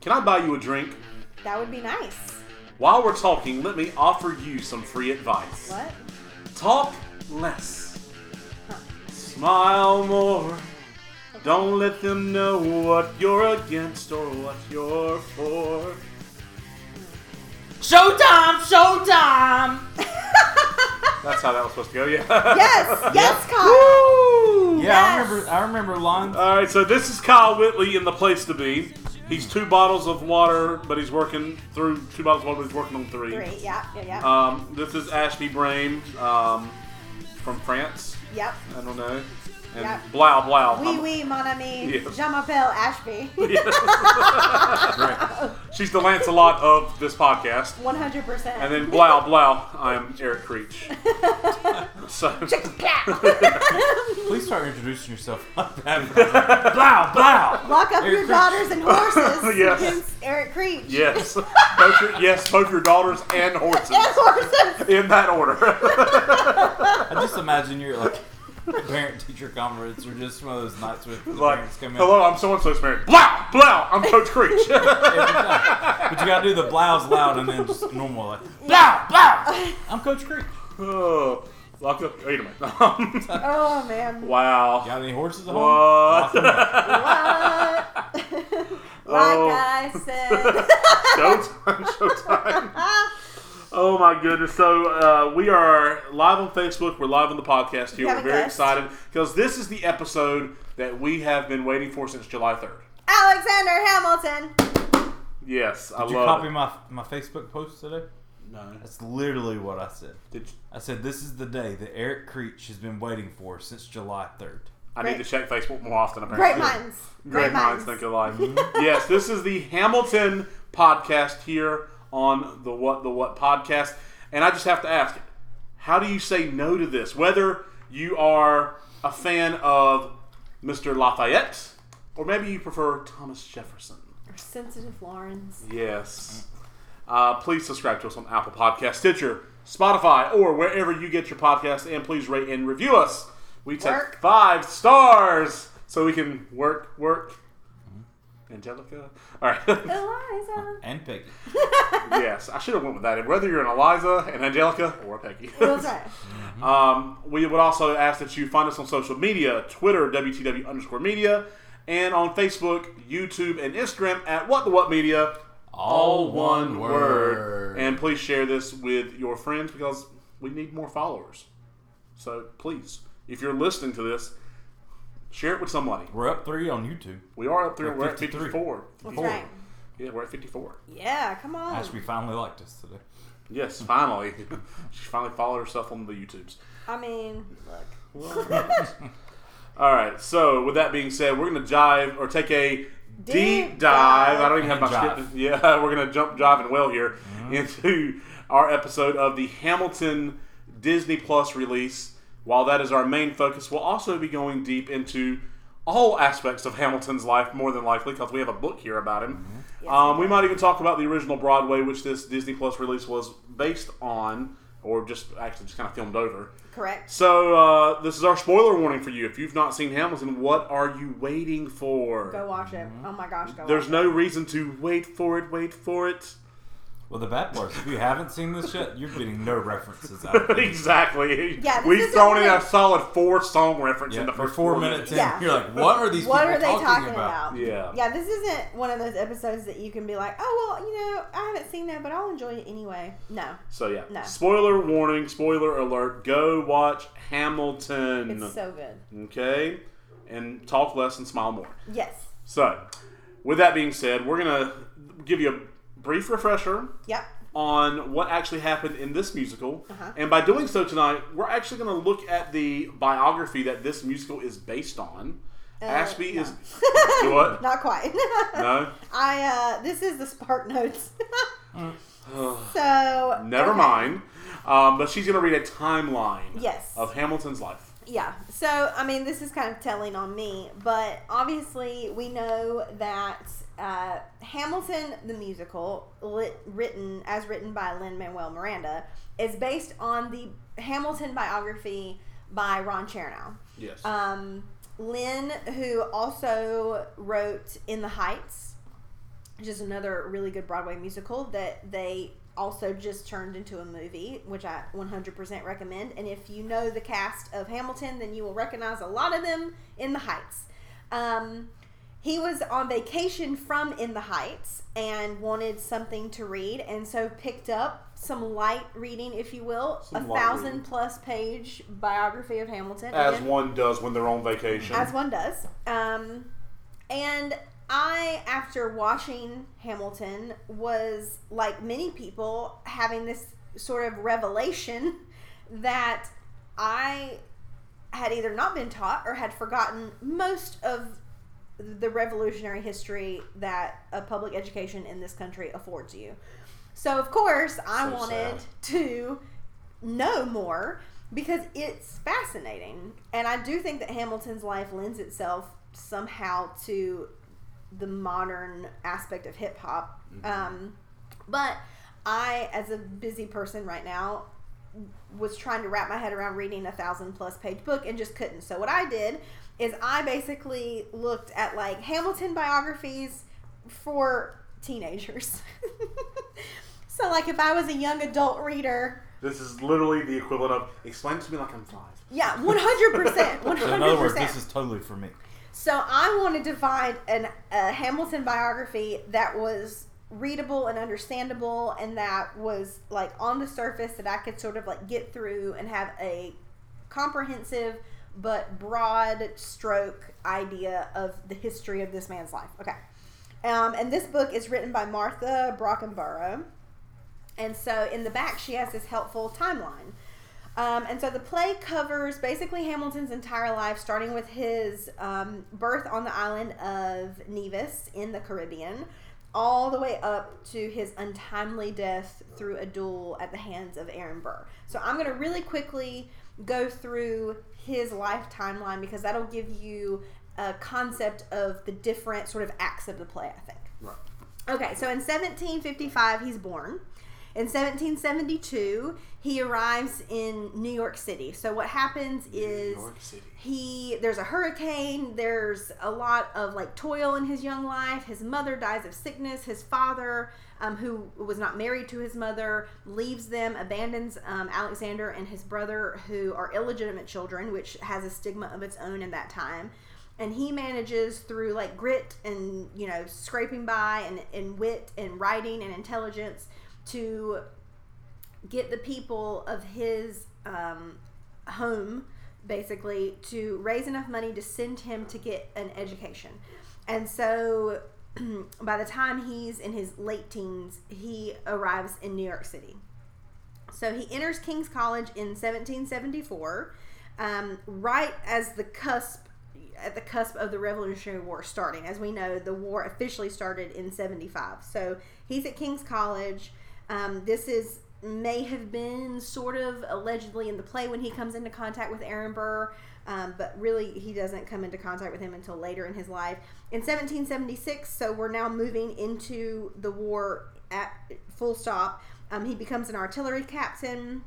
Can I buy you a drink? That would be nice. While we're talking, let me offer you some free advice. What? Talk less. Smile more. Don't let them know what you're against or what you're for. Showtime! Showtime! That's how that was supposed to go, yeah. Yes, yes, Kyle. Woo! Yeah, I remember. I remember lines. All right, so this is Kyle Whitley in the place to be. He's two bottles of water, but he's working through two bottles of water. But he's working on three. Three, yeah, yeah, yeah. Um, this is Ashby Brain um, from France. yep. I don't know. And Yep. Blau Blau. Oui, I'm- oui, mon ami. Yes. Je m'appelle Ashby. Great. She's the Lancelot of this podcast. 100%. And then Blau Blau, I am Eric Creech. so, Please start introducing yourself like that. Blow, blow. Lock up Eric your Creech. daughters and horses Yes. against Eric Creech. yes, both your, yes, both your daughters and horses And horses. in that order. I just imagine you're like parent teacher conference or just one of those nights with the like, parents come in. hello, I'm so and so's married. Blau Blau, I'm Coach Creech. But you gotta do the blows loud and then just normal like blow, blow. I'm Coach Creech. oh, lock up. Wait a minute. Oh, man. wow. You Got any horses at home? What? Lock 'em up. What? like Oh. I said. Showtime, showtime. Oh my goodness! So uh, we are live on Facebook. We're live on the podcast here. We We're very guest. excited because this is the episode that we have been waiting for since July third. Alexander Hamilton. Yes, I Did you love. copy it. my my Facebook post today? No. That's literally what I said. Did you- I said this is the day that Eric Creech has been waiting for since July 3rd. I need Great. to check Facebook more often. Apparently. Great minds. Great minds think alike. yes, this is the Hamilton podcast here on the What the What podcast, and I just have to ask, how do you say no to this? Whether you are a fan of Mr. Lafayette, or maybe you prefer Thomas Jefferson. Or sensitive Lawrence. Yes. Uh, please subscribe to us on Apple Podcast, Stitcher, Spotify, or wherever you get your podcast, and please rate and review us. We take Work. five stars so we can work, work. Angelica. All right. Eliza. And Peggy. yes, I should have went with that. Whether you're an Eliza, an Angelica, or a Peggy. That's right. Um, we would also ask that you find us on social media Twitter, WTW underscore media, and on Facebook, YouTube, and Instagram at What the What Media. All one word. And please share this with your friends because we need more followers. So please, if you're listening to this, share it with somebody. We're up three on YouTube. We are up there. We're We're at 54. That's 54. right. Yeah, we're at 54. Yeah, come on. As we finally liked us today. Yes, finally. she finally followed herself on the YouTubes. I mean, look. All right. So, with that being said, we're going to jive or take a deep, Deep dive. dive. I don't even have my And script. Yeah, we're going to jump jiving well here mm-hmm. into our episode of the Hamilton Disney Plus release. While that is our main focus, we'll also be going deep into all aspects of Hamilton's life, more than likely, because we have a book here about him. Yes, um, we we might even talk about the original Broadway, which this Disney Plus release was based on, or just actually just kind of filmed over. Correct. So uh, this is our spoiler warning for you. If you've not seen Hamilton, what are you waiting for? Go watch it. Oh my gosh, go There's watch no reason to wait for it. Wait for it. Well, the bad part is if you haven't seen this yet, you're getting no references out of it. exactly. Yeah, this we've isn't thrown in like- a solid four song reference Yeah, in the for first four minutes in, Yeah. you're like, what are these What people are they talking, talking about? about? Yeah. Yeah, this isn't one of those episodes that you can be like, oh, well, you know, I haven't seen that, but I'll enjoy it anyway. No, So yeah. No. Spoiler warning. Spoiler alert. Go watch Hamilton. it's so good. okay, and talk less and smile more. Yes. So, with that being said, we're gonna give you a brief refresher Yep. on what actually happened in this musical. Uh-huh. And by doing so tonight, we're actually going to look at the biography that this musical is based on. Ashby no. is. What? Not quite. No? I uh this is the Spark Notes. so Never okay. mind. Um, but she's going to read a timeline Yes. of Hamilton's life. Yeah. So, I mean, this is kind of telling on me, but obviously we know that uh, Hamilton the musical, lit, written as written by Lin Manuel Miranda, is based on the Hamilton biography by Ron Chernow. Yes. Um, Lin, who also wrote In the Heights, just another really good Broadway musical that they also just turned into a movie, which I 100% recommend. And if you know the cast of Hamilton, then you will recognize a lot of them in the Heights. Um, he was on vacation from In the Heights and wanted something to read, and so picked up some light reading, if you will, Some a light thousand reading. plus page biography of Hamilton. As Again, one does when they're on vacation. as one does. Um, and I, after watching Hamilton, was like many people having this sort of revelation that I had either not been taught or had forgotten most of the revolutionary history that a public education in this country affords you. So, of course, I So wanted sad. to know more because it's fascinating. And I do think that Hamilton's life lends itself somehow to the modern aspect of hip hop. Um, but I, as a busy person right now, was trying to wrap my head around reading a thousand plus page book and just couldn't. So what I did is I basically looked at like Hamilton biographies for teenagers. so like if I was a young adult reader, This is literally the equivalent of explain to me like I'm five. yeah, one hundred percent, one So in hundred other words, this is totally for me. So I wanted to find an, a Hamilton biography that was readable and understandable and that was like on the surface that I could sort of like get through and have a comprehensive but broad stroke idea of the history of this man's life. Okay. Um, and this book is written by Martha Brockenborough. And so in the back, she has this helpful timeline. Um, and so the play covers basically Hamilton's entire life, starting with his um, birth on the island of Nevis in the Caribbean, all the way up to his untimely death through a duel at the hands of Aaron Burr. So I'm going to really quickly go through his life timeline because that'll give you a concept of the different sort of acts of the play, I think. Right. Okay, so in 1755, he's born. In 1772, he arrives in New York City. So what happens is he there's a hurricane, there's a lot of like toil in his young life. His mother dies of sickness. His father, um, who was not married to his mother, leaves them, abandons um, Alexander and his brother, who are illegitimate children, which has a stigma of its own in that time. And he manages through like grit and you know scraping by and, and wit and writing and intelligence to get the people of his um, home basically to raise enough money to send him to get an education. And so by the time he's in his late teens he arrives in new york city so he enters king's college in 1774 um, right as the cusp at the cusp of the Revolutionary War starting. As we know, the war officially started in 75. So he's at King's College. Um, this is may have been sort of allegedly in the play when he comes into contact with Aaron Burr, um, but really he doesn't come into contact with him until later in his life. In 1776, so we're now moving into the war at full stop. Um, he becomes an artillery captain.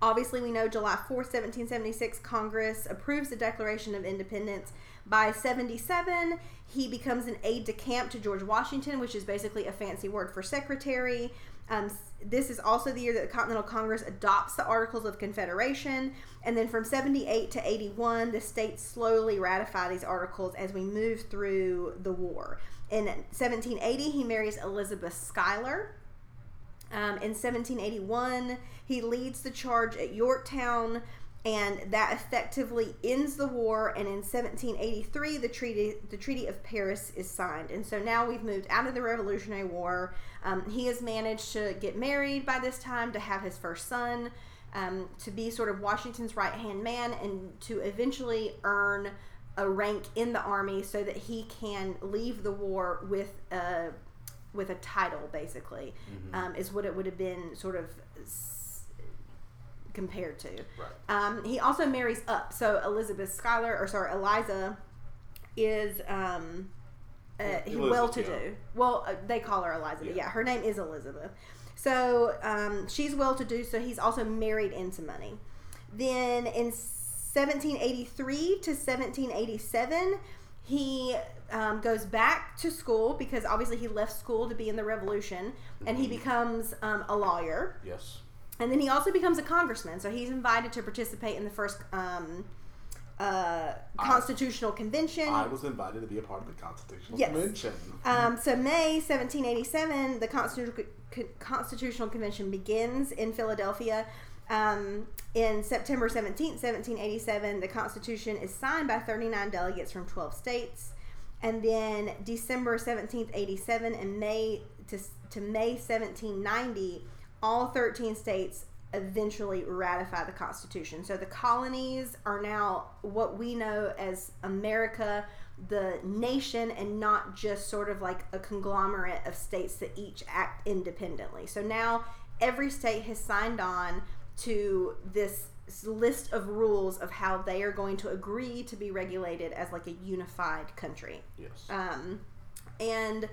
Obviously, we know July 4th, 1776, Congress approves the Declaration of Independence. By 77, he becomes an aide de camp to George Washington, which is basically a fancy word for secretary. Um, this is also the year that the Continental Congress adopts the Articles of Confederation. And then from 78 to 81, the states slowly ratify these articles as we move through the war. In 1780, he marries Elizabeth Schuyler. Um, in 1781, he leads the charge at Yorktown, and that effectively ends the war. And in 1783, the treaty the Treaty of Paris is signed, and so now we've moved out of the Revolutionary War. Um, he has managed to get married by this time, to have his first son, um, to be sort of Washington's right hand man, and to eventually earn a rank in the army so that he can leave the war with a with a title basically um, is what it would have been sort of compared to Right. um, he also marries up so elizabeth schuyler or sorry eliza is um, uh, Elizabeth, well to yeah. do well uh, they call her eliza Yeah. yeah her name is elizabeth so um, she's well to do so he's also married into money then in 1783 to 1787 he um, goes back to school because obviously he left school to be in the revolution, and he becomes um, a lawyer. Yes. And then he also becomes a congressman. So he's invited to participate in the first um, uh, constitutional convention. I was invited to be a part of the Constitutional Yes. Convention. Um, so May 1787, the Constitu- Constitutional Convention begins in Philadelphia. Um, in September 17th, 1787, the Constitution is signed by 39 delegates from 12 states. And then December 17th, 87, and May to, to May 1790, all 13 states eventually ratify the Constitution. So the colonies are now what we know as America, the nation, and not just sort of like a conglomerate of states that each act independently. So now every state has signed on to this list of rules of how they are going to agree to be regulated as like a unified country. Yes. Um, and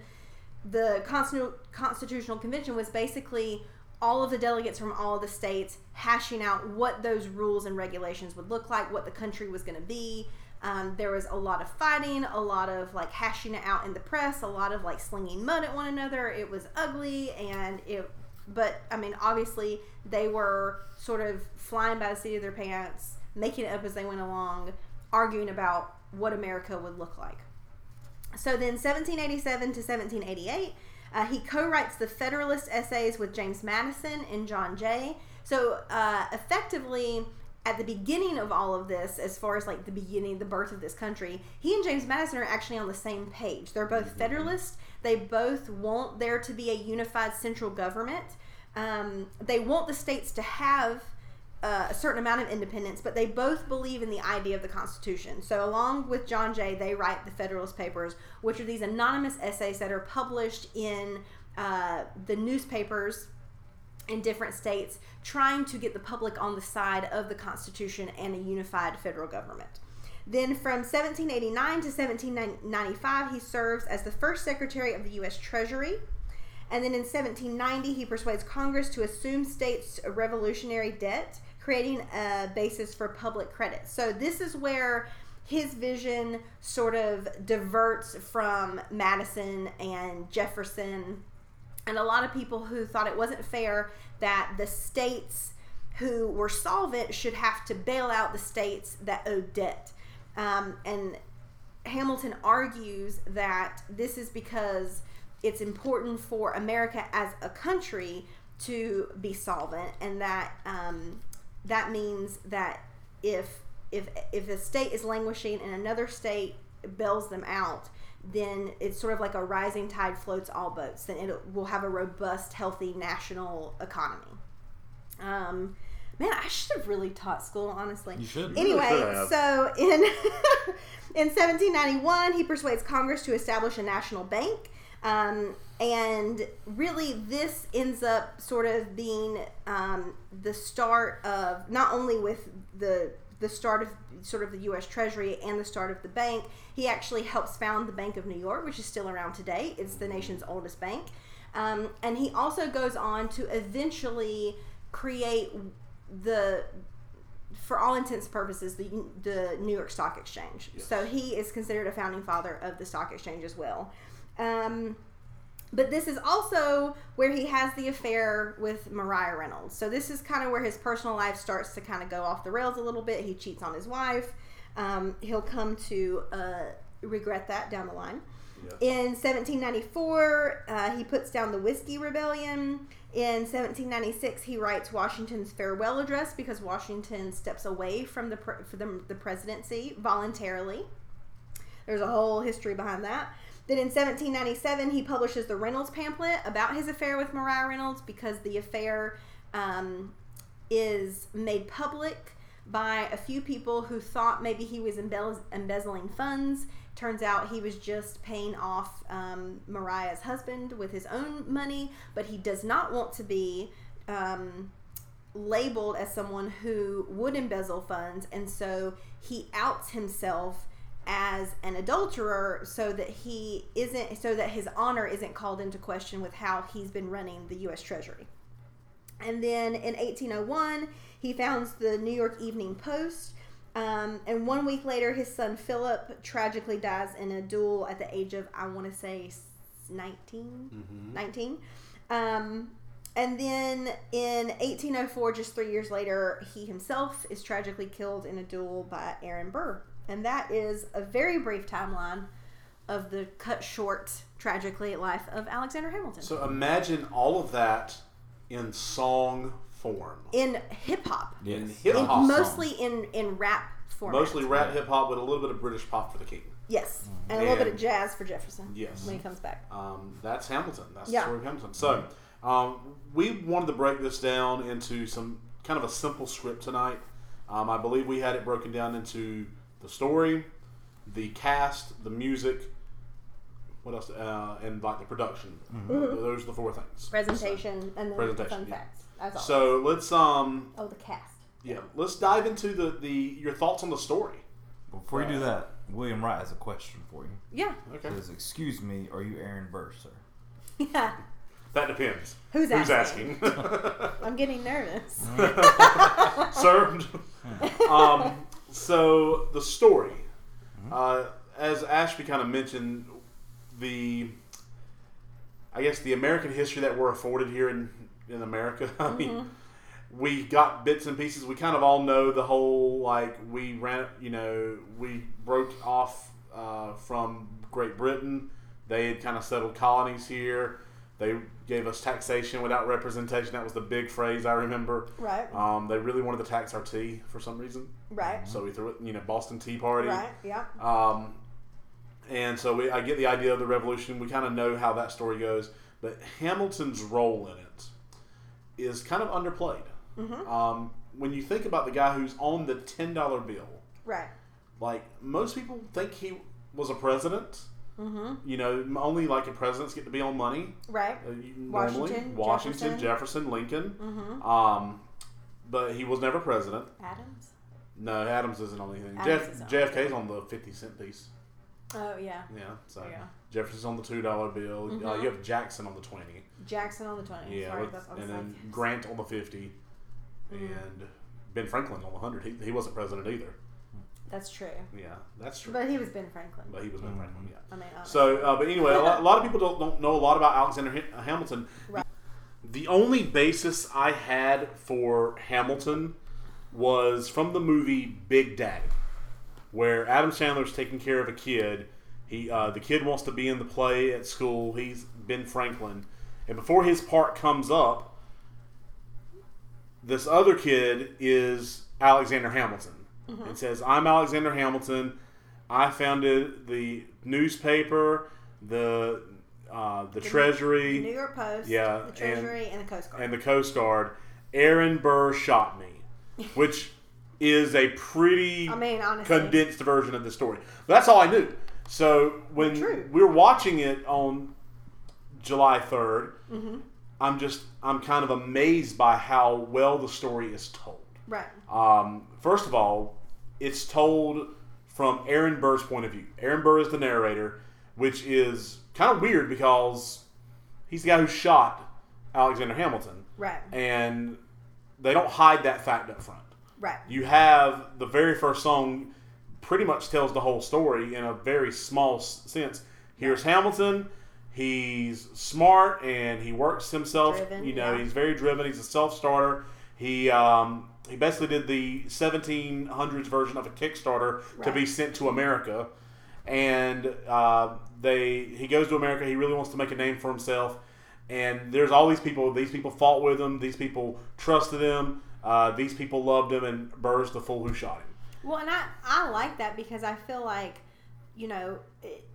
the Constitu- Constitutional Convention was basically all of the delegates from all of the states hashing out what those rules and regulations would look like, what the country was going to be. Um, there was a lot of fighting, a lot of like hashing it out in the press, a lot of like slinging mud at one another. It was ugly, and it, but I mean, obviously, they were sort of flying by the seat of their pants, making it up as they went along, arguing about what America would look like. So then, 1787 to 1788, uh, he co-writes the Federalist Essays with James Madison and John Jay. So uh, effectively, at the beginning of all of this, as far as like the beginning, the birth of this country, he and James Madison are actually on the same page. They're both Federalists. They both want there to be a unified central government. Um, they want the states to have uh, a certain amount of independence, but they both believe in the idea of the Constitution. So, along with John Jay, they write the Federalist Papers, which are these anonymous essays that are published in uh, the newspapers in different states, trying to get the public on the side of the Constitution and a unified federal government. Then, from 1789 to 1795, he serves as the first Secretary of the U.S. Treasury. And then in 1790, he persuades Congress to assume states' revolutionary debt, creating a basis for public credit. So, this is where his vision sort of diverts from Madison and Jefferson and a lot of people who thought it wasn't fair that the states who were solvent should have to bail out the states that owed debt. Um, and Hamilton argues that this is because it's important for America as a country to be solvent, and that um, that means that if if if a state is languishing and another state bails them out, then it's sort of like a rising tide floats all boats. Then it will have a robust, healthy national economy. Um, man, I should have really taught school, honestly. You should. Anyway, should have. so in in 1791, he persuades Congress to establish a national bank. Um, and really, this ends up sort of being um, the start of not only with the the start of sort of the U.S. Treasury and the start of the bank. He actually helps found the Bank of New York, which is still around today. It's the nation's oldest bank. Um, and he also goes on to eventually create the for all intents and purposes, the the New York Stock Exchange. Yes. So he is considered a founding father of the stock exchange as well. Um, but this is also where he has the affair with Maria Reynolds. So this is kind of where his personal life starts to kind of go off the rails a little bit. He cheats on his wife. Um, he'll come to uh, regret that down the line. Yeah. In 1794, uh, he puts down the Whiskey Rebellion. In 1796, he writes Washington's farewell address because Washington steps away from the pre- for the, the presidency voluntarily. There's a whole history behind that. Then in 1797, he publishes the Reynolds pamphlet about his affair with Maria Reynolds because the affair um, is made public by a few people who thought maybe he was embe- embezzling funds. Turns out he was just paying off um, Maria's husband with his own money, but he does not want to be um, labeled as someone who would embezzle funds, and so he outs himself as an adulterer so that he isn't so that his honor isn't called into question with how he's been running the US Treasury. And then in 1801, he founds the New York Evening Post. Um, and one week later, his son Philip tragically dies in a duel at the age of, I want to say, 19. Mhm. 19. Um, and then in 1804, just three years later, he himself is tragically killed in a duel by Aaron Burr. And that is a very brief timeline of the cut short, tragically, life of Alexander Hamilton. So imagine all of that in song form. in hip hop, In hip hop. mostly in, in rap form. Mostly rap hip hop with a little bit of British pop for the king. Yes. And a little bit of jazz for Jefferson. Yes. When he comes back. Um, that's Hamilton. That's Yeah. the story of Hamilton. So um, we wanted to break this down into some kind of a simple script tonight. Um, I believe we had it broken down into the story, the cast, the music, what else, uh, and like the production. Those are the four things. Presentation and then Presentation, fun yeah. facts. As always. So let's um oh, the cast. yeah let's dive into the the your thoughts on the story. Before you do that, William Wright has a question for you. Yeah. Okay, Says, "Excuse me, are you Aaron Burr, sir?" Yeah. that depends. Who's Who's asking? asking? I'm getting nervous. sir. um, so the story, uh, as Ashby kind of mentioned, the I guess the American history that we're afforded here in in America. I mean, we got bits and pieces. We kind of all know the whole like we ran. You know, we broke off uh, from Great Britain. They had kind of settled colonies here. They gave us taxation without representation. That was the big phrase I remember. Right. Um, they really wanted to tax our tea for some reason, Right. so we threw it. You know, Boston Tea Party. Right. Yeah. Um, and so we, I get the idea of the revolution. We kind of know how that story goes, but Hamilton's role in it is kind of underplayed. Mm-hmm. Um, when you think about the guy who's on the ten dollar bill, Right. like most people think he was a president. Mm-hmm. You know, only like the presidents get to be on money. Right. Uh, Washington, Washington, Jefferson. Jefferson, Lincoln. Mm-hmm. Um, but he was never president. Adams. No, Adams isn't on anything. Adams Jeff, is on JFK's on the fifty cent piece. Oh yeah. Yeah, so Yeah. Jefferson's on the two dollar bill. Uh, Mhm. you have Jackson on the twenty. Jackson on the twenty. Yeah, Sorry, and then. Grant on the 50 Mhm. and Ben Franklin on the hundred. He, he wasn't president either. That's true. Yeah, that's true. But he was Ben Franklin. But he was Ben Mhm. Franklin. Yeah. I mean, honestly. So, uh, but anyway, a lot, a lot of people don't, don't know a lot about Alexander Ha- Hamilton. Right. The only basis I had for Hamilton was from the movie Big Daddy, where Adam Sandler's taking care of a kid. He, uh, the kid wants to be in the play at school. He's Ben Franklin, and before his part comes up, this other kid is Alexander Hamilton, and says, "I'm Alexander Hamilton. I founded the newspaper, the uh, the The Treasury, the New York Post, yeah, the and- Treasury, and, the Coast Guard. and the Coast Guard. Aaron Burr shot me, which is a pretty I mean, honestly, condensed version of the story. That's all I knew. So when True. we were watching it on July 3rd, Mhm. I'm just I'm kind of amazed by how well the story is told. right? Um, first of all, it's told from Aaron Burr's point of view. Aaron Burr is the narrator, which is kind of weird because he's the guy who shot Alexander Hamilton, Right. and they don't hide that fact up front. Right. You have the very first song pretty much tells the whole story in a very small sense. Here's Hamilton. He's smart and he works himself. Driven, you know, yeah. he's very driven. He's a self starter. He um, he basically did the 1700s version of a Kickstarter to be sent to America, and uh, they he goes to America. He really wants to make a name for himself. And there's all these people. These people fought with him. These people trusted him. Uh, these people loved him, and Burr's the fool who shot him. Well, and I I like that because I feel like, you know, it,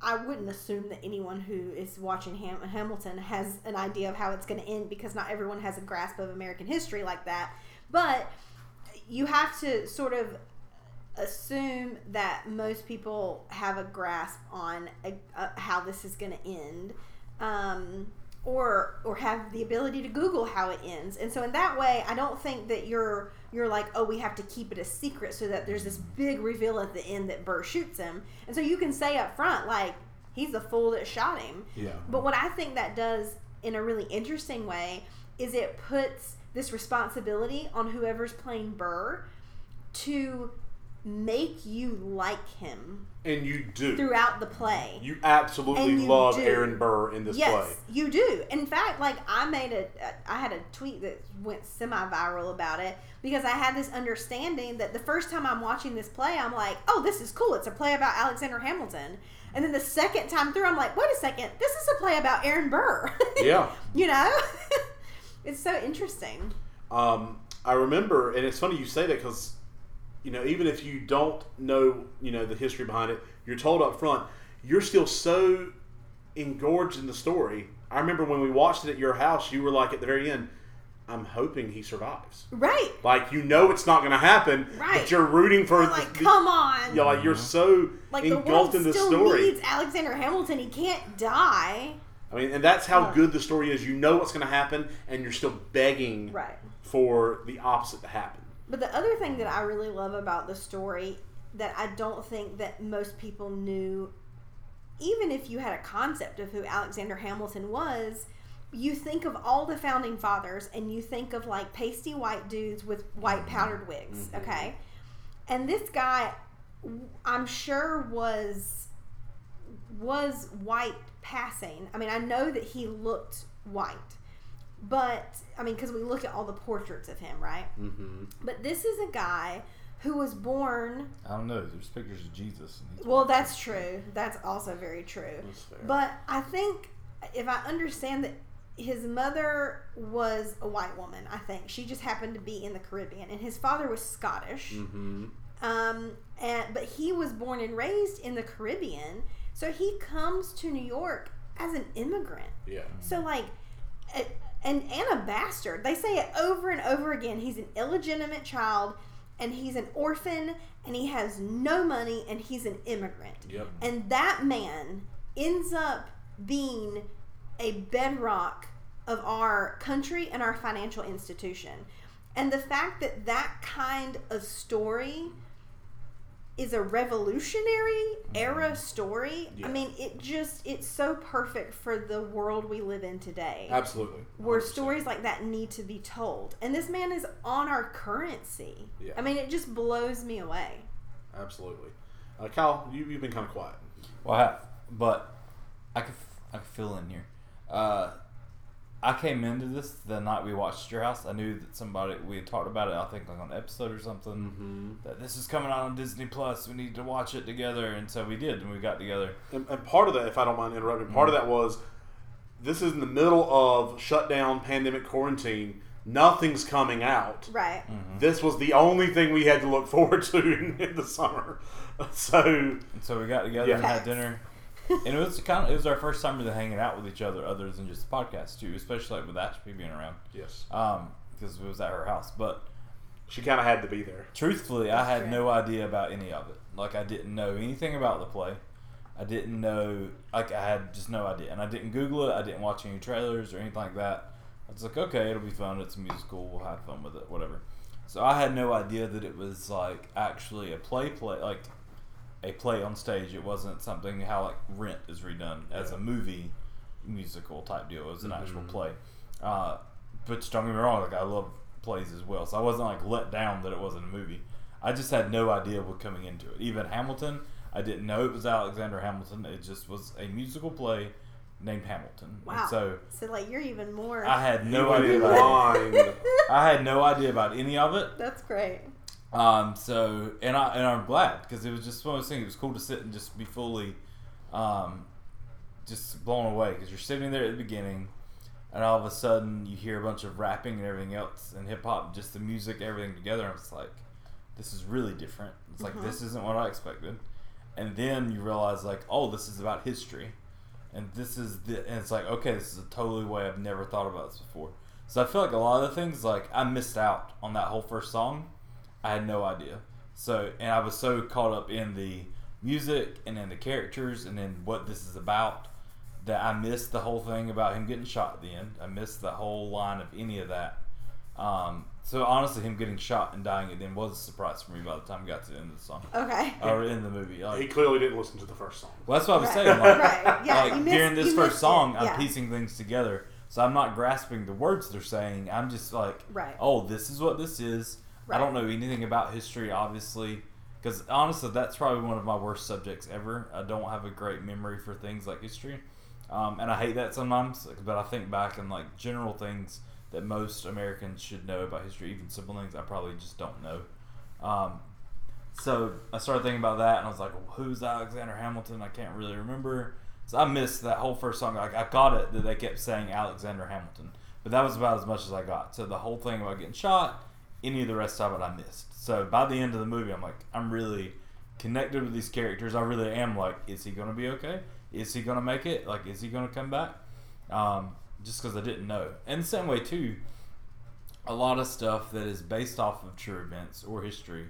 I wouldn't assume that anyone who is watching Ham, Hamilton has an idea of how it's going to end because not everyone has a grasp of American history like that. But you have to sort of assume that most people have a grasp on a, uh how this is going to end. Um, or or have the ability to Google how it ends. And so in that way, I don't think that you're you're like, oh, we have to keep it a secret so that there's this big reveal at the end that Burr shoots him. And so you can say up front, like, he's the fool that shot him. Yeah. But what I think that does in a really interesting way is it puts this responsibility on whoever's playing Burr to make you like him And you do. throughout the play. You absolutely you love do. Aaron Burr in this yes, play. you do. In fact, like I made a, I had a tweet that went semi-viral about it because I had this understanding that the first time I'm watching this play, I'm like, oh, this is cool. It's a play about Alexander Hamilton. And then the second time through, I'm like, wait a second, this is a play about Aaron Burr. Yeah. you know, it's so interesting. Um, I remember, and it's funny you say that because, you know, even if you don't know, you know, the history behind it, you're told up front, you're still so engorged in the story. I remember when we watched it at your house, you were like at the very end, I'm hoping he survives. Right. Like you know it's not going to happen, Right. but you're rooting for I'm the- like, the- come on. Yeah, like you're so like the world engulfed in the still story. needs Alexander Hamilton. He can't die. I mean, and that's how good the story is. You know what's going to happen, and you're still begging Right. for the opposite to happen. But the other thing that I really love about the story that I don't think that most people knew, even if you had a concept of who Alexander Hamilton was, you think of all the founding fathers and you think of like pasty white dudes with white powdered wigs, mm-hmm. okay? And this guy, I'm sure was was white passing. I mean, I know that he looked white, but I mean, because we look at all the portraits of him, right? Mm-hmm. But this is a guy who was born. I don't know. There's pictures of Jesus. And he's Well, that's true. That's also very true. But I think if I understand that his mother was a white woman, I think she just happened to be in the Caribbean, and his father was Scottish. Mm-hmm. Um, and but he was born and raised in the Caribbean, so he comes to New York as an immigrant. Yeah. So like, and and a bastard. They say it over and over again. He's an illegitimate child, and he's an orphan, and he has no money, and he's an immigrant. Yep. And that man ends up being a bedrock of our country and our financial institution. And the fact that that kind of story is a revolutionary era story. Yeah. I mean, it just it's so perfect for the world we live in today. Absolutely. Where 100%. stories like that need to be told. And this man is on our currency. Yeah. I mean, it just blows me away. Absolutely. Uh, Kyle, you, you've been kind of quiet. Well, I have, but I could I could fill in here. Uh, I came into this the night we watched your house. I knew that somebody we had talked about it. I think like on an episode or something. Mm-hmm. That this is coming out on Disney Plus. We need to watch it together, and so we did, and we got together. And, and part of that, if I don't mind interrupting, part of that was this is in the middle of shutdown, pandemic, quarantine. Nothing's coming out. Right. This was the only thing we had to look forward to in, in the summer. So And so we got together Yeah. and had dinner. And it was kind of it was our first time really hanging out with each other, other than just the podcast too. Especially like with Ashby being around, yes, um, because it was at her house. But she kind of had to be there. truthfully, I had true. no idea about any of it. Like I didn't know anything about the play. I didn't know like I had just no idea, and I didn't Google it. I didn't watch any trailers or anything like that. I was like, okay, it'll be fun. It's a musical. We'll have fun with it. Whatever. So I had no idea that it was like actually a play play like a play on stage. It wasn't something how like Rent is redone as a movie musical type deal. It was an actual Mhm. play. Uh, but don't get me wrong, like I love plays as well, so I wasn't like let down that it wasn't a movie. I just had no idea what coming into it. Even Hamilton, I didn't know it was Alexander Hamilton. It just was a musical play named Hamilton. And Wow. so So like you're even more. I had no idea in about I had no idea about any of it. That's great. Um, so and I and I'm glad because it was just one of those things. It was cool to sit and just be fully, um, just blown away because you're sitting there at the beginning, and all of a sudden you hear a bunch of rapping and everything else and hip hop, just the music, everything together. And it's like, this is really different. It's like Mhm. this isn't what I expected, and then you realize like, oh, this is about history, and this is the and it's like, okay, this is a totally way I've never thought about this before. So I feel like a lot of the things like I missed out on that whole first song. I had no idea. So, and I was so caught up in the music and in the characters and in what this is about that I missed the whole thing about him getting shot at the end. I missed the whole line of any of that. Um, so honestly, him getting shot and dying at the end was a surprise for me by the time we got to the end of the song Okay. or in the movie. he clearly didn't listen to the first song. well, that's what I was Right. saying. Like, Right. Yeah, like you missed- during this first song, it. I'm piecing things together. So I'm not grasping the words they're saying. I'm just like, Right. oh, this is what this is. I don't know anything about history, obviously. Because honestly, that's probably one of my worst subjects ever. I don't have a great memory for things like history, um, and I hate that sometimes. But I think back and like general things that most Americans should know about history, even simple things, I probably just don't know. Um, so I started thinking about that, and I was like, well, "Who's Alexander Hamilton?" I can't really remember. So I missed that whole first song. Like I got it that they kept saying Alexander Hamilton, but that was about as much as I got. So the whole thing about getting shot, any of the rest of it, I missed. So by the end of the movie, I'm like, I'm really connected with these characters. I really am like, is he gonna be okay? Is he gonna make it? Like, is he gonna come back? Um, just because I didn't know. And the same way too, a lot of stuff that is based off of true events or history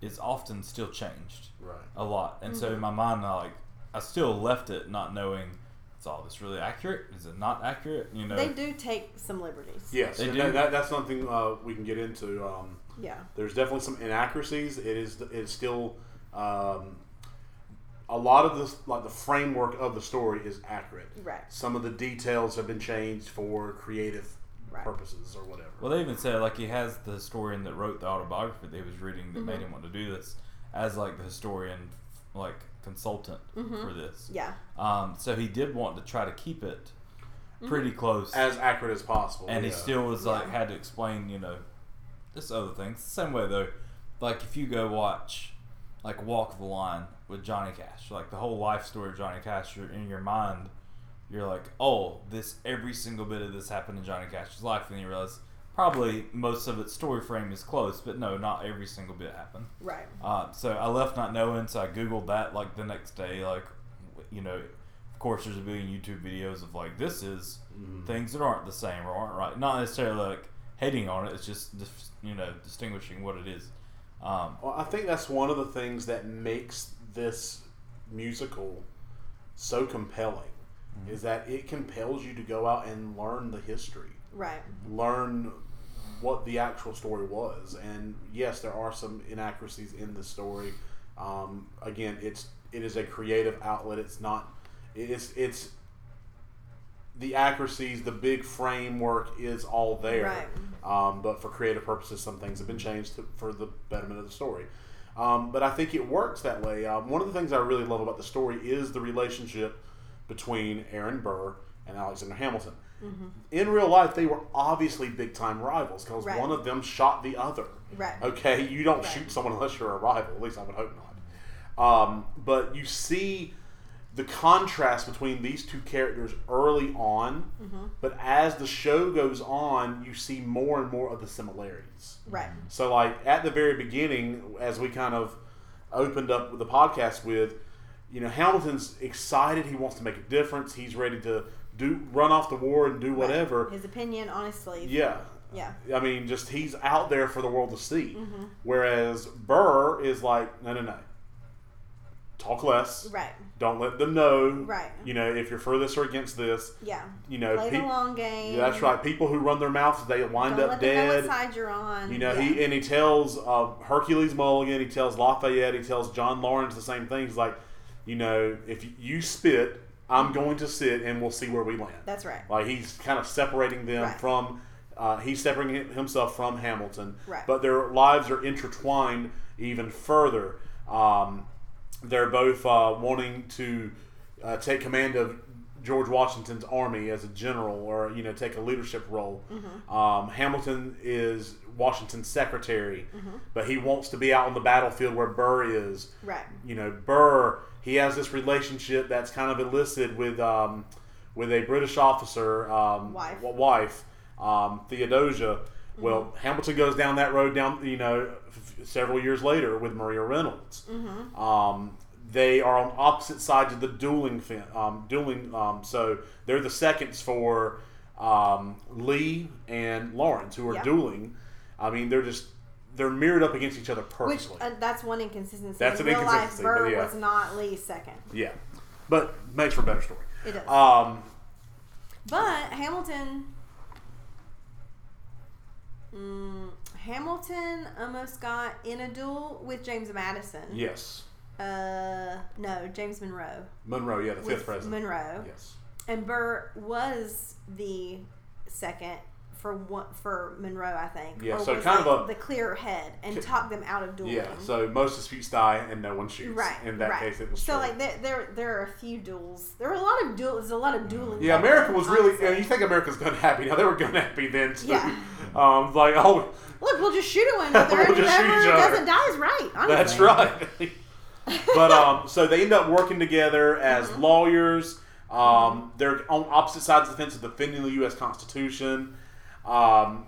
is often still changed Right. a lot. And so in my mind, I like I still left it not knowing is all this really accurate? Is it not accurate? You know, They do take some liberties. Yes, They and do. that, that, that's something uh, we can get into. Um, Yeah. there's definitely some inaccuracies. It is it is still um, a lot of this like the framework of the story is accurate. Right. Some of the details have been changed for creative Right. purposes or whatever. Well, they even said like he has the historian that wrote the autobiography that he was reading that Mm-hmm. made him want to do this as like the historian, like consultant Mm-hmm. for this. Yeah. Um, so he did want to try to keep it pretty close, as accurate as possible. and he still was like Yeah. had to explain, you know, this other things. Same way though, like if you go watch like Walk the Line with Johnny Cash, like the whole life story of Johnny Cash, you're in your mind, you're like, oh, this every single bit of this happened in Johnny Cash's life, and you realize probably most of its story frame is close, but no, not every single bit happened. Right. Uh, so I left not knowing, so I googled that like the next day, like you know, of course there's a billion YouTube videos of like this is things that aren't the same or aren't right. Not necessarily like hating on it. It's just dis- you know distinguishing what it is. Um, Well, I think that's one of the things that makes this musical so compelling Mm-hmm. is that it compels you to go out and learn the history, Right. learn what the actual story was. And yes, there are some inaccuracies in the story. Um, again, it's it is a creative outlet. It's not. It's it's the accuracies, the big framework is all there. Right. Um, but for creative purposes, some things have been changed to, for the betterment of the story. Um, but I think it works that way. Um, one of the things I really love about the story is the relationship between Aaron Burr and Alexander Hamilton. In real life, they were obviously big time rivals because Right. one of them shot the other. Right. Okay, you don't Right. shoot someone unless you're a rival. At least I would hope not. Um, but you see the contrast between these two characters early on, Mm-hmm. but as the show goes on, you see more and more of the similarities. Right. So, like at the very beginning, as we kind of opened up the podcast with, you know, Hamilton's excited. He wants to make a difference. He's ready to do run off the war and do whatever. His opinion, honestly. Yeah. Yeah. I mean, just he's out there for the world to see. Mm-hmm. Whereas Burr is like, no, no, no. Talk less. Right. Don't let them know. Right. You know, if you're for this or against this. Yeah. You know, Play the peop- long game. Yeah, that's right. People who run their mouths, they wind Don't up let them know dead. what side you're on. You know, yeah. he and he tells uh, Hercules Mulligan, he tells Lafayette, he tells John Lawrence the same thing. He's like, you know, if you spit, I'm going to sit, and we'll see where we land. That's right. Like he's kind of separating them Right. from. Uh, he's separating himself from Hamilton, Right. but their lives are intertwined even further. Um, they're both uh, wanting to uh, take command of George Washington's army as a general, or you know, take a leadership role. Mm-hmm. Um, Hamilton is Washington's secretary, Mm-hmm. but he wants to be out on the battlefield where Burr is Right. you know Burr he has this relationship that's kind of illicit with um, with a British officer um, Wife. w- wife um, Theodosia. Well, Hamilton goes down that road down you know f- several years later with Maria Reynolds. Um, they are on opposite sides of the dueling fin- um, dueling. Um, so they're the seconds for um, Lee and Lawrence who are Yeah. dueling. I mean, they're just they're mirrored up against each other Which perfectly. uh, that's one inconsistency. That's In an real inconsistency, life, Burr yeah. was not Lee's second. Yeah, but makes for a better story. It does. Um, But Hamilton, mm, Hamilton almost got in a duel with James Madison. yes, Uh, no, James Monroe. Monroe. Yeah, the fifth president. Monroe. Yes, And Burr was the second for one, for Monroe, I think. Yeah, so kind of a- the clear head and talk them out of dueling. Yeah, so most disputes die and no one shoots. Right. In that right. case, it was so true. like there, there there are a few duels. There were a lot of duels. There's a lot of dueling. yeah, America was really. honestly. You, you think America's gun happy? Now they were gun happy then too. Yeah. Um, like oh, Look, we'll just shoot at one another. We'll and just shoot each other. doesn't die is right. Honestly. that's right. but um, so they end up working together as Mm-hmm. lawyers. Um, they're on opposite sides of the fence of defending the U.S. Constitution. Um,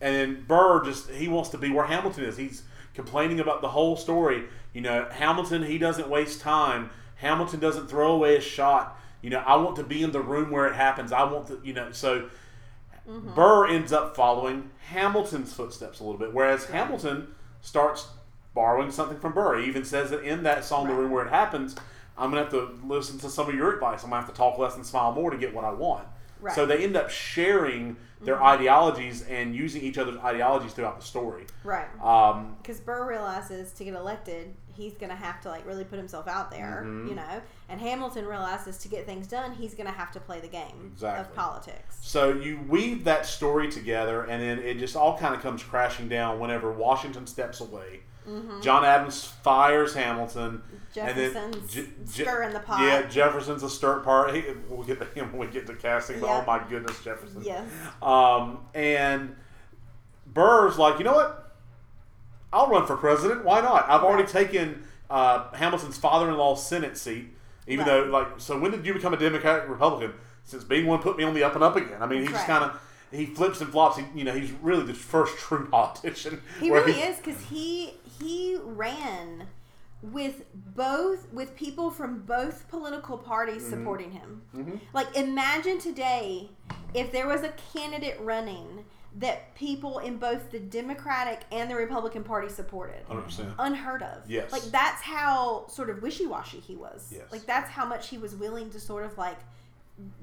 and then Burr just he wants to be where Hamilton is. He's complaining about the whole story. You know, Hamilton he doesn't waste time. Hamilton doesn't throw away a shot. You know, I want to be in the room where it happens. I want to, you know, so Mm-hmm. Burr ends up following Hamilton's footsteps a little bit, whereas Hamilton starts borrowing something from Burr. He even says that in that song, "The Room Where It Happens," I'm gonna have to listen to some of your advice. I'm gonna have to talk less and smile more to get what I want. Right. So they end up sharing their Mm-hmm. ideologies and using each other's ideologies throughout the story. Right. Um, Because Burr realizes to get elected, he's going to have to like really put himself out there, Mhm. you know. And Hamilton realizes to get things done, he's going to have to play the game Exactly. of politics. So you weave that story together, and then it just all kind of comes crashing down whenever Washington steps away. John Adams fires Hamilton. Jefferson's Je- Je- stirring the pot. Yeah, Jefferson's a stir part. He, we'll get to him when we get to casting. But Yep. oh my goodness, Jefferson. Yes. Um, and Burr's like, you know what? I'll run for president. Why not? I've already taken uh, Hamilton's father-in-law's Senate seat. Even Right. though, like, so when did you become a Democrat Republican? Since being one put me on the up and up again. I mean, he That's just right. kind of he flips and flops. He, you know, he's really the first true politician. He really is because he he ran with both with people from both political parties Mm-hmm. supporting him. Like imagine today if there was a candidate running that people in both the Democratic and the Republican Party supported. 100%. Unheard of. Yes. Like that's how sort of wishy washy he was. Yes. Like that's how much he was willing to sort of like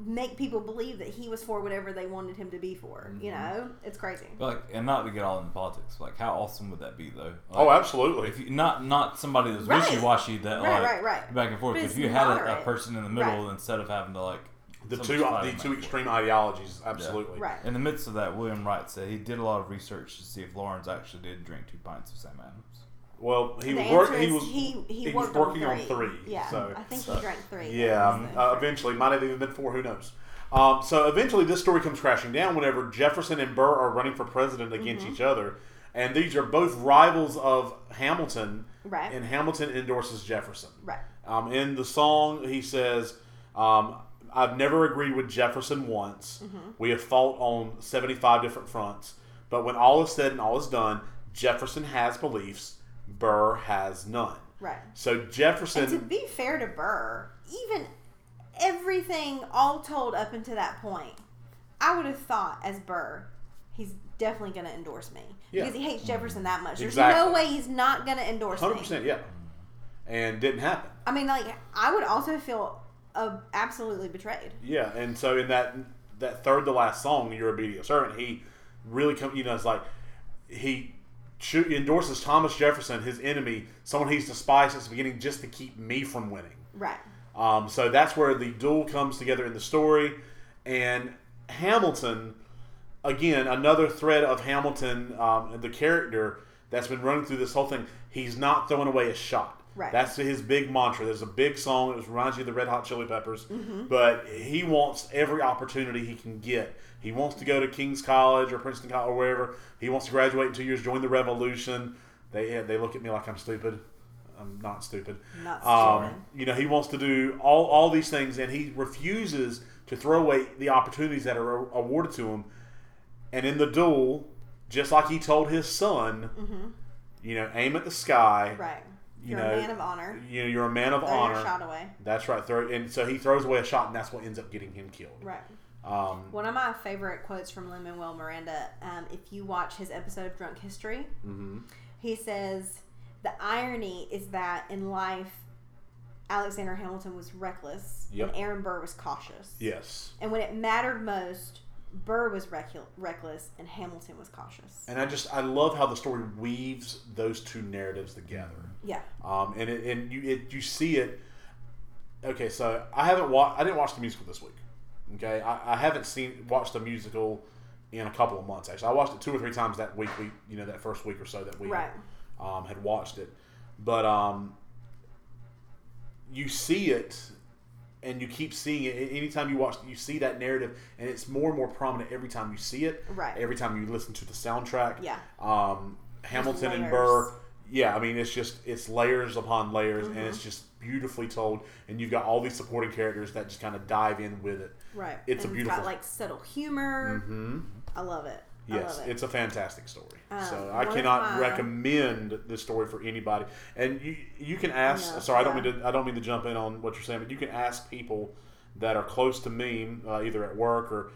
make people believe that he was for whatever they wanted him to be for. You Mm-hmm. know? It's crazy. But, like, and not to get all into politics, like how awesome would that be though? Like, Oh, absolutely. If you, not not somebody that's Right. wishy washy that Right, like right, right. back and forth. But If you had a, a person in the middle Right. instead of having to like The two the two back and extreme ideologies, absolutely. Right. In the midst of that, William Wright said he did a lot of research to see if Laurens actually did drink two pints of Sam Adams. Well, he The was answer he was he, he, he was working on on three. three, Yeah, so- I think so- he drank three. Yeah, uh, eventually might have even been four. Who knows? Um, so eventually, this story comes crashing down whenever Jefferson and Burr are running for president against Mm-hmm. each other, and these are both rivals of Hamilton. Right. And Hamilton endorses Jefferson. Right. Um, in the song, he says, um, "I've never agreed with Jefferson once. Mm-hmm. We have fought on seventy-five different fronts, but when all is said and all is done, Jefferson has beliefs. Burr has none." Right. So Jefferson. And to be fair to Burr, even everything all told up until that point, I would have thought as Burr, he's definitely going to endorse me Yeah. because he hates Jefferson that much. There's Exactly. no way he's not going to endorse Hundred me. percent, yeah. And didn't happen. I mean, like I would also feel uh, absolutely betrayed. Yeah, and so in that that third to last song, "Your Obedient Servant," he really come. You know, it's like he endorses Thomas Jefferson, his enemy, someone he's despised since the beginning, just to keep me from winning. Right. Um, so that's where the duel comes together in the story, and Hamilton, again, another thread of Hamilton, um, the character that's been running through this whole thing. He's not throwing away a shot. Right. That's his big mantra. There's a big song that reminds you of the Red Hot Chili Peppers, Mm-hmm. but he wants every opportunity he can get. He wants to go to King's College or Princeton College or wherever. He wants to graduate in two years, join the Revolution. They they look at me like I'm stupid. I'm not stupid. Not Um, you know, he wants to do all, all these things, and he refuses to throw away the opportunities that are awarded to him. And in the duel, just like he told his son, you know, aim at the sky. Mm-hmm. Right. You You're know, a man of honor. You know, you're a man of Throw honor. your shot away. That's right. Throw, and so he throws away a shot, and that's what ends up getting him killed. Right. Um, One of my favorite quotes from Lin Manuel Miranda, um, if you watch his episode of Drunk History, mhm. he says, The irony is that in life, Alexander Hamilton was reckless Yep. and Aaron Burr was cautious. Yes. And when it mattered most, Burr was recu- reckless and Hamilton was cautious. And I just I love how the story weaves those two narratives together. Yeah. Um, and it, and you it, you see it. Okay, so I haven't watched. I didn't watch the musical this week. Okay, I, I haven't seen watched the musical in a couple of months. Actually, I watched it two or three times that week. We, you know, that first week or so that we Right. um, had watched it, but um, you see it and you keep seeing it anytime you watch you see that narrative and it's more and more prominent every time you see it Right. every time you listen to the soundtrack Yeah. um, hamilton and burr yeah i mean it's just it's layers upon layers and Mm-hmm. it's just beautifully told and you've got all these supporting characters that just kind of dive in with it Right. It's a beautiful- got like subtle humor. hmm I love it. I Yes, love it. it's a fantastic story. Um, so I cannot my- recommend this story for anybody. And you you can ask. No, sorry, I don't mean to I don't mean to jump in on what you're saying, but you can ask people that are close to me, uh, either at work or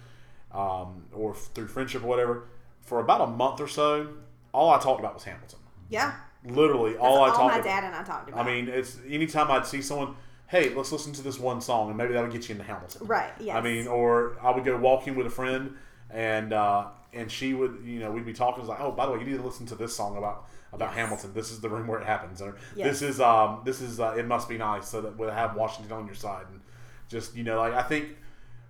um, or through friendship or whatever. For about a month or so, all I talked about was Hamilton. yeah. Literally, all all, I talked about. my about. dad and I talked about. I mean, it's anytime I'd see someone, hey, let's listen to this one song, and maybe that'll get you into Hamilton. right. Yes. I mean, or I would go walking with a friend, and uh, and she would, you know, we'd be talking. It's like, oh, by the way, you need to listen to this song about about Yes. Hamilton. This is the room where it happens, or Yes. this is um this is uh, it must be nice, so that we'll have Washington on your side, and just you know, like I think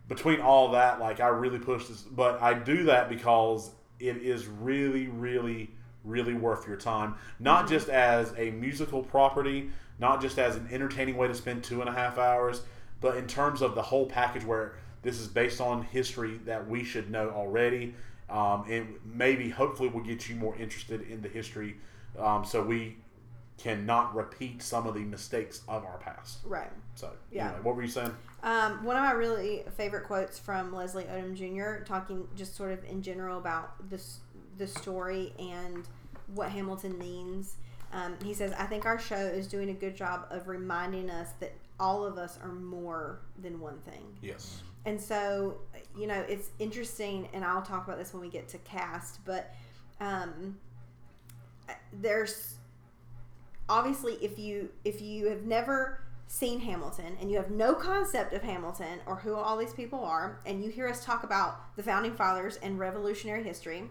between all that, like I really push this, but I do that because it is really, really, really worth your time. Not just as a musical property, not just as an entertaining way to spend two and a half hours, but in terms of the whole package where this is based on history that we should know already. Um, and maybe, hopefully, will get you more interested in the history um, so we cannot repeat some of the mistakes of our past. right. So, Yeah. anyway, what were you saying? Um, one of my really favorite quotes from Leslie Odom Jr. talking just sort of in general about this the story and what Hamilton means. Um, he says, "I think our show is doing a good job of reminding us that all of us are more than one thing." Yes. And so, you know, it's interesting, and I'll talk about this when we get to cast, but um, there's obviously if you if you have never seen Hamilton and you have no concept of Hamilton or who all these people are, and you hear us talk about the founding fathers and revolutionary history,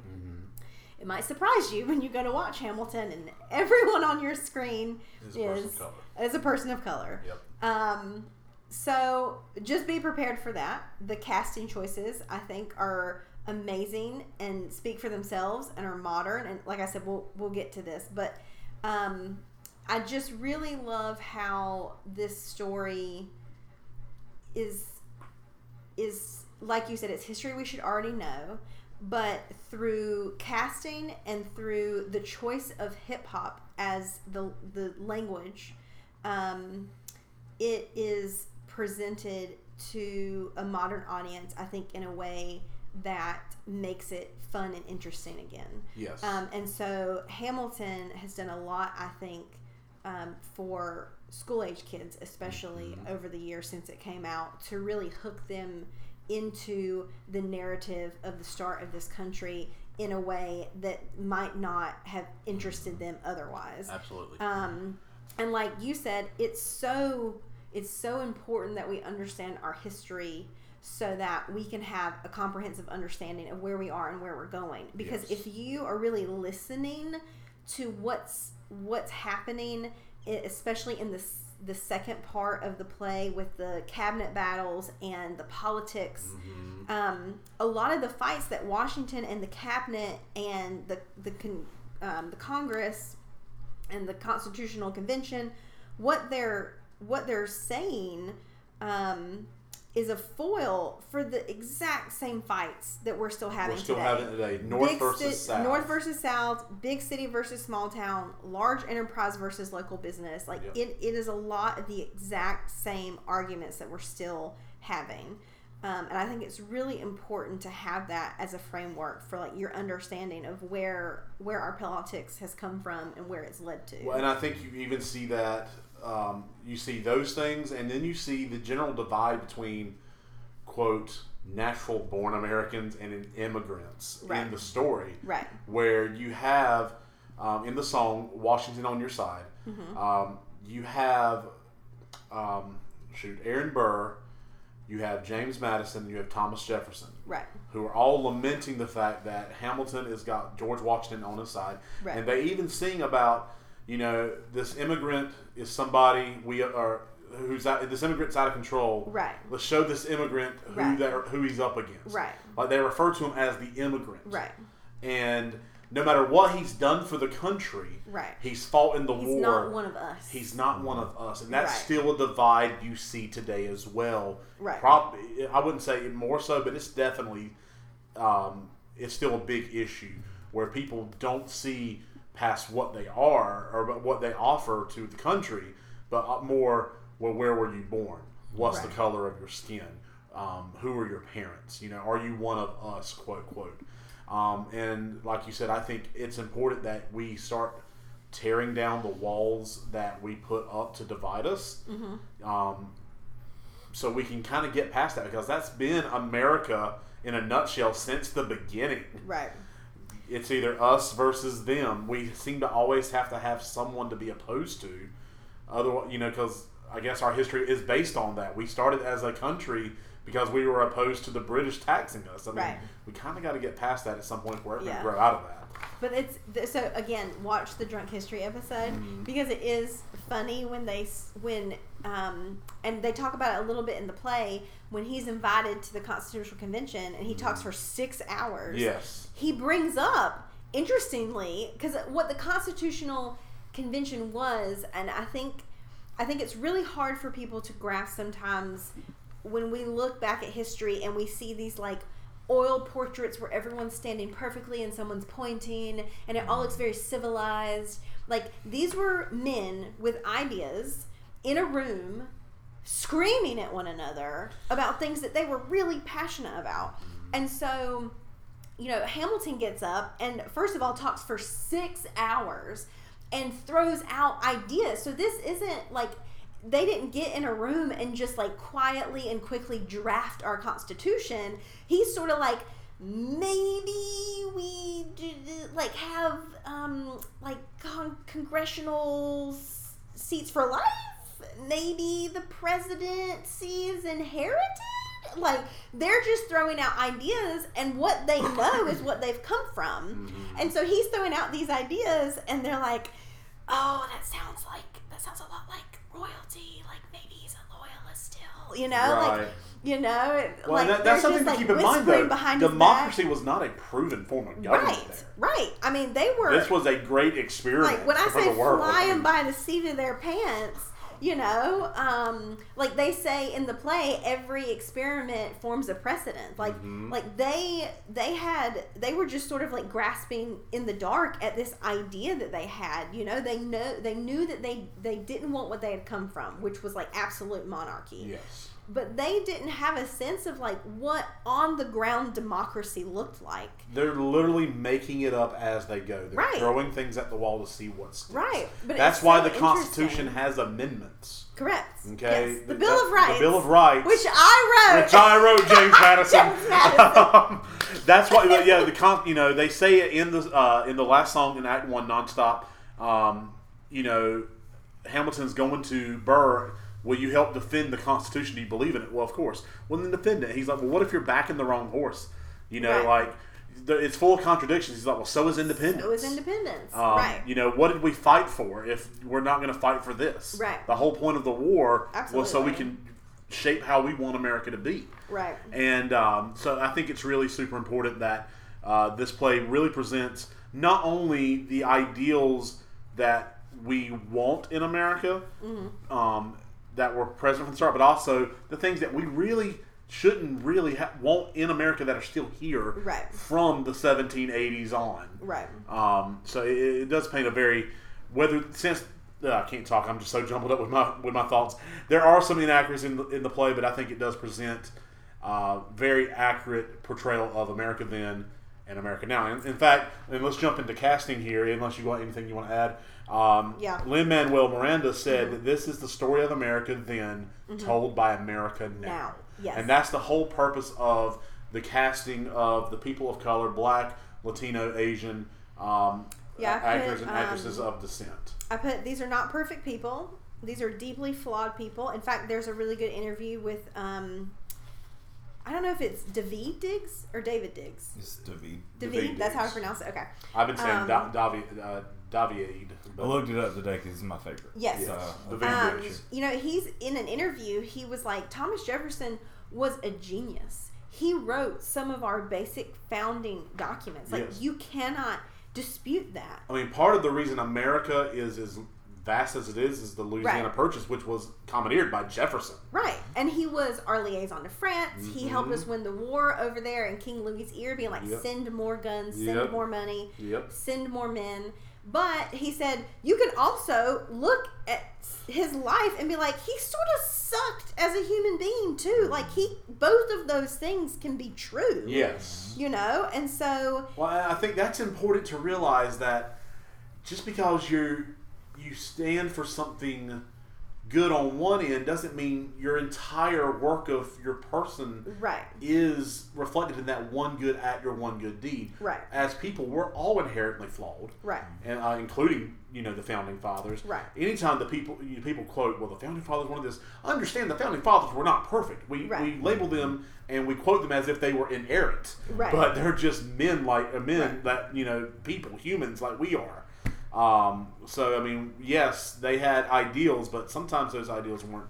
it might surprise you when you go to watch Hamilton and everyone on your screen Is a person is of color. is a person of color. Yep. Um, so just be prepared for that. The casting choices, I think, are amazing and speak for themselves and are modern. And like I said, we'll we'll get to this, but um, I just really love how this story is is like you said, it's history we should already know. But through casting and through the choice of hip hop as the the language, um, it is presented to a modern audience, I think, in a way that makes it fun and interesting again. Yes. Um, and so Hamilton has done a lot, I think, um, for school age kids, especially over the years since it came out, to really hook them into the narrative of the start of this country in a way that might not have interested them otherwise. Absolutely. Um, and like you said, it's so it's so important that we understand our history so that we can have a comprehensive understanding of where we are and where we're going. Because Yes. if you are really listening to what's what's happening, especially in the the second part of the play with the cabinet battles and the politics, um, a lot of the fights that Washington and the cabinet and the the con, um, the Congress and the Constitutional Convention, what they're what they're saying um, is a foil for the exact same fights that we're still having We're still today. having today. North Big versus ci- South. North versus South, big city versus small town, large enterprise versus local business. Like Yep. it, it is a lot of the exact same arguments that we're still having. Um, and I think it's really important to have that as a framework for like your understanding of where where our politics has come from and where it's led to. Well, and I think you even see that um, you see those things, and then you see the general divide between quote natural born Americans and immigrants Right. in the story, Right. where you have um, in the song "Washington on Your Side," Mm-hmm. um, you have um, shoot Aaron Burr, you have James Madison, you have Thomas Jefferson Right. who are all lamenting the fact that Hamilton has got George Washington on his side, Right. and they even sing about you know this immigrant is somebody we are who's out, this immigrant's out of control. Right. Let's show this immigrant who Right. that who he's up against. Right. Like they refer to him as the immigrant. Right. And no matter what he's done for the country, Right. he's fought in the He's war. He's not one of us. He's not one of us, and that's Right. still a divide you see today as well. Right. Probably, I wouldn't say more so, but it's definitely, um, it's still a big issue where people don't see past what they are or what they offer to the country, but uh, more, well, where were you born? What's the color of your skin? Um, who are your parents? You know, are you one of us? Quote quote. Um, and like you said, I think it's important that we start tearing down the walls that we put up to divide us. Um, so we can kind of get past that because that's been America in a nutshell since the beginning. right. It's either us versus them. We seem to always have to have someone to be opposed to. Otherwise, you know, because I guess our history is based on that. We started as a country because we were opposed to the British taxing us. I mean, Right. we kind of got to get past that at some point. We're going to Yeah. grow out of that. But it's so again, watch the drunk history episode Mm-hmm. because it is funny when they when um and they talk about it a little bit in the play when he's invited to the Constitutional Convention and he talks mm. for six hours. Yes. he brings up interestingly because what the Constitutional Convention was, and I think I think it's really hard for people to grasp sometimes when we look back at history and we see these like oil portraits where everyone's standing perfectly and someone's pointing and it all looks very civilized. Like these were men with ideas in a room screaming at one another about things that they were really passionate about. And so, you know, Hamilton gets up and first of all talks for 6 hours and throws out ideas. So this isn't like they didn't get in a room and just like quietly and quickly draft our constitution. He's sort of like maybe we like have um like con- congressional seats for life. Maybe the presidency is inherited. Like they're just throwing out ideas, and what they know is what they've come from. Mm-hmm. And so he's throwing out these ideas, and they're like, "Oh, that sounds like that sounds a lot like royalty. Like maybe he's a loyalist still, you know? Right. Like you know, it- Well, like that, that's something just, to like, keep in mind, though. behind his back. Democracy was not a proven form of government. Right, there. right. I mean, they were This was a great experiment. like when I say flying by the seat of their pants. You know, um, like they say in the play, every experiment forms a precedent. Like, Mm-hmm. like they they had they were just sort of like grasping in the dark at this idea that they had. You know, they know they knew that they they didn't want what they had come from, which was like absolute monarchy Yes. But they didn't have a sense of like what on the ground democracy looked like. They're literally making it up as they go. They're Right. throwing things at the wall to see what sticks. Right, but That's why so the Constitution has amendments. Correct. Okay. Yes, the Th- Bill that- of Rights. The Bill of Rights. which I wrote. which I wrote, James Madison. James Madison. Um, That's why, yeah, the con, you know, they say it in the uh, in the last song in Act One, nonstop. Um, you know, Hamilton's going to Burr. Will you help defend the Constitution? Do you believe in it? Well, of course. Well, then defend it. He's like, well, what if you're backing the wrong horse? You know, Right. like it's full of contradictions. He's like, well, so is independence. it was independence. Um, right. You know, what did we fight for if we're not going to fight for this? Right. The whole point of the war was so we can shape how we want America to be. right. And um, so I think it's really super important that uh, this play really presents not only the ideals that we want in America, Mm-hmm. um, that were present from the start, but also the things that we really shouldn't really ha- want in America that are still here Right. from the 1780s on. Right. Um, so it, it does paint a very whether since uh, I can't talk. I'm just so jumbled up with my with my thoughts. There are some inaccuracies in the, in the play, but I think it does present uh, very accurate portrayal of America then and America now. And in fact, and let's jump into casting here. Unless you got anything you want to add. Um, Yeah. Lin Manuel Miranda said that this is the story of America then told by America now. Now. Yes. And that's the whole purpose of the casting of the people of color, black, Latino, Asian um, Yeah, I put, actors and actresses um, of descent. I put these are not perfect people. These are deeply flawed people. In fact, there's a really good interview with um, I don't know if it's David Diggs or David Diggs. It's David. David, David that's how I pronounce it. Okay. I've been saying Um, da- Davi, uh, David. I looked it up today because it's my favorite. Yes. So, David Um, you know, he's in an interview. He was like, Thomas Jefferson was a genius. He wrote some of our basic founding documents. Like Yes. you cannot dispute that. I mean, part of the reason America is as vast as it is is the Louisiana Right. Purchase, which was commandeered by Jefferson. Right. And he was our liaison to France. He helped Mhm. us win the war over there in King Louis' ear, being like, Yep. send more guns, send Yep. more money, Yep. send more men. But he said you can also look at his life and be like, he sort of sucked as a human being too. Like he, both of those things can be true. Yes. You know, and so Well, I I think that's important to realize that just because you you stand for something good on one end doesn't mean your entire work of your person right, is reflected in that one good act or one good deed. Right. As people, we're all inherently flawed. right, and uh, including you know the founding fathers. Right. Anytime the people you know, people quote, well, the founding fathers wanted this. Understand the founding fathers were not perfect. We Right. we label them and we quote them as if they were inerrant. Right. But they're just men like uh, men Right. that you know people humans like we are. Um, so I mean, yes, they had ideals, but sometimes those ideals weren't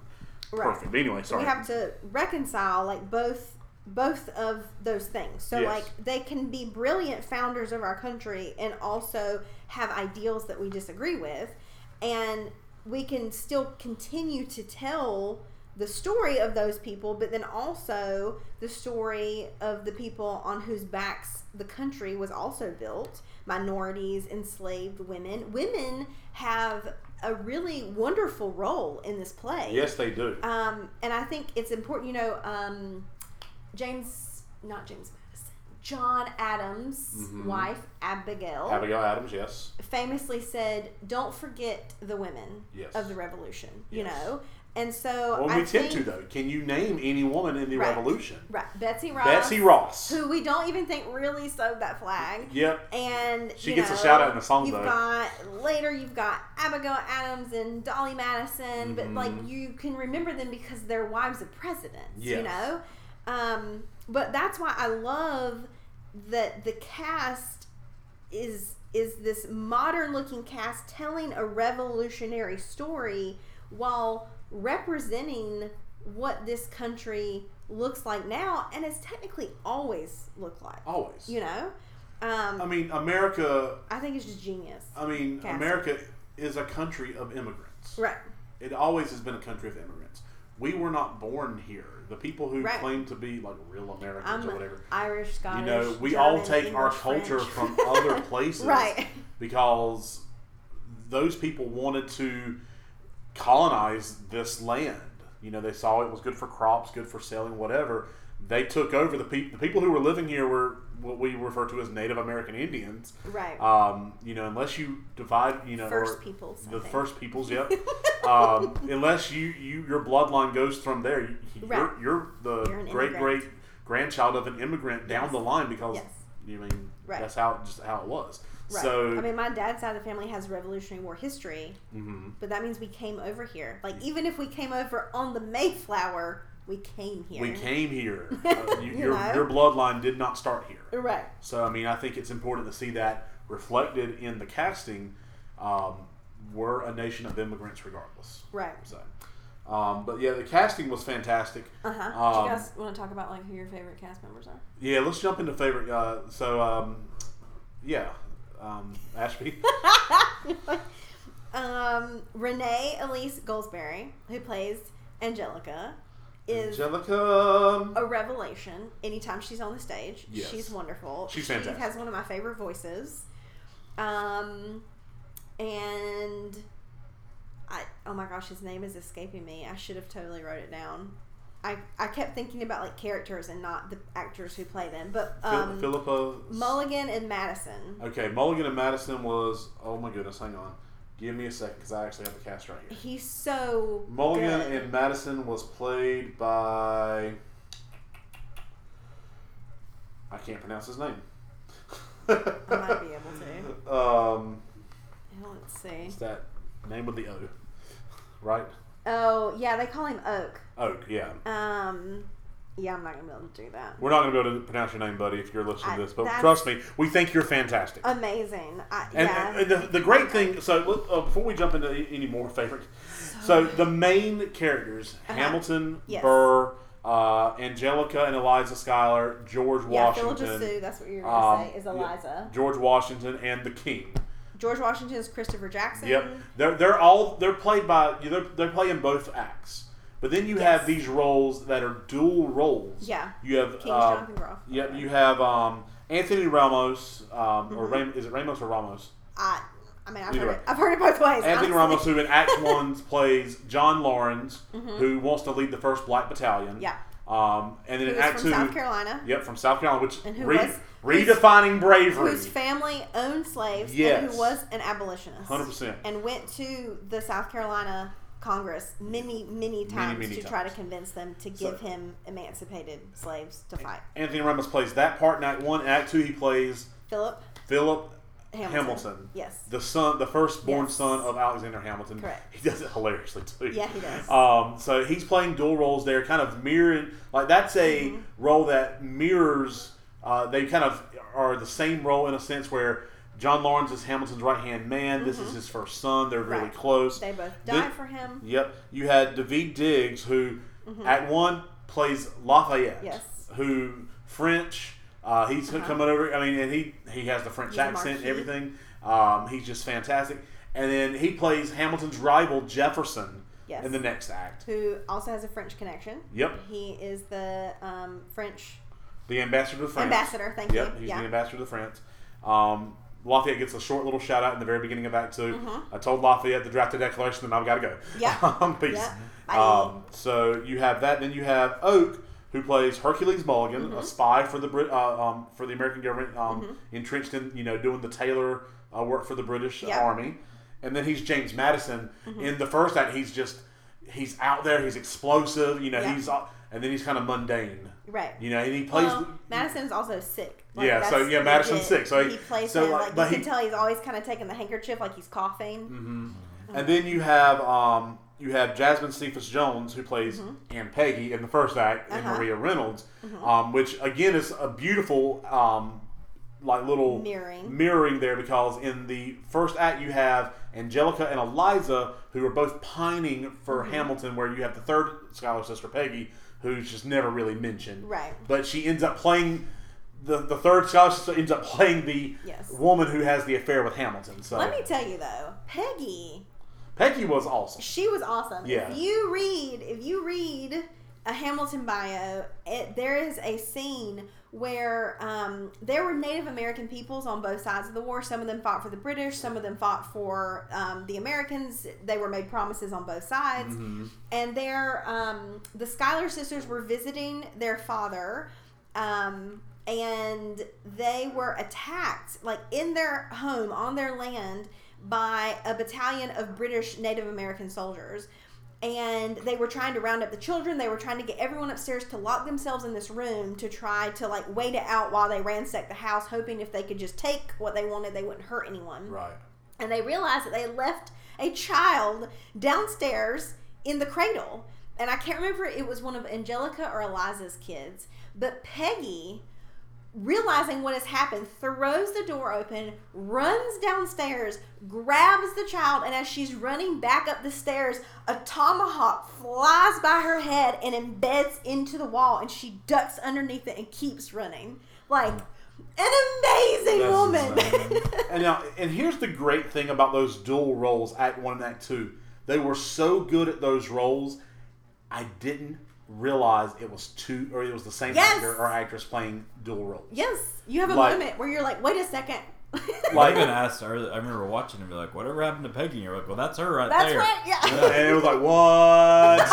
Right. perfect. But anyway, sorry. we have to reconcile like both both of those things. So Yes. like they can be brilliant founders of our country and also have ideals that we disagree with and we can still continue to tell the story of those people but then also the story of the people on whose backs the country was also built minorities enslaved women women have a really wonderful role in this play yes, they do. um, and I think it's important, you know, um, James, not James Madison, John Adams' Mhm. wife, Abigail, Abigail Adams, yes. famously said, Don't forget the women Yes. of the revolution, you know? And so Well, I we tend to though. Can you name any woman in the Right. revolution? Right, Betsy Ross, Betsy Ross. who we don't even think really sewed that flag. Yep. And She gets a shout out in the song, You've though. got later, you've got Abigail Adams and Dolley Madison, but like you can remember them because they're wives of presidents. You know, um, but that's why I love that the cast is is this modern looking cast telling a revolutionary story while representing what this country looks like now and has technically always looked like Always. you know um, I mean, America. I think it's just genius. I mean. America is a country of immigrants. Right. It always has been a country of immigrants. We were not born here. The people who Right. claim to be like real Americans I'm or whatever. Irish, Scottish. You know, we all German, take our culture French. from other places, Right. Because those people wanted to colonize this land. You know, they saw it was good for crops, good for selling, whatever. They took over the people. The people who were living here were what we refer to as Native American Indians. Right. Um, you know, unless you divide, you know, First peoples, the first peoples, yep. um, unless you, you your bloodline goes from there, you, Right. you're, you're the You're great great grandchild of an immigrant down Yes. the line because Yes. you mean Right. that's how just how it was. Right. So I mean, my dad's side of the family has Revolutionary War history, mhm. but that means we came over here. Like, even if we came over on the Mayflower, we came here. we came here. Uh, you, You your know? your bloodline did not start here. Right. So I mean, I think it's important to see that reflected in the casting. Um, we're a nation of immigrants, regardless. Right. So, um, but yeah, the casting was fantastic. Uh huh. Um, you guys want to talk about like who your favorite cast members are? Yeah, let's jump into favorite. Uh, so, um, yeah, um, Ashby. um, Renee Elise Goldsberry, who plays Angelica, is Angelica. a revelation anytime she's on the stage. Yes. She's wonderful. She's She has one of my favorite voices. Um, and I oh my gosh, his name is escaping me. I should have totally wrote it down. I, I kept thinking about like characters and not the actors who play them. But um, Phillipa. Mulligan and Madison. Okay, Mulligan and Madison was. Oh my goodness, hang on. Give me a second because I actually have the cast right here. He's so Mulligan good. and Madison was played by. I can't pronounce his name. I might be able to. Um, Let's see. it's that name with the O, right? Oh yeah, they call him Oak. Oak, yeah. Um, Yeah, I'm not gonna be able to do that. We're not going to be able to pronounce your name, buddy, if you're listening I- to this. But trust me, we think you're fantastic. Amazing. I, And, yeah. and the, the great thing, so uh, before we jump into any more favorites, so the main characters Uh-huh. Hamilton, Yes. Burr, uh, Angelica and Eliza Schuyler, George yeah, Washington, Soo, that's what you're gonna um, say, is Eliza. George Washington, and the King. George Washington is Christopher Jackson. Yep, they're they're all they're played by they're they're playing both acts. But then you have these roles that are dual roles. Yeah. You have King's uh, Jonathan Groff. Yep, you have um, Anthony Ramos, um, or Mhm. Ram- is it Ramos or Ramos? I, I mean, I've heard, it, I've heard it both ways. Anthony honestly. Ramos, who in Act One plays John Laurens, Mhm. who wants to lead the First Black Battalion. Yeah. Um, and then Who in Act from Two, South Carolina. yep, from South Carolina, which And who was- redefining bravery. Whose family owned slaves Yes. and who was an abolitionist. 100%. And went to the South Carolina Congress many, many times many to try to convince them to So- give him emancipated slaves to fight. Anthony Ramos plays that part in Act One. In Act Two, he plays Philip Philip Hamilton. Hamilton. Yes. the son, the firstborn Yes. son of Alexander Hamilton. Correct. He does it hilariously too. Yeah, he does. Um, so he's playing dual roles there, kind of mirroring. Like that's a Mm-hmm. role that mirrors. Uh, they kind of are the same role in a sense where John Laurens is Hamilton's right hand man. This is his first son. They're really Mm-hmm. Right. close. They both died for him. Yep. You had David Diggs, who at one plays Lafayette. Mm-hmm. Yes. Who French. Uh, he's Uh-huh. coming over. I mean, and he he has the French He's accent and everything. Um, he's just fantastic. And then he plays Hamilton's rival Jefferson Yes. in the next act. Who also has a French connection. Yep. He is the um, French The ambassador to France. ambassador. Thank Yep, you. he's yeah. the ambassador to France. Um, Lafayette gets a short little shout out in the very beginning of Act 2 Mhm. I told Lafayette to draft the declaration, and I've got to go. Yeah. um, peace. Bye. Um, so you have that. Then you have Oak, who plays Hercules Mulligan, Mm-hmm. a spy for the Brit, uh, um, for the American government, um, entrenched in you know doing the tailor uh, work for the British Yeah. Army. And then he's James Madison. Mm-hmm. In the first act, he's just he's out there. He's explosive. You know, Yeah. he's uh, and then he's kind of mundane. Right. You know, and he plays. Well, Madison's also sick. Yeah, so, yeah, Madison's sick, so he- he plays so, him like, like, but you he- can tell he's always kind of taking the handkerchief like he's coughing. Mm-hmm. And then you have um, you have Jasmine Cephas Jones who plays Aunt Peggy in the first act, and Mm-hmm. Uh-huh. Maria Reynolds, um, which again is a beautiful um, like little Mirroring. mirroring there because in the first act you have Angelica and Eliza who are both pining for Mm-hmm. Hamilton, where you have the third Schuyler sister Peggy who's just never really mentioned, Right. But she ends up playing. The, the third sister ends up playing the Yes. woman who has the affair with Hamilton. So Let me tell you though, Peggy, Peggy was awesome. she was awesome. Yeah. If you read, if you read a Hamilton bio, it, there is a scene where um, there were Native American peoples on both sides of the war. Some of them fought for the British, some of them fought for um, the Americans. They were made promises on both sides, and their um, the Schuyler sisters were visiting their father. Um, and they were attacked, like in their home, on their land, by a battalion of British Native American soldiers. And they were trying to round up the children. They were trying to get everyone upstairs to lock themselves in this room to try to like wait it out while they ransacked the house, hoping if they could just take what they wanted, they wouldn't hurt anyone Right. and they realized that they left a child downstairs in the cradle. And I can't remember if it was one of Angelica or Eliza's kids, but Peggy, realizing what has happened, throws the door open, runs downstairs, grabs the child, and as she's running back up the stairs, a tomahawk flies by her head and embeds into the wall, and she ducks underneath it and keeps running. Like, an amazing That's woman. insane. And now, and here's the great thing about those dual roles, Act One and Act Two. They were so good at those roles, I didn't realize it was two, or it was the same Yes. actor or actress playing dual roles. Yes, you have a Like- moment where you're like, wait a second. Well, I even asked earlier. I remember watching and be like, "Whatever happened to Peggy?" And you're like, "Well, that's her right That's there." right. Yeah. And it was like, what?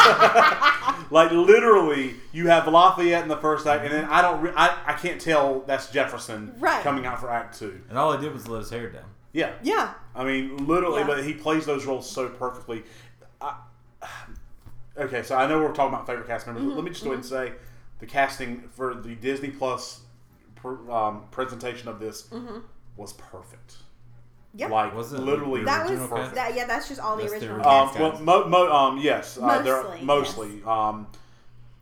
like literally, you have Lafayette in the first act, and then I don't, re- I, I can't tell that's Jefferson Right. coming out for Act Two. And all I did was let his hair down. Yeah, Yeah. I mean, literally, Yeah. but he plays those roles so perfectly. I, okay, so I know we're talking about favorite cast members. Mm-hmm, but Let me just go ahead and say the casting for the Disney Plus pr- um, presentation of this was perfect. Mm-hmm. Yep. Like Was it literally, that was original perfect. that. Yeah, that's just all the That's the original original Um, well, mo, mo, um, yes, uh, they're Mostly, mostly. Um,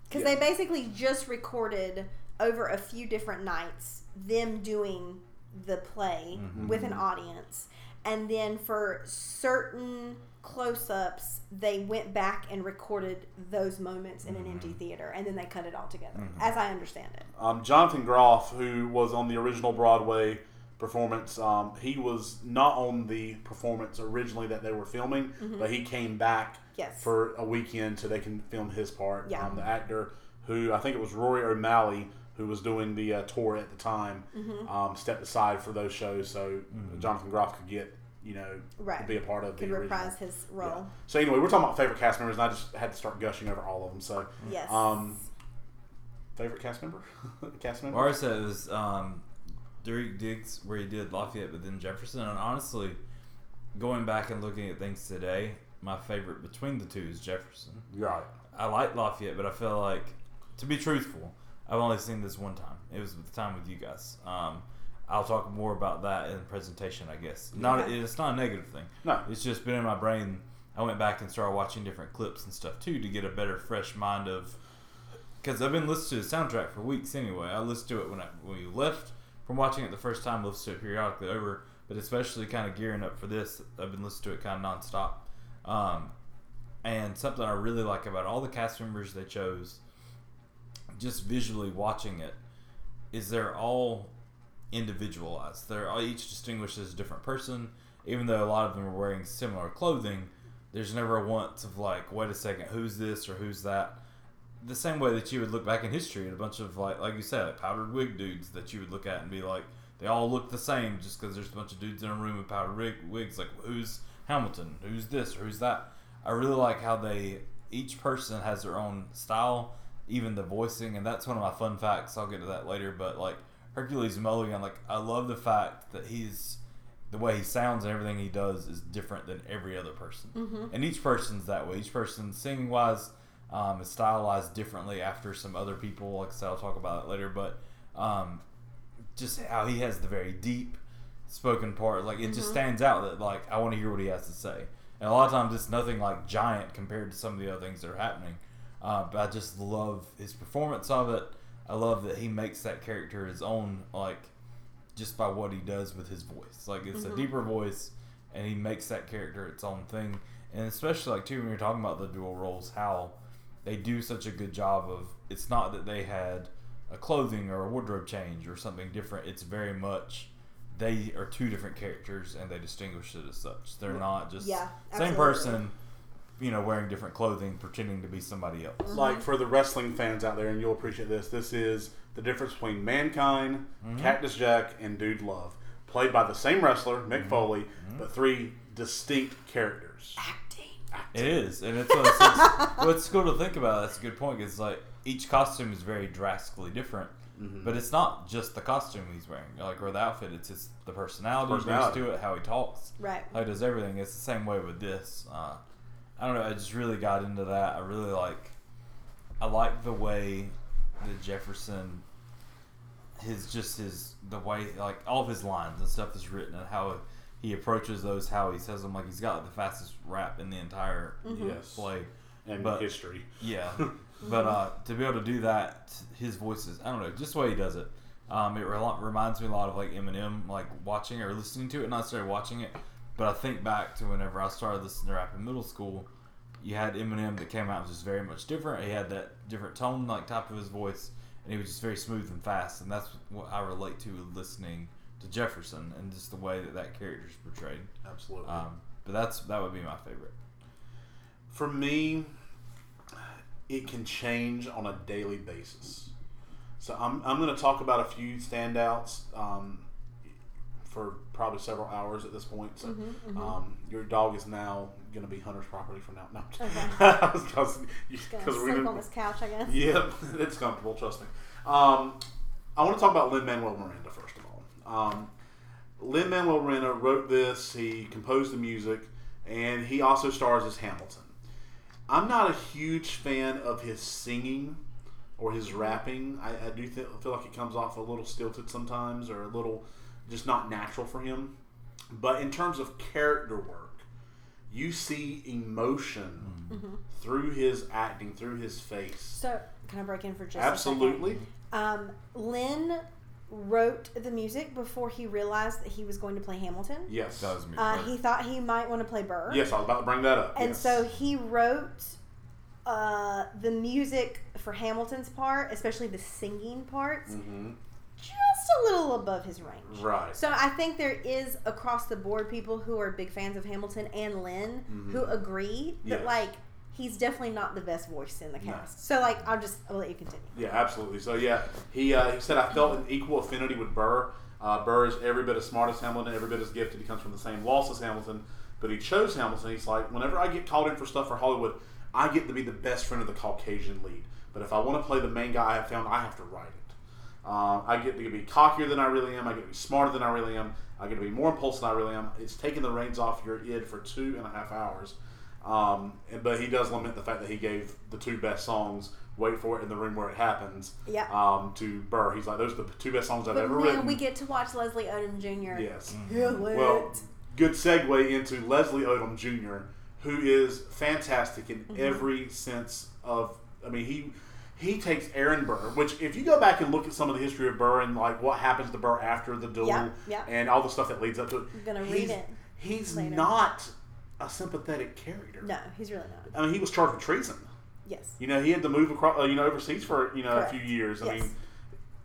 because Yeah. they basically just recorded over a few different nights them doing the play Mm-hmm. with an audience, and then for certain close-ups, they went back and recorded those moments in an empty Mm-hmm. theater, and then they cut it all together, as I understand it. Um, Jonathan Groff, who was on the original Broadway performance, um, he was not on the performance originally that they were filming, but he came back Mm-hmm. Yes. for a weekend so they can film his part. Yeah. Um, the actor who I think it was Rory O'Malley who was doing the uh, tour at the time Mm-hmm. um, stepped aside for those shows so Jonathan Groff could get you know Right. to be a part of Could the original. reprise his Yeah. role. So anyway, we're talking about favorite cast members, and I just had to start gushing over all of them. So Yes. um, favorite cast member, cast member. Or I said was um, Derek Diggs where he did Lafayette, but then Jefferson. And honestly, going back and looking at things today, my favorite between the two is Jefferson. Right. I like Lafayette, but I feel like, to be truthful, I've only seen this one time. It was the time with you guys. Um, I'll talk more about that in the presentation, I guess. Not Okay. it's not a negative thing. No. It's just been in my brain. I went back and started watching different clips and stuff too to get a better, fresh mind of. Because I've been listening to the soundtrack for weeks anyway. I listened to it when I when we left from watching it the first time. Listened to it periodically over, but especially kind of gearing up for this, I've been listening to it kind of nonstop. Um, and something I really like about all the cast members they chose, just visually watching it, is they're all individualized. They're all each distinguished as a different person, even though a lot of them are wearing similar clothing. There's never a once of like, wait a second, who's this or who's that. The same way that you would look back in history at a bunch of like, like you said, like powdered wig dudes that you would look at and be like, they all look the same just because there's a bunch of dudes in a room with powdered wig, wigs. Like, who's Hamilton? Who's this or who's that? I really like how they each person has their own style, even the voicing, and that's one of my fun facts. I'll get to that later, but like Hercules Mulligan, like I love the fact that he's the way he sounds and everything he does is different than every other person, Mm-hmm. and each person's that way. Each person singing wise um, is stylized differently after some other people. Like I said, I'll talk about it later, but um, just how he has the very deep spoken part, like it just stands out that like I want to hear what he has to say. And a lot of times it's nothing like giant compared to some of the other things that are happening. Uh, but I just love his performance of it. I love that he makes that character his own, like just by what he does with his voice. Like it's a mm-hmm. deeper voice, and he makes that character its own thing. And especially like too when you're talking about the dual roles, how they do such a good job of. It's not that they had a clothing or a wardrobe change or something different. It's very much they are two different characters and they distinguish it as such. They're not just Yeah, same person, you know, wearing different clothing, pretending to be somebody else. Mm-hmm. Like for the wrestling fans out there, and you'll appreciate this. This is the difference between Mankind, Mm-hmm. Cactus Jack, and Dude Love, played by the same wrestler, Mick Mm-hmm. Foley, but three distinct characters. Acting. It is, and it's, it's, it's what's cool to think about. That's a good point. Is like each costume is very drastically different, Mm-hmm. but it's not just the costume he's wearing, like or the outfit. It's just the personality, he brings Personality. to it, how he talks, Right. how he does everything. It's the same way with this. Uh, I don't know. I just really got into that. I really like. I like the way that Jefferson, his just his the way like all of his lines and stuff is written and how he approaches those, how he says them. Like he's got the fastest rap in the entire Yes. play. And But- history. Yeah, but uh, to be able to do that, his voice is I don't know, just the way he does it. Um, it rel reminds me a lot of like Eminem, like watching or listening to it, not necessarily watching it, but I think back to whenever I started listening to rap in middle school. You had Eminem that came out was just very much different. He had that different tone, like type of his voice, and he was just very smooth and fast. And that's what I relate to listening to Jefferson and just the way that that character is portrayed. Absolutely. Um, but that's that would be my favorite. For me, it can change on a daily basis. So I'm, I'm going to talk about a few standouts um, for probably several hours at this point. So Mm-hmm, Um, your dog is now going to be Hunter's property from now. No, because we're sleep going on this couch, I guess. Yep, it's comfortable. Trust me. Um, I want to talk about Lin Manuel Miranda first of all. Um, Lin Manuel Miranda wrote this. He composed the music, and he also stars as Hamilton. I'm not a huge fan of his singing or his rapping. I, I do th- feel like it comes off a little stilted sometimes, or a little just not natural for him. But in terms of character work, you see emotion Mm-hmm. through his acting, through his face. So, can I break in for just Absolutely. a? Um, Lin wrote the music before he realized that he was going to play Hamilton. Yes. That was me. Uh, he thought he might want to play Burr. Yes, I was about to bring that up. And yes. so he wrote uh, the music for Hamilton's part, especially the singing parts, Mhm. just a little above his range. Right. So I think there is across the board people who are big fans of Hamilton and Lin who agree that Yes. like he's definitely not the best voice in the No. cast. So like I'll just I'll let you continue. Yeah, absolutely. So yeah, he uh, he said I felt an equal affinity with Burr. Uh, Burr is every bit as smart as Hamilton, every bit as gifted. He comes from the same loss as Hamilton, but he chose Hamilton. He's like, whenever I get called in for stuff for Hollywood, I get to be the best friend of the Caucasian lead. But if I want to play the main guy I have found, I have to write it. Um, I get to be cockier than I really am. I get to be smarter than I really am. I get to be more impulsive than I really am. It's taking the reins off your id for two and a half hours. Um, and- but he does lament the fact that he gave the two best songs, "Wait for It" in "The Room Where It Happens," Yeah. um, to Burr. He's like, "Those are the two best songs I've But ever man, written." we get to watch Leslie Odom Jr. yes. Kill it. Well, good segue into Leslie Odom Jr., who is fantastic in Mm-hmm. every sense of. I mean, he he takes Aaron Burr, which if you go back and look at some of the history of Burr and like what happens to Burr after the duel Yeah, yeah. and all the stuff that leads up to it, I'm gonna he's- read it He's later. not a sympathetic character. no, he's really not. I mean, he was charged with treason. Yes. You know, he had to move across, uh, you know, overseas for you know Correct. a few years. I Yes. mean,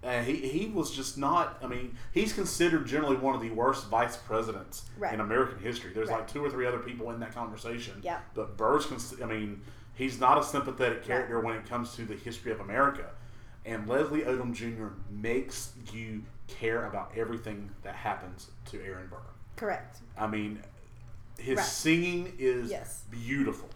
and he he was just not. I mean, he's considered generally one of the worst vice presidents Right. in American history. There's Right. like two or three other people in that conversation. Yeah. But Burr's, I mean, he's not a sympathetic character when it comes to the history of America. And Leslie Odom Jr. makes you care about everything that happens to Aaron Burr. Correct. I mean, his Right. singing is Yes. beautiful.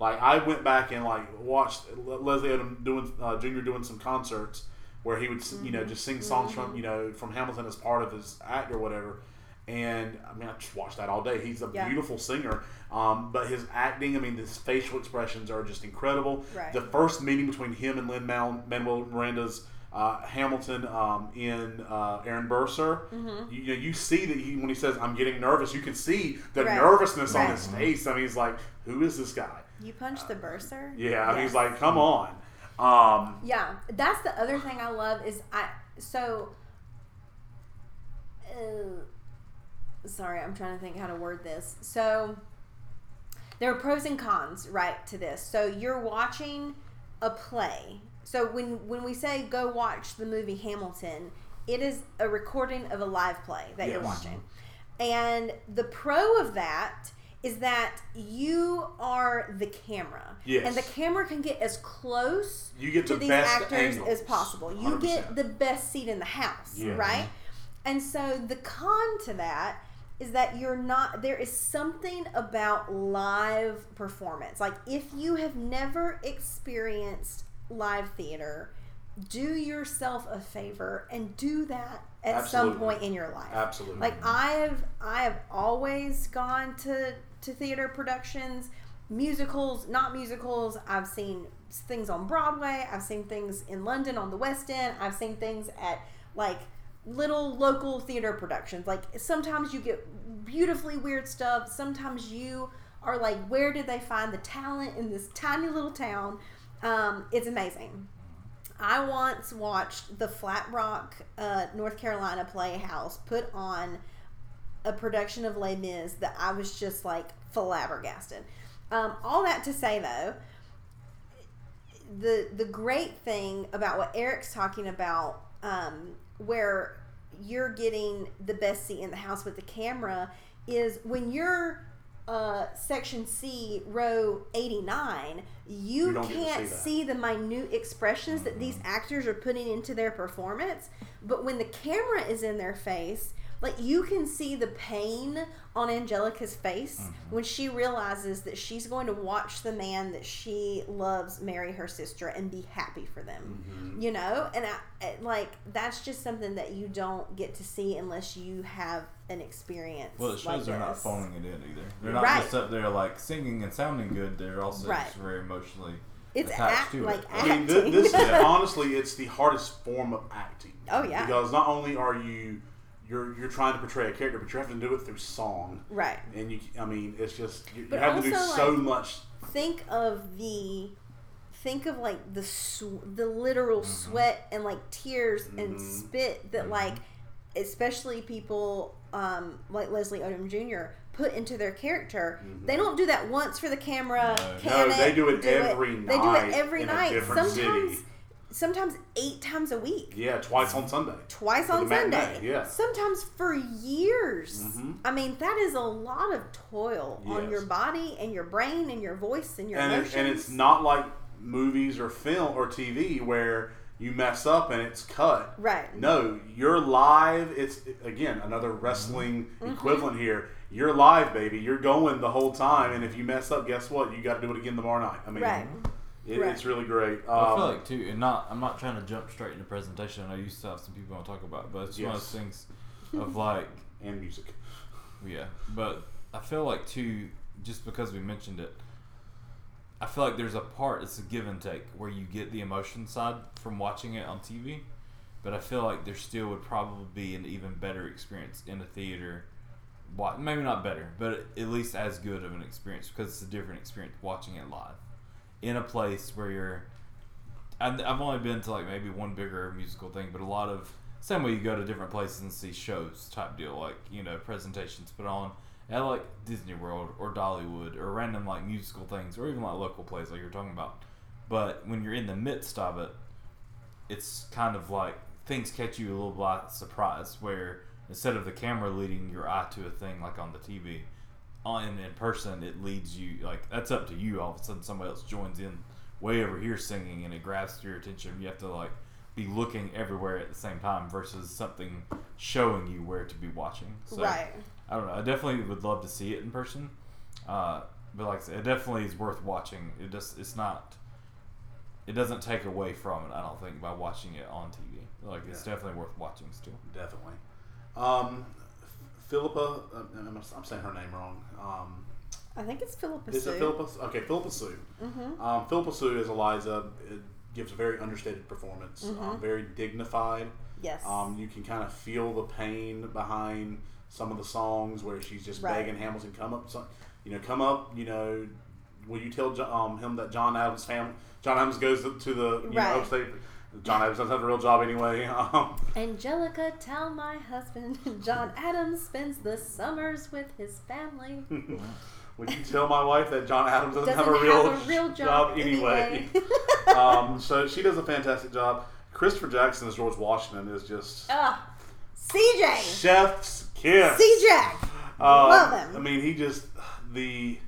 Like I went back and like watched Leslie Odom doing uh, Jr. doing some concerts where he would you Mm-hmm. know just sing songs from you know from Hamilton as part of his act or whatever. And I mean, I just watched that all day. He's a Yeah. beautiful singer, um, but his acting, I mean, his facial expressions are just incredible. Right. The first meeting between him and Lin Manuel Miranda's uh, Hamilton um, in uh, Aaron Burr, Sir, Mm-hmm. you, you know, you see that he when he says "I'm getting nervous," you can see the Right. nervousness on his face. I mean, he's like, "Who is this guy?" You punched the bursar. Yeah, Yes. he's like, "Come on." Um, Yeah, that's the other thing I love is I so. Uh, sorry, I'm trying to think how to word this. So there are pros and cons, right, to this. So you're watching a play. So when when we say go watch the movie Hamilton, it is a recording of a live play that you're watching. And the pro of that is that you are the camera. Yes. And the camera can get as close You get to the these best actors angles, as possible. You 100%. get the best seat in the house, Yeah. right? And so the con to that is that you're not there is something about live performance. Like if you have never experienced live theater, do yourself a favor and do that at some point in your life. absolutely. Like I've I have always gone to to theater productions, musicals, not musicals. I've seen things on Broadway. I've seen things in London on the West End. I've seen things at like little local theater productions. Like sometimes you get beautifully weird stuff. Sometimes you are like, where did they find the talent in this tiny little town? Um, it's amazing. I once watched the Flat Rock, uh, North Carolina Playhouse put on a production of Les Mis that I was just like flabbergasted. Um, all that to say though, the the great thing about what Eric's talking about, um, where you're getting the best seat in the house with the camera, is when you're uh, section C, row 89, you, You don't get to can't see see the minute expressions that these actors are putting into their performance. But when the camera is in their face, like you can see the pain on Angelica's face Mm-hmm. when she realizes that she's going to watch the man that she loves marry her sister and be happy for them. Mm-hmm. You know, and I, I- like that's just something that you don't get to see unless you have an experience. Well, it shows like they're not this. phoning it in either. They're not Right. just up there like singing and sounding good. They're also Right. just very emotionally It's attached act, to like it. I mean, th- acting. this is honestly, it's the hardest form of acting. Oh, yeah. Because not only are you you're you're trying to portray a character, but you have to do it through song. Right. And you, I mean, it's just you, you have to do so like- much. Think of the think of like the sw- the literal Mm-hmm. sweat and like tears and Mhm. spit that like especially people um, like Leslie Odom Jr. put into their character. They don't do that once for the camera. No. No, they do it do every They do night it every in a night. different Sometimes city. Sometimes eight times a week. Yeah, twice on Sunday. Twice on Sunday. yeah. Sometimes for years. Mhm. I mean, that is a lot of toil on your body and your brain and your voice and your and, emotions. it, and it's not like movies or film or TV where you mess up and it's cut. Right. No, you're live. It's again another wrestling Mm-hmm. equivalent here. You're live, baby. You're going the whole time, and if you mess up, guess what? You got to do it again tomorrow night. I mean, Right. It, Right. it's really great. I Um, feel like too, and not. I'm not trying to jump straight into presentation. I used to have some people I want to talk about, but it's one of those things of like, and music. yeah. But I feel like too, just because we mentioned it, I feel like there's a part. It's a give and take where you get the emotion side from watching it on TV, but I feel like there still would probably be an even better experience in a theater. wa- Maybe not better, but at least as good of an experience because it's a different experience watching it live in a place where you're and I've only been to like maybe one bigger musical thing, but a lot of same way you go to different places and see shows type deal, like you know presentations put on at like Disney World or Dollywood or random like musical things or even like local plays like you're talking about. But when you're in the midst of it, it's kind of like things catch you a little by surprise. Where instead of the camera leading your eye to a thing like on the TV, on in person it leads you like that's up to you. All of a sudden somebody else joins in way over here singing and it grabs your attention. You have to like be looking everywhere at the same time versus something showing you where to be watching. So, right. I don't know. I definitely would love to see it in person. Uh, but like I said, it definitely is worth watching. It just it's not. It doesn't take away from it. I don't think by watching it on TV. Like it's definitely worth watching still. Definitely. Um, Phillipa, uh, I'm, I'm saying her name wrong. Um, I think it's Phillipa is Soo. it Phillipa? Okay, Phillipa Soo. Mm-hmm. Um, Phillipa Soo as Eliza it gives a very understated performance, Mm-hmm. um, very dignified. Yes. Um, you can kind of feel the pain behind some of the songs where she's just Right. begging Hamilton, come up, son, you know, come up, you know, will you tell Jo- um, him that John Adams' family, John Adams goes to to the, you Right. know, upstate. John Adams doesn't have a real job anyway. Um, Angelica, tell my husband John Adams spends the summers with his family. would you tell my wife that John Adams doesn't, Doesn't have a real, have a real job, anyway? anyway. um, so she does a fantastic job. Christopher Jackson as George Washington is just CJ. chef's kiss. CJ. Um, Love him. I mean, he just the.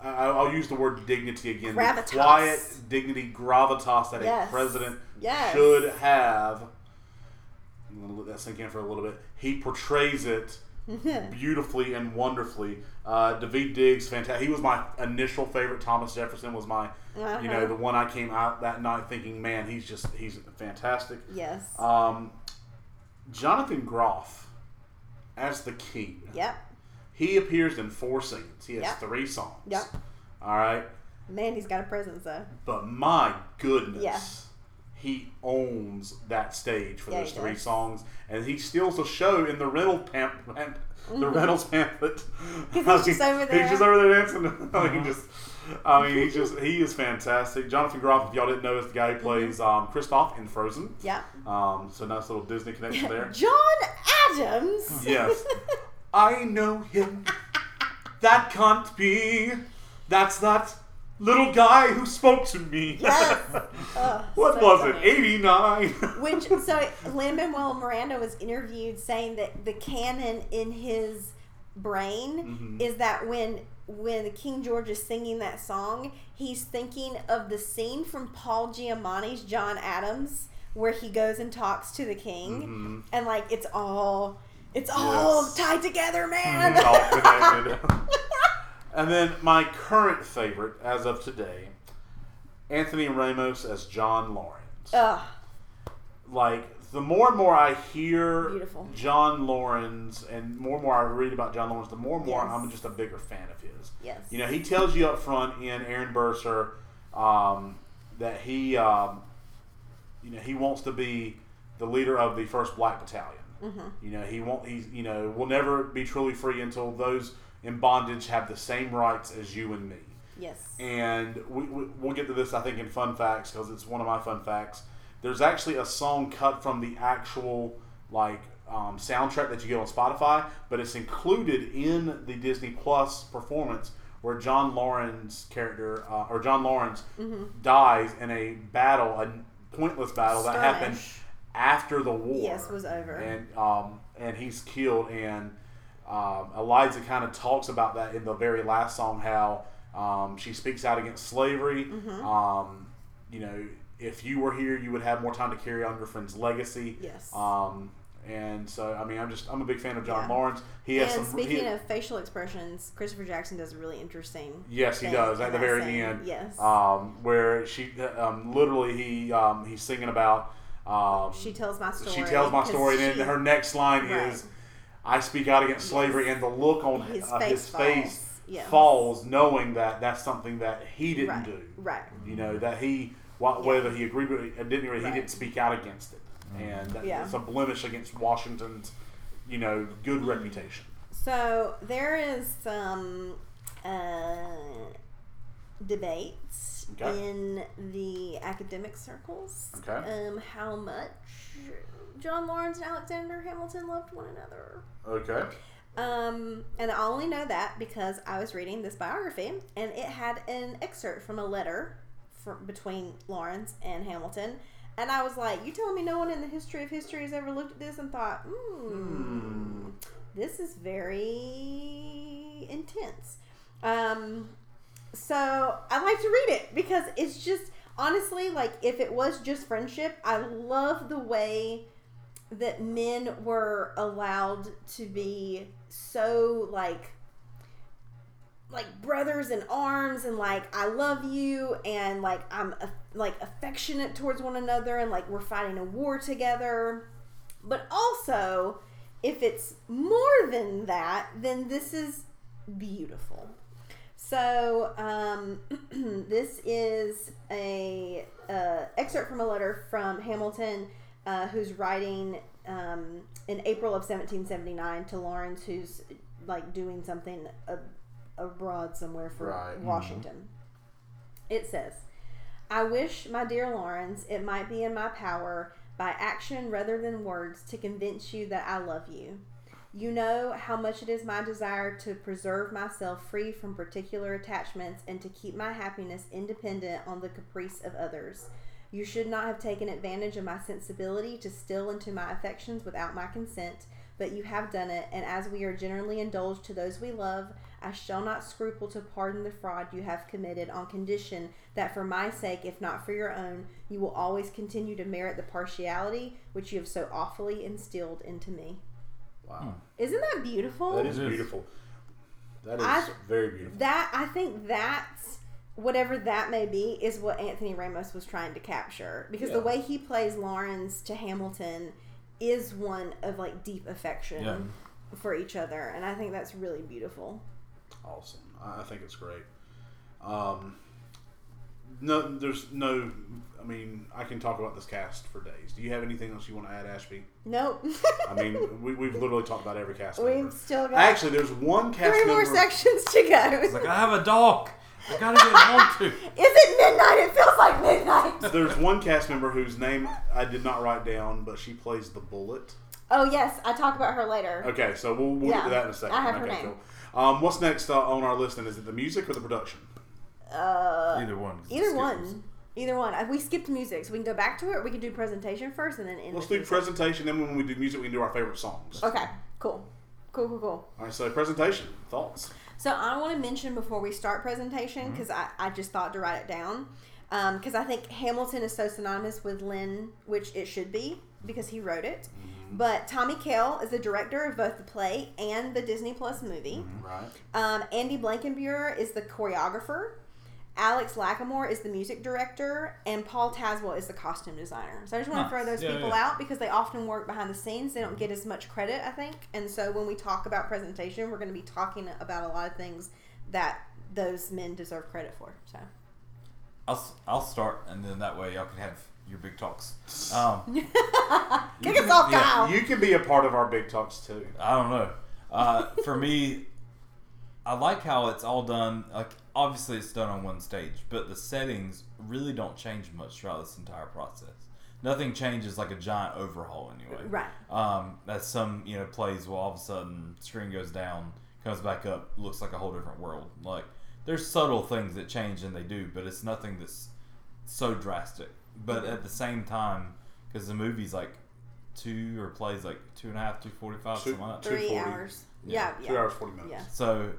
I, I'll use the word dignity again. Gravitas. The quiet dignity, gravitas that Yes. a president Yes. should have. I'm gonna let that sink in for a little bit. He portrays it beautifully and wonderfully. Uh, Daveed Diggs, fantastic. He was my initial favorite. Thomas Jefferson was my, you know, Uh-huh. the one I came out that night thinking, man, he's just he's fantastic. yes. Um, Jonathan Groff as the king. yep. He appears in four scenes. He has Yep. three songs. Yep. All right. Man, he's got a presence though. But my goodness, Yeah. he owns that stage for Yeah, those three does. songs, and he steals the show in the rental pam- pam- the Reynolds pamphlet. Mm-hmm. he's just over there. He's just over there dancing. I mean, just. I mean, he just he is fantastic. Jonathan Groff, if y'all didn't know, is the guy Mm-hmm. who plays um, Kristoff in Frozen. Yeah. Um, so nice little Disney connection there. John Adams. Yes. I know him. That can't be. That's that little guy who spoke to me. Yes. Ugh, what so was funny. it? 89. Which so Lin Manuel Miranda was interviewed saying that the canon in his brain Mm-hmm. is that when when King George is singing that song, he's thinking of the scene from Paul Giamatti's John Adams where he goes and talks to the king, and like it's all it's all. Yes. tied together, man. It's all connected. and then my current favorite as of today, Anthony Ramos as John Laurens. Ugh, like the more and more I hear Beautiful. John Laurens and more and more I read about John Laurens, the more and more Yes. I'm just a bigger fan of his. yes. You know, he tells you up front in Aaron Burr, Sir um, that he, um, you know, he wants to be the leader of the first Black Battalion. You know, he won't. He's you know will never be truly free until those in bondage have the same rights as you and me. Yes. And we, we, we'll get to this, I think, in fun facts because it's one of my fun facts. There's actually a song cut from the actual like um, soundtrack that you get on Spotify, but it's included in the Disney Plus performance where John Laurens character uh, or John Laurens dies in a battle, a pointless battle that happened. After the war. Yes, was over. And um, and he's killed. And um, Eliza kind of talks about that in the very last song. How um, she speaks out against slavery. Mm-hmm. Um, you know, if you were here, you would have more time to carry on your friend's legacy. Yes. Um, and so, I mean, I'm just I'm a big fan of John Yeah. Laurens. He has and some. speaking he- of facial expressions, Christopher Jackson does a really interesting. Yes, he does at the very scene. end. Yes. Um, where she um, literally he um, he's singing about. Um, she tells my story. she tells my 'cause story, and then her next line Right. is, "I speak out against slavery," Yes. and the look on His uh, face his face falls. Yes. falls, knowing that that's something that he didn't right. do. Right. You know that he, wh- Yeah. whether he agreed with it or didn't, agree, he Right. didn't speak out against it, and that, Yeah. it's a blemish against Washington's, you know, good Mm. reputation. So there is some uh, debate Okay. in the academic circles. Okay. Um, how much John Laurens and Alexander Hamilton loved one another. Okay. Um, and I only know that because I was reading this biography and it had an excerpt from a letter from, between Laurens and Hamilton. And I was like, you telling me no one in the history of history has ever looked at this and thought, hmm, this is very intense. Um, so I like to read it because it's just honestly like if it was just friendship, I love the way that men were allowed to be so like like brothers in arms and like I love you and like I'm uh, like affectionate towards one another and like we're fighting a war together. But also, if it's more than that, then this is beautiful. So um, this is a uh, excerpt from a letter from Hamilton, uh, who's writing um, in April of 1779 to Laurens, who's like doing something ab- abroad somewhere for Right. Washington. It says, "I wish, my dear Laurens, it might be in my power." By action rather than words, to convince you that I love you. You know how much it is my desire to preserve myself free from particular attachments and to keep my happiness independent on the caprice of others. You should not have taken advantage of my sensibility to still into my affections without my consent, but you have done it, and as we are generally indulged to those we love, I shall not scruple to pardon the fraud you have committed on condition that for my sake, if not for your own, you will always continue to merit the partiality which you have so awfully instilled into me. Wow. Isn't that beautiful? That is It is. beautiful. That is I- very beautiful. that I think that's whatever that may be is what Anthony Ramos was trying to capture because the way he plays Laurens to Hamilton is one of like deep affection Yeah. for each other and I think that's really beautiful. Awesome. I I think it's great. Um, no, there's no. I mean, I can talk about this cast for days. Do you have anything else you want to add, Ashby? Nope. I mean, we, we've literally talked about every cast We've member. still got Actually, there's one cast three member. more sections to go. It's like I have a dog. I gotta get home to. Is it midnight? It feels like midnight. There's one cast member whose name I did not write down, but she plays the bullet. Oh yes, I talk about her later. Okay, so we'll, we'll get to that in a second. I have her name. cool. Um, what's next uh, on our list? And is it the music or the production? Uh, Either one. either skips. one. Either one. We skipped music, so we can go back to it, or we can do presentation first and then end. Let's with do music. presentation. Then when we do music, we can do our favorite songs. Okay, cool, cool, cool, cool. All right, so presentation thoughts. So I want to mention before we start presentation because I, I just thought to write it down because I think Hamilton is so synonymous with Lin, which it should be because he wrote it. But Tommy Kail is the director of both the play and the Disney Plus movie. Right. Um, Andy Blankenbuehler is the choreographer. Alex Lacamoire is the music director, and Paul Tazewell is the costume designer. So I just want to throw those Yeah, people yeah. out because they often work behind the scenes. They don't get as much credit, I think. And so when we talk about presentation, we're going to be talking about a lot of things that those men deserve credit for. So I'll, s- I'll start, and then that way y'all can have your big talks. Um, Kick us off, yeah, You can be a part of our big talks too. I don't know. Uh, for me, I like how it's all done. Like obviously, it's done on one stage, but the settings really don't change much throughout this entire process. Nothing changes like a giant overhaul anyway. Right. Um, that's some you know plays. Well, all of a sudden, screen goes down, comes back up, looks like a whole different world. Like there's subtle things that change and they do, but it's nothing that's so drastic. But at the same time, because the movie's like two or plays like two and a half, two forty five, Two- something like that. Three hours. Yeah. Yeah. Yeah. Two hours forty minutes. Yeah. So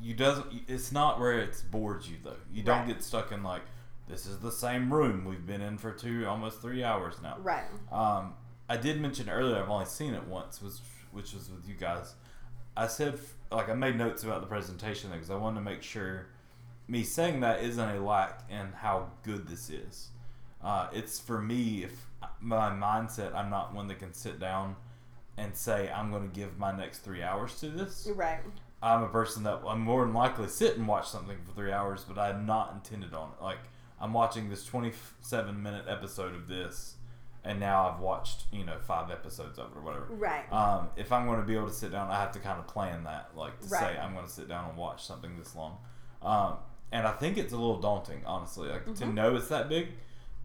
you doesn't. It's not where it's bored you though. You don't Right. get stuck in like this is the same room we've been in for two almost three hours now. Right. Um, I did mention earlier I've only seen it once, was which was with you guys. I said like I made notes about the presentation because I wanted to make sure me saying that isn't a lack in how good this is. Uh, it's for me if my mindset I'm not one that can sit down and say I'm going to give my next three hours to this. Right. I'm a person that I'm more than likely sit and watch something for three hours, but I'm not intended on it. Like I'm watching this 27 minute episode of this, and now I've watched you know five episodes of it or whatever. Right. Um, if I'm going to be able to sit down, I have to kind of plan that, like to Right. say I'm going to sit down and watch something this long. Um, and I think it's a little daunting, honestly, like to Mhm. know it's that big,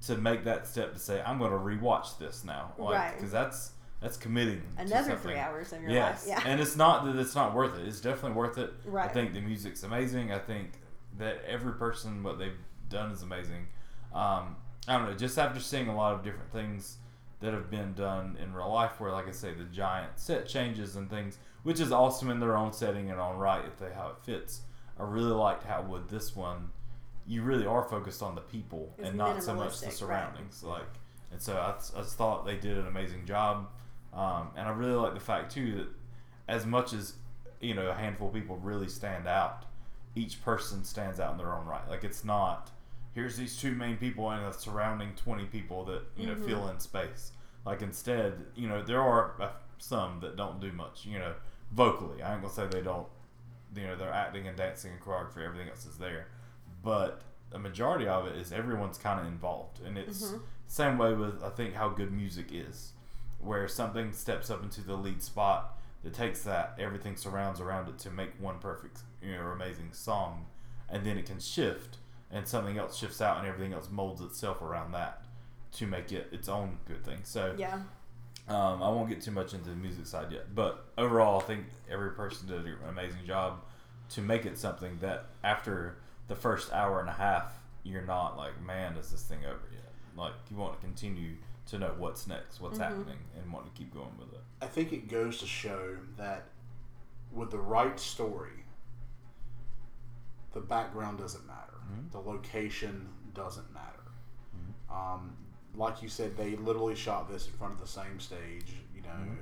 to make that step to say I'm going to rewatch this now, like Right. because that's that's committing Another three hours of your Yes, life. Yeah. and it's not that it's not worth it. It's definitely worth it. Right. I think the music's amazing. I think that every person what they've done is amazing. Um, I don't know. Just after seeing a lot of different things that have been done in real life, where like I say, the giant set changes and things, which is awesome in their own setting and on right if they how it fits. I really liked how with this one, you really are focused on the people and not so much the right. surroundings. Like, and so I, I just thought they did an amazing job. Um, and I really like the fact too that as much as you know a handful of people really stand out, each person stands out in their own right. Like it's not here's these two main people and a surrounding twenty people that you know Mhm. fill in space. Like instead, you know there are some that don't do much. You know vocally, I ain't gonna say they don't. You know they're acting and dancing and choreography, everything else is there, but the majority of it is everyone's kind of involved, and it's Mhm. same way with I think how good music is, where something steps up into the lead spot that takes that everything surrounds around it to make one perfect, you know, amazing song, and then it can shift and something else shifts out and everything else molds itself around that to make it its own good thing. So Yeah. um, I won't get too much into the music side yet, but overall, I think every person did an amazing job to make it something that after the first hour and a half, you're not like, man, is this thing over yet? Like you want to continue to know what's next, what's Mhm. happening, and want to keep going with it. I think it goes to show that with the right story, the background doesn't matter. Mhm. The location doesn't matter. Mhm. Um, like you said, they literally shot this in front of the same stage. You know, Mhm.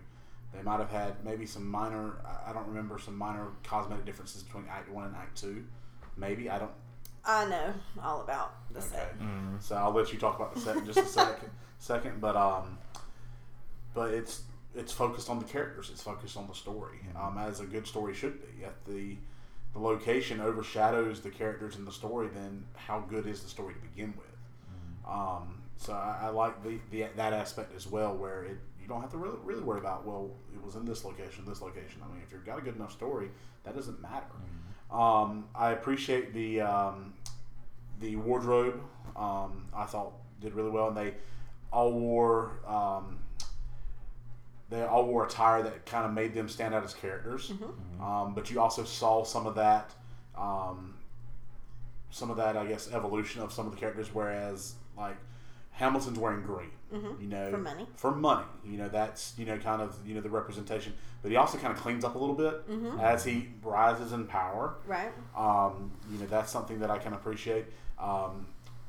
they might have had maybe some minor. I- I don't remember some minor cosmetic differences between Act One and Act Two. Maybe I don't. I know all about the set. Okay. Mhm. So I'll let you talk about the set in just a second. Second, but um, but it's it's focused on the characters. It's focused on the story, um, as a good story should be. If the the location overshadows the characters in the story, then how good is the story to begin with? Um, so I, I like the, the that aspect as well, where it you don't have to really really worry about well it was in this location, this location. I mean, if you've got a good enough story, that doesn't matter. Um, I appreciate the um, the wardrobe. Um, I thought did really well, and they all wore um, they all wore attire that kind of made them stand out as characters. Um, but you also saw some of that, um, some of that I guess evolution of some of the characters. Whereas like Hamilton's wearing green, Mhm. you know, For money. For money, you know that's you know kind of you know the representation. But he also kind of cleans up a little bit Mhm. as he rises in power. Right. Um, you know, that's something that I can appreciate. Um,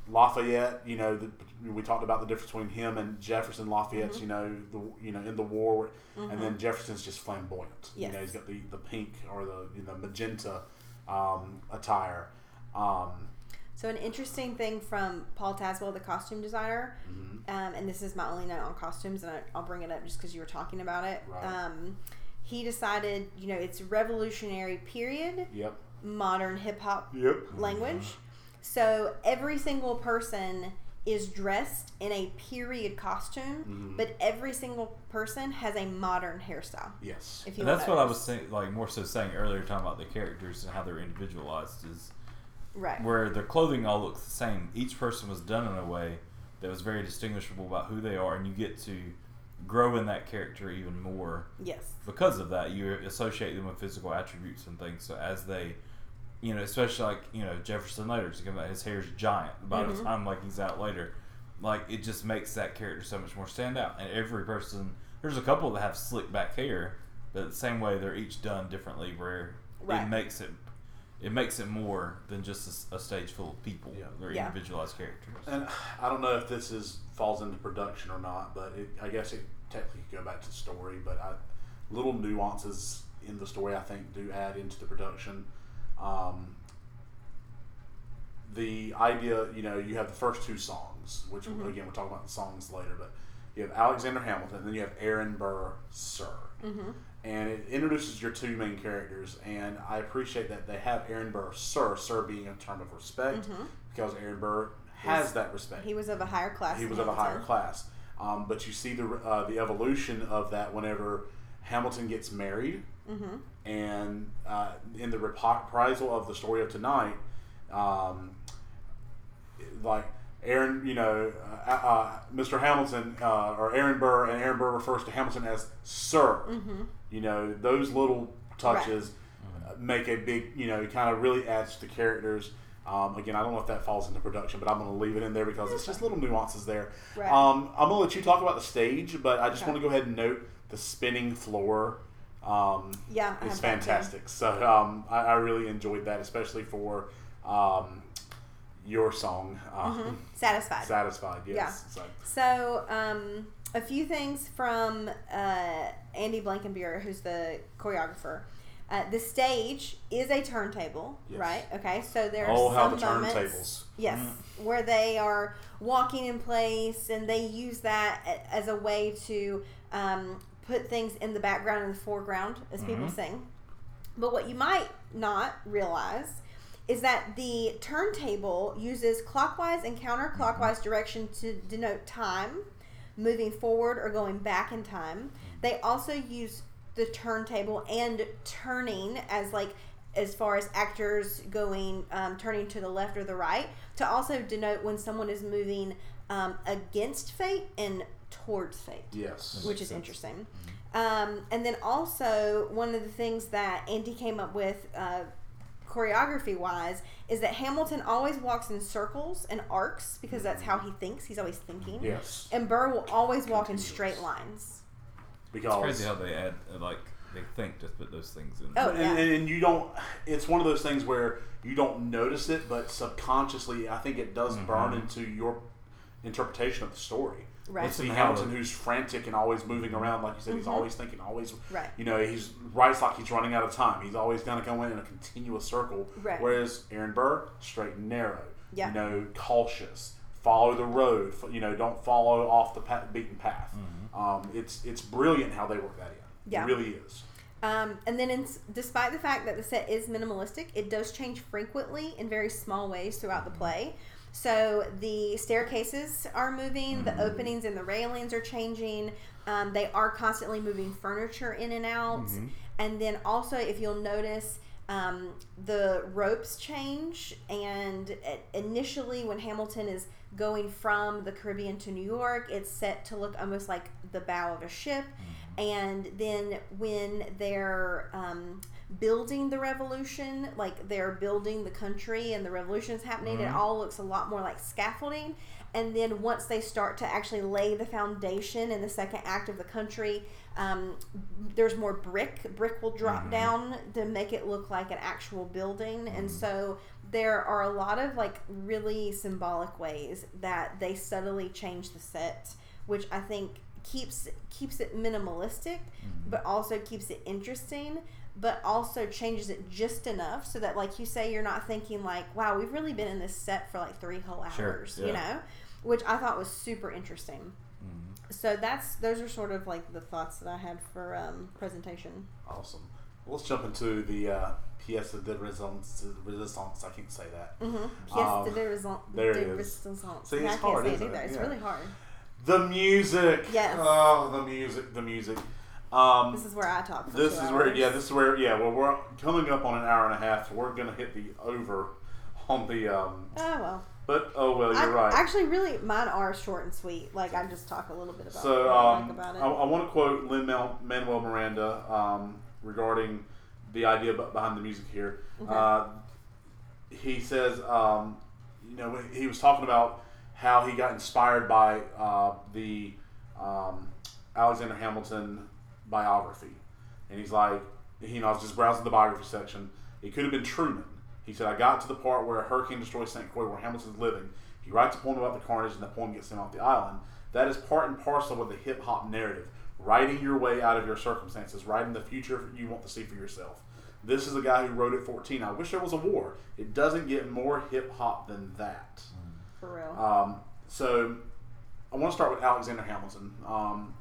Lafayette, you know, the, we talked about the difference between him and Jefferson. Lafayette's, Mm-hmm. you know, the you know in the war, and then Jefferson's just flamboyant. You know, he's got the, the pink or the you know magenta um, attire. Um, So an interesting thing from Paul Tazewell, the costume designer, mhm. um, and this is my only note on costumes, and I, I'll bring it up just because you were talking about it. Right. Um, he decided, you know, it's revolutionary period, Yep. modern hip hop Yep. language. So every single person is dressed in a period costume, Mhm. but every single person has a modern hairstyle. Yes. If you And that's will what I was saying, like more so saying earlier, talking about the characters and how they're individualized is right. where their clothing all looks the same. Each person was done in a way that was very distinguishable about who they are, and you get to grow in that character even more Yes. because of that. You associate them with physical attributes and things. So as they, you know, especially like you know Jefferson later, to come out, his hair's giant by the Mhm. time like he's out later. Like it just makes that character so much more stand out. And every person, there's a couple that have slick back hair, but the same way they're each done differently, where Right. it makes it. It makes it more than just a stage full of people. Yeah. They're Yeah. individualized characters. And I don't know if this is falls into production or not, but it, I guess it technically could go back to the story. But I, little nuances in the story, I think, do add into the production. Um, the idea, you know, you have the first two songs, which Mhm. again we'll talk about the songs later, but you have Alexander Hamilton, then you have Aaron Burr, Sir Mm-hmm. and it introduces your two main characters. And I appreciate that they have Aaron Burr, Sir, Sir being a term of respect, Mhm. because Aaron Burr has He's- that respect. He was of a higher class. He was of a higher class. Um, but you see the uh, the evolution of that whenever Hamilton gets married, Mm-hmm. And uh, in the reprisal of the story of tonight, um, like Aaron, you know, uh, uh, Mr. Hamilton uh, or Aaron Burr, and Aaron Burr refers to Hamilton as Sir. Mm-hmm. You know, those little touches uh, make a big, you know, it kind of really adds to the characters. Um, again, I don't know if that falls into production, but I'm going to leave it in there because it's just little nuances there. Right. Um, I'm going to let you talk about the stage, but I just Okay. want to go ahead and note the spinning floor. Um, Yeah, I is have that too. fantastic. So um, I, I really enjoyed that, especially for um, your song, uh, Mhm. Satisfied. "Satisfied." Yes. So, So, um, a few things from uh, Andy Blankenbuehler, who's the choreographer. Uh, the stage is a turntable, Yes. right? Okay, so there are oh, some the moments, turntables! yes, where they are walking in place, and they use that as a way to um, put things in the background and the foreground as people Mhm. sing. But what you might not realize is that the turntable uses clockwise and counterclockwise direction to denote time, moving forward or going back in time. They also use the turntable and turning as like as far as actors going um, turning to the left or the right to also denote when someone is moving um, against fate and towards fate Yes. which is sense. interesting. Um, and then also one of the things that Andy came up with, uh, choreography wise, is that Hamilton always walks in circles and arcs because that's how he thinks. He's always thinking. Yes. And Burr will always walk in straight lines. Because It's crazy how they add uh, like they think to put those things in. Oh, and, yeah. and you don't it's one of those things where you don't notice it but subconsciously i think it does burn Mhm. into your interpretation of the story Right. you see hamilton who's frantic and always moving around like you said he's Mhm. always thinking always Right. you know he's writes like he's running out of time he's always going to go in in a continuous circle Right. whereas aaron burr straight and narrow Yeah. you know cautious follow the road you know don't follow off the pa- beaten path um, it's it's brilliant how they work that in Yeah. it really is Um, and then, in, despite the fact that the set is minimalistic, it does change frequently in very small ways throughout the play. So the staircases are moving, the openings and the railings are changing. Um, they are constantly moving furniture in and out. Mhm. And then also, if you'll notice, um, the ropes change. And initially, when Hamilton is going from the Caribbean to New York, it's set to look almost like the bow of a ship. And then when they're um, building the revolution, like they're building the country and the revolution is happening, it Mhm. all looks a lot more like scaffolding. And then once they start to actually lay the foundation in the second act of the country, um, there's more brick. Brick will drop Mhm. down to make it look like an actual building. And Mhm. so there are a lot of like really symbolic ways that they subtly change the set, which I think keeps keeps it minimalistic, Mhm. but also keeps it interesting, but also changes it just enough so that like you say you're not thinking like, wow, we've really been in this set for like three whole Sure, hours, you know, which I thought was super interesting. Mhm. So that's those are sort of like the thoughts that I had for um, presentation. Awesome. let's jump into the uh, pièce de résistance. Resistance. I can't say that. Mm-hmm. Um, Yes, de raison- there it is. See, it's I can't hard, say it isn't either. It's Yeah. really hard. The music. Yes. Oh, the music. The music. Um, This is where I talk. This is where, yeah, this is where, yeah. Well, we're coming up on an hour and a half. So we're gonna hit the over on the. um Oh well. But oh well, you're right. Actually, really, mine are short and sweet. Like I just talk a little bit about. so what I um, like about it. I, I want to quote Lin Manuel Miranda um, regarding the idea behind the music here. Okay. Uh, he says, um, you know, he was talking about how he got inspired by uh, the um, Alexander Hamilton biography, and he's like, you know, I was just browsing the biography section. It could have been Truman. He said, I got to the part where a hurricane destroys St. Croix, where Hamilton's living. He writes a poem about the carnage, and the poem gets him off the island. That is part and parcel with the hip hop narrative. Writing your way out of your circumstances, writing the future you want to see for yourself. This is a guy who wrote at 14. I wish there was a war. It doesn't get more hip hop than that. For real. Um, so I want to start with Alexander Hamilton, um,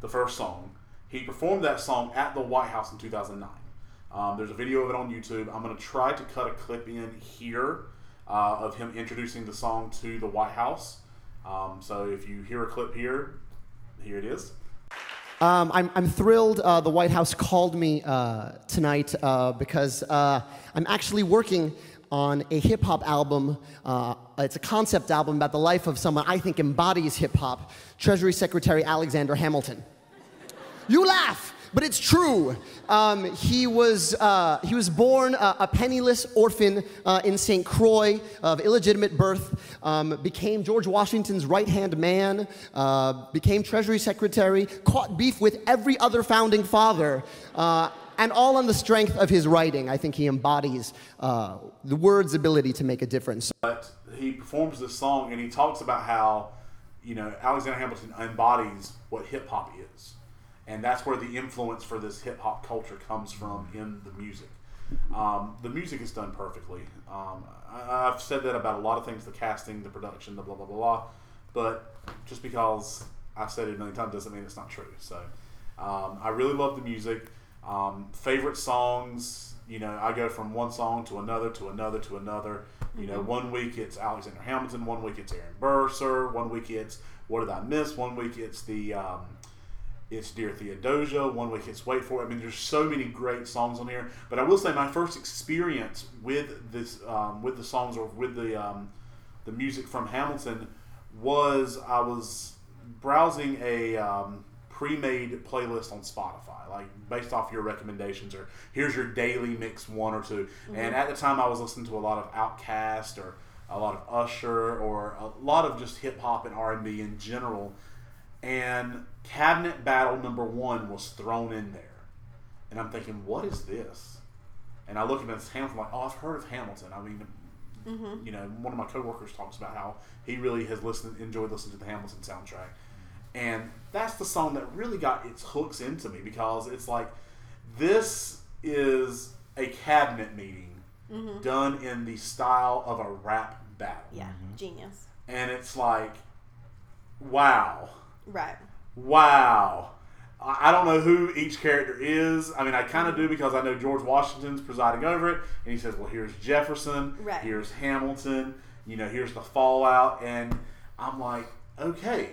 the first song. He performed that song at the White House in 2009. Um, there's a video of it on YouTube. I'm going to try to cut a clip in here uh, of him introducing the song to the White House. Um, so if you hear a clip here, here it is. Um, I'm, I'm thrilled uh, the White House called me uh, tonight uh, because uh, I'm actually working on a hip hop album. Uh, it's a concept album about the life of someone I think embodies hip hop Treasury Secretary Alexander Hamilton. You laugh, but it's true. Um, he, was, uh, he was born uh, a penniless orphan uh, in St. Croix of illegitimate birth, um, became George Washington's right hand man, uh, became Treasury Secretary, caught beef with every other founding father. Uh, and all on the strength of his writing. I think he embodies the word's ability to make a difference. But he performs this song and he talks about how, you know, Alexander Hamilton embodies what hip hop is. And that's where the influence for this hip hop culture comes from in the music. Um, the music is done perfectly. Um, I, I've said that about a lot of things the casting, the production, the blah, blah, blah, blah. But just because I've said it a million times doesn't mean it's not true. So um, I really love the music. Um, favorite songs, you know, I go from one song to another to another to another. You know, one week it's Alexander Hamilton, one week it's Aaron Burr, Sir, one week it's What Did I Miss, one week it's the um, it's Dear Theodosia, one week it's Wait For It. I mean, there's so many great songs on here. But I will say, my first experience with this, um, with the songs or with the um, the music from Hamilton was I was browsing a um, pre-made playlist on Spotify, like based off your recommendations, or here's your daily mix one or 2 And at the time, I was listening to a lot of Outkast or a lot of Usher or a lot of just hip hop and R and B in general. And Cabinet Battle number one was thrown in there, and I'm thinking, what is this? And I look at this Hamilton, like, oh, I've heard of Hamilton. I mean, mm-hmm. you know, one of my coworkers talks about how he really has listened, enjoyed listening to the Hamilton soundtrack, and that's the song that really got its hooks into me because it's like this is a cabinet meeting mm-hmm. done in the style of a rap battle, yeah, mm-hmm. genius. and it's like, wow, Right. wow. I don't know who each character is. I mean, I kind of do because I know George Washington's presiding over it, and he says, "Well, here's Jefferson, Right. here's Hamilton, you know, here's the fallout," and I'm like, "Okay,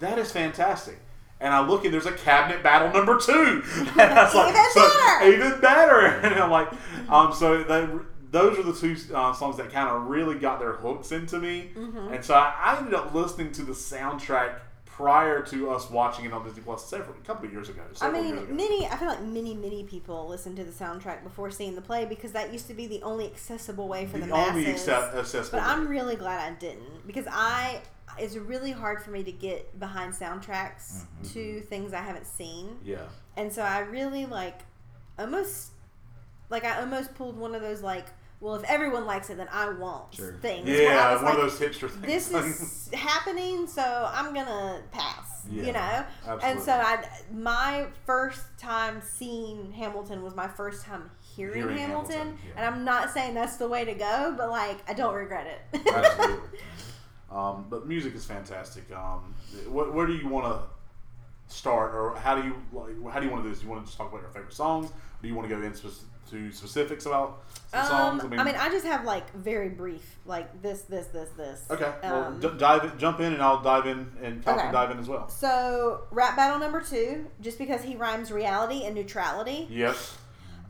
that is fantastic." And I look and there's a cabinet battle number two. And I was like, Even so, better! even better. And I'm like, um, so they, those are the two uh, songs that kind of really got their hooks into me. Mm-hmm. And so I, I ended up listening to the soundtrack prior to us watching it on Disney Plus several a couple of years ago. I years ago. mean, many. I feel like many, many people listened to the soundtrack before seeing the play because that used to be the only accessible way for the, the only masses. accessible. But I'm really glad I didn't because I. It's really hard for me to get behind soundtracks Mm-hmm. to things I haven't seen, yeah. and so I really like almost like I almost pulled one of those like, well, if everyone likes it, then I won't Sure. things. Yeah, one like, of those hipster things. this is happening, so I'm gonna pass. Yeah, you know, and so I, my first time seeing Hamilton was my first time hearing, Hearing Hamilton, Hamilton, yeah. and I'm not saying that's the way to go, but like I don't regret it. Absolutely. um, but music is fantastic. Um, what, where do you want to start, or how do you like? How do you want to do this? Do you want to just talk about your favorite songs? Or Do you want to go into to specifics about some songs? Um, I mean, I just have like very brief, like this, this, this, this. okay. Well, Um, d- dive in, jump in, and I'll dive in, and Cal Okay. dive in as well. so rap battle number two, just because he rhymes reality and neutrality. Yes.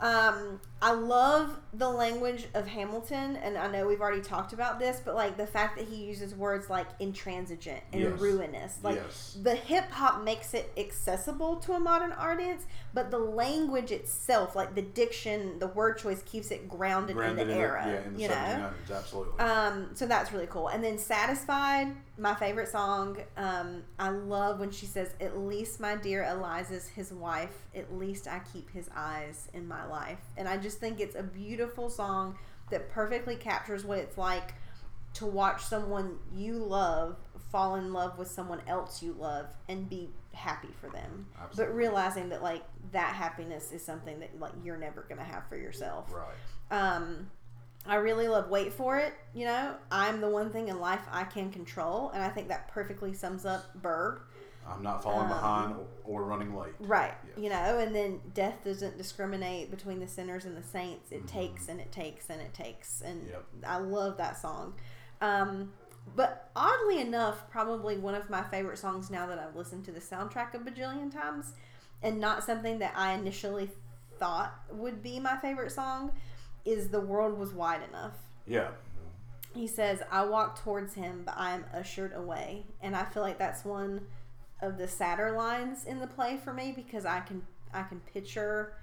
Um, I love the language of Hamilton, and I know we've already talked about this, but like the fact that he uses words like intransigent and Yes. ruinous, like Yes. the hip hop makes it accessible to a modern audience, but the language itself, like the diction, the word choice, keeps it grounded, Grounded in the in era. the, yeah, in the you know, 1700s, absolutely. um, so that's really cool. And then Satisfied, my favorite song. Um, I love when she says, At least my dear Eliza's his wife. At least I keep his eyes in my life. And I just think it's a beautiful song that perfectly captures what it's like to watch someone you love fall in love with someone else you love and be happy for them. Absolutely. But realizing that like that happiness is something that like you're never gonna have for yourself. right. Um, I really love Wait For It. You know, I'm the one thing in life I can control, and I think that perfectly sums up Burr. I'm not falling Um, behind or, or running late. Right. You know, and then death doesn't discriminate between the sinners and the saints. It Mhm. takes and it takes and it takes. And Yep. I love that song. Um, but oddly enough, probably one of my favorite songs now that I've listened to the soundtrack a bajillion times, and not something that I initially thought would be my favorite song, is The World Was Wide Enough. Yeah. He says, I walk towards him, but I am ushered away. And I feel like that's one of the sadder lines in the play for me because I can I can picture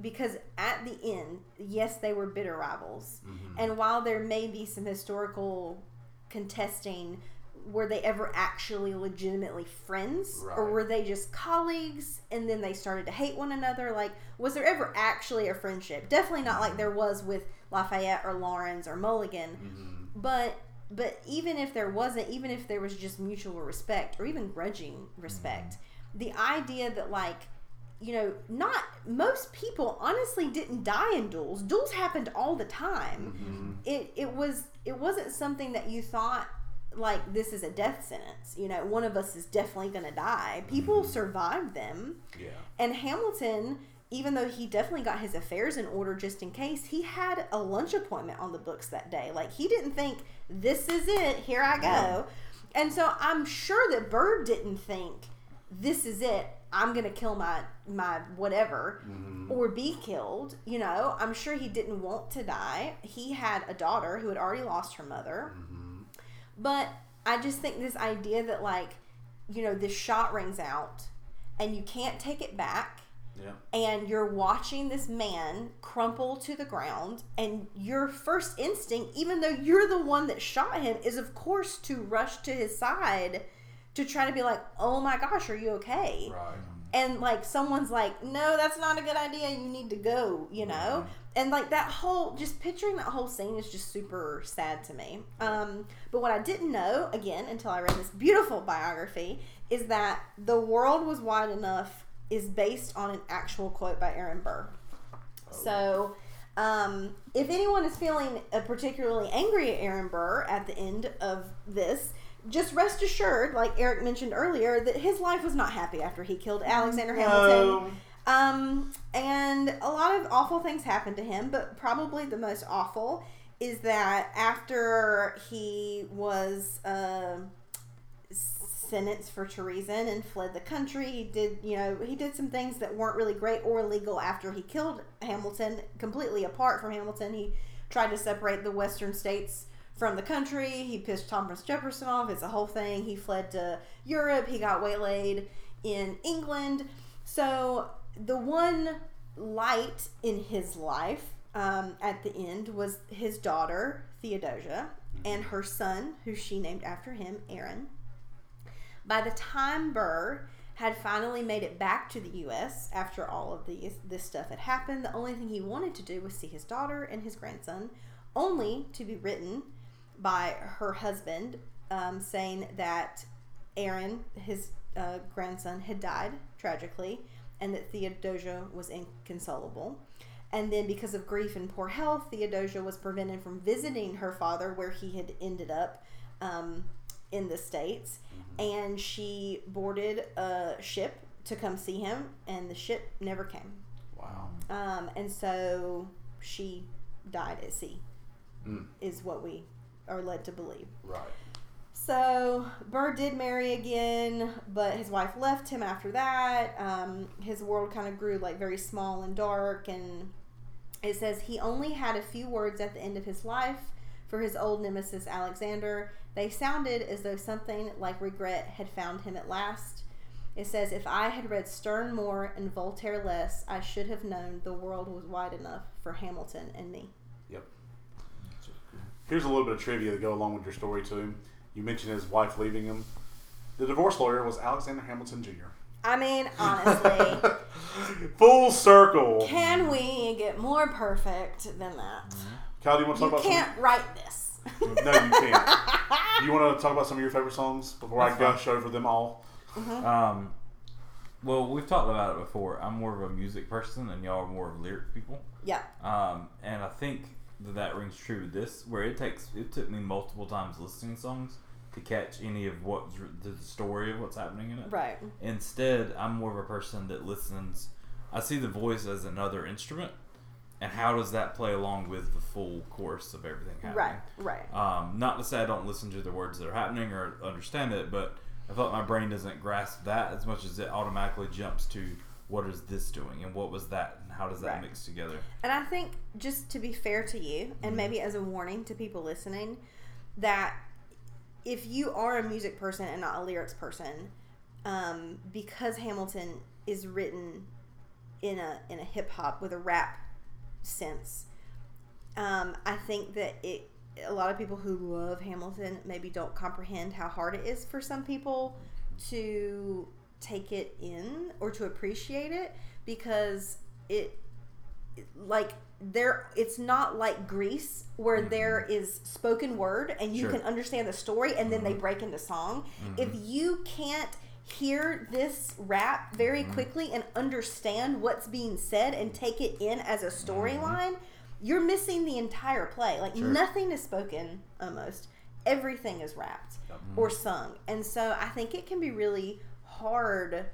because at the end, yes, they were bitter rivals. Mm-hmm. And while there may be some historical contesting, were they ever actually legitimately friends? Or were they just colleagues and then they started to hate one another? Like, was there ever actually a friendship? Definitely not like there was with Lafayette or Laurens or Mulligan. Mm-hmm. But but even if there wasn't, even if there was just mutual respect or even grudging respect, the idea that like you know, not most people honestly didn't die in duels. Duels happened all the time. Mm-hmm. It it was it wasn't something that you thought like this is a death sentence. You know, one of us is definitely going to die. People survived them. Yeah. And Hamilton, even though he definitely got his affairs in order just in case, he had a lunch appointment on the books that day. Like he didn't think this is it, here I go. And so I'm sure that Burr didn't think this is it. I'm gonna kill my my whatever Mm-hmm. or be killed. You know, I'm sure he didn't want to die. He had a daughter who had already lost her mother. Mm-hmm. But I just think this idea that like, you know, this shot rings out and you can't take it back Yeah. and you're watching this man crumple to the ground and your first instinct even though you're the one that shot him is of course to rush to his side to try to be like oh my gosh are you okay? Right. and like someone's like no that's not a good idea. You need to go you know? And like that whole just picturing that whole scene is just super sad to me. Um, but what i didn't know again until i read this beautiful biography is that the world was wide enough is based on an actual quote by aaron burr so um, if anyone is feeling uh, particularly angry at aaron burr at the end of this just rest assured like eric mentioned earlier that his life was not happy after he killed alexander hamilton No. um, and a lot of awful things happened to him, but probably the most awful is that after he was uh, sentenced for treason and fled the country, he did, you know, he did some things that weren't really great or legal after he killed Hamilton, completely apart from Hamilton. He tried to separate the western states from the country. He pissed Thomas Jefferson off. It's a whole thing. He fled to Europe. He got waylaid in England. So the one light in his life um, at the end was his daughter Theodosia and her son, who she named after him, Aaron. By the time Burr had finally made it back to the U.S. after all of these this stuff had happened, the only thing he wanted to do was see his daughter and his grandson, only to be written by her husband um, saying that Aaron, his uh, grandson, had died tragically, and that Theodosia was inconsolable. And then, because of grief and poor health, Theodosia was prevented from visiting her father, where he had ended up um, in the states, and she boarded a ship to come see him, and the ship never came. Wow. Um, and so she died at sea, Mm. is what we are led to believe. Right. So Burr did marry again, but his wife left him after that. Um, his world kind of grew like very small and dark, and it says he only had a few words at the end of his life for his old nemesis Alexander. They sounded as though something like regret had found him at last. It says, If I had read Sterne more and Voltaire less, I should have known the world was wide enough for Hamilton and me. Yep. Here's a little bit of trivia to go along with your story too. You mentioned his wife leaving him. The divorce lawyer was Alexander Hamilton Jr. I mean, honestly, Full circle. can we get more perfect than that? Mm-hmm. Kyle, do you want to You talk about can't write this. No, you can't. you want to talk about some of your favorite songs before That's I fine. gush over them all? Um, well, we've talked about it before. I'm more of a music person, and y'all are more of lyric people. yeah. Um, and I think that that rings true with this, where it takes it took me multiple times listening to songs to catch any of what's r- the story of what's happening in it. Right. Instead, I'm more of a person that listens. I see the voice as another instrument, and how does that play along with the full course of everything happening? Right. Right. Um, not to say I don't listen to the words that are happening or understand it, but I felt my brain doesn't grasp that as much as it automatically jumps to what is this doing and what was that and how does that Right. mix together. And I think just to be fair to you, and Mm-hmm. maybe as a warning to people listening, that if you are a music person and not a lyrics person, um, because Hamilton is written in a in a hip hop with a rap sense, um, I think that it a lot of people who love Hamilton maybe don't comprehend how hard it is for some people to take it in or to appreciate it because it like there it's not like Grease where mm-hmm. there is spoken word and you Sure. can understand the story and then they mm-hmm. break into song. Mm-hmm. If you can't hear this rap very mm-hmm. quickly and understand what's being said and take it in as a storyline, mm-hmm. you're missing the entire play. Like Sure. nothing is spoken almost. Everything is rapped or sung. And so I think it can be really hard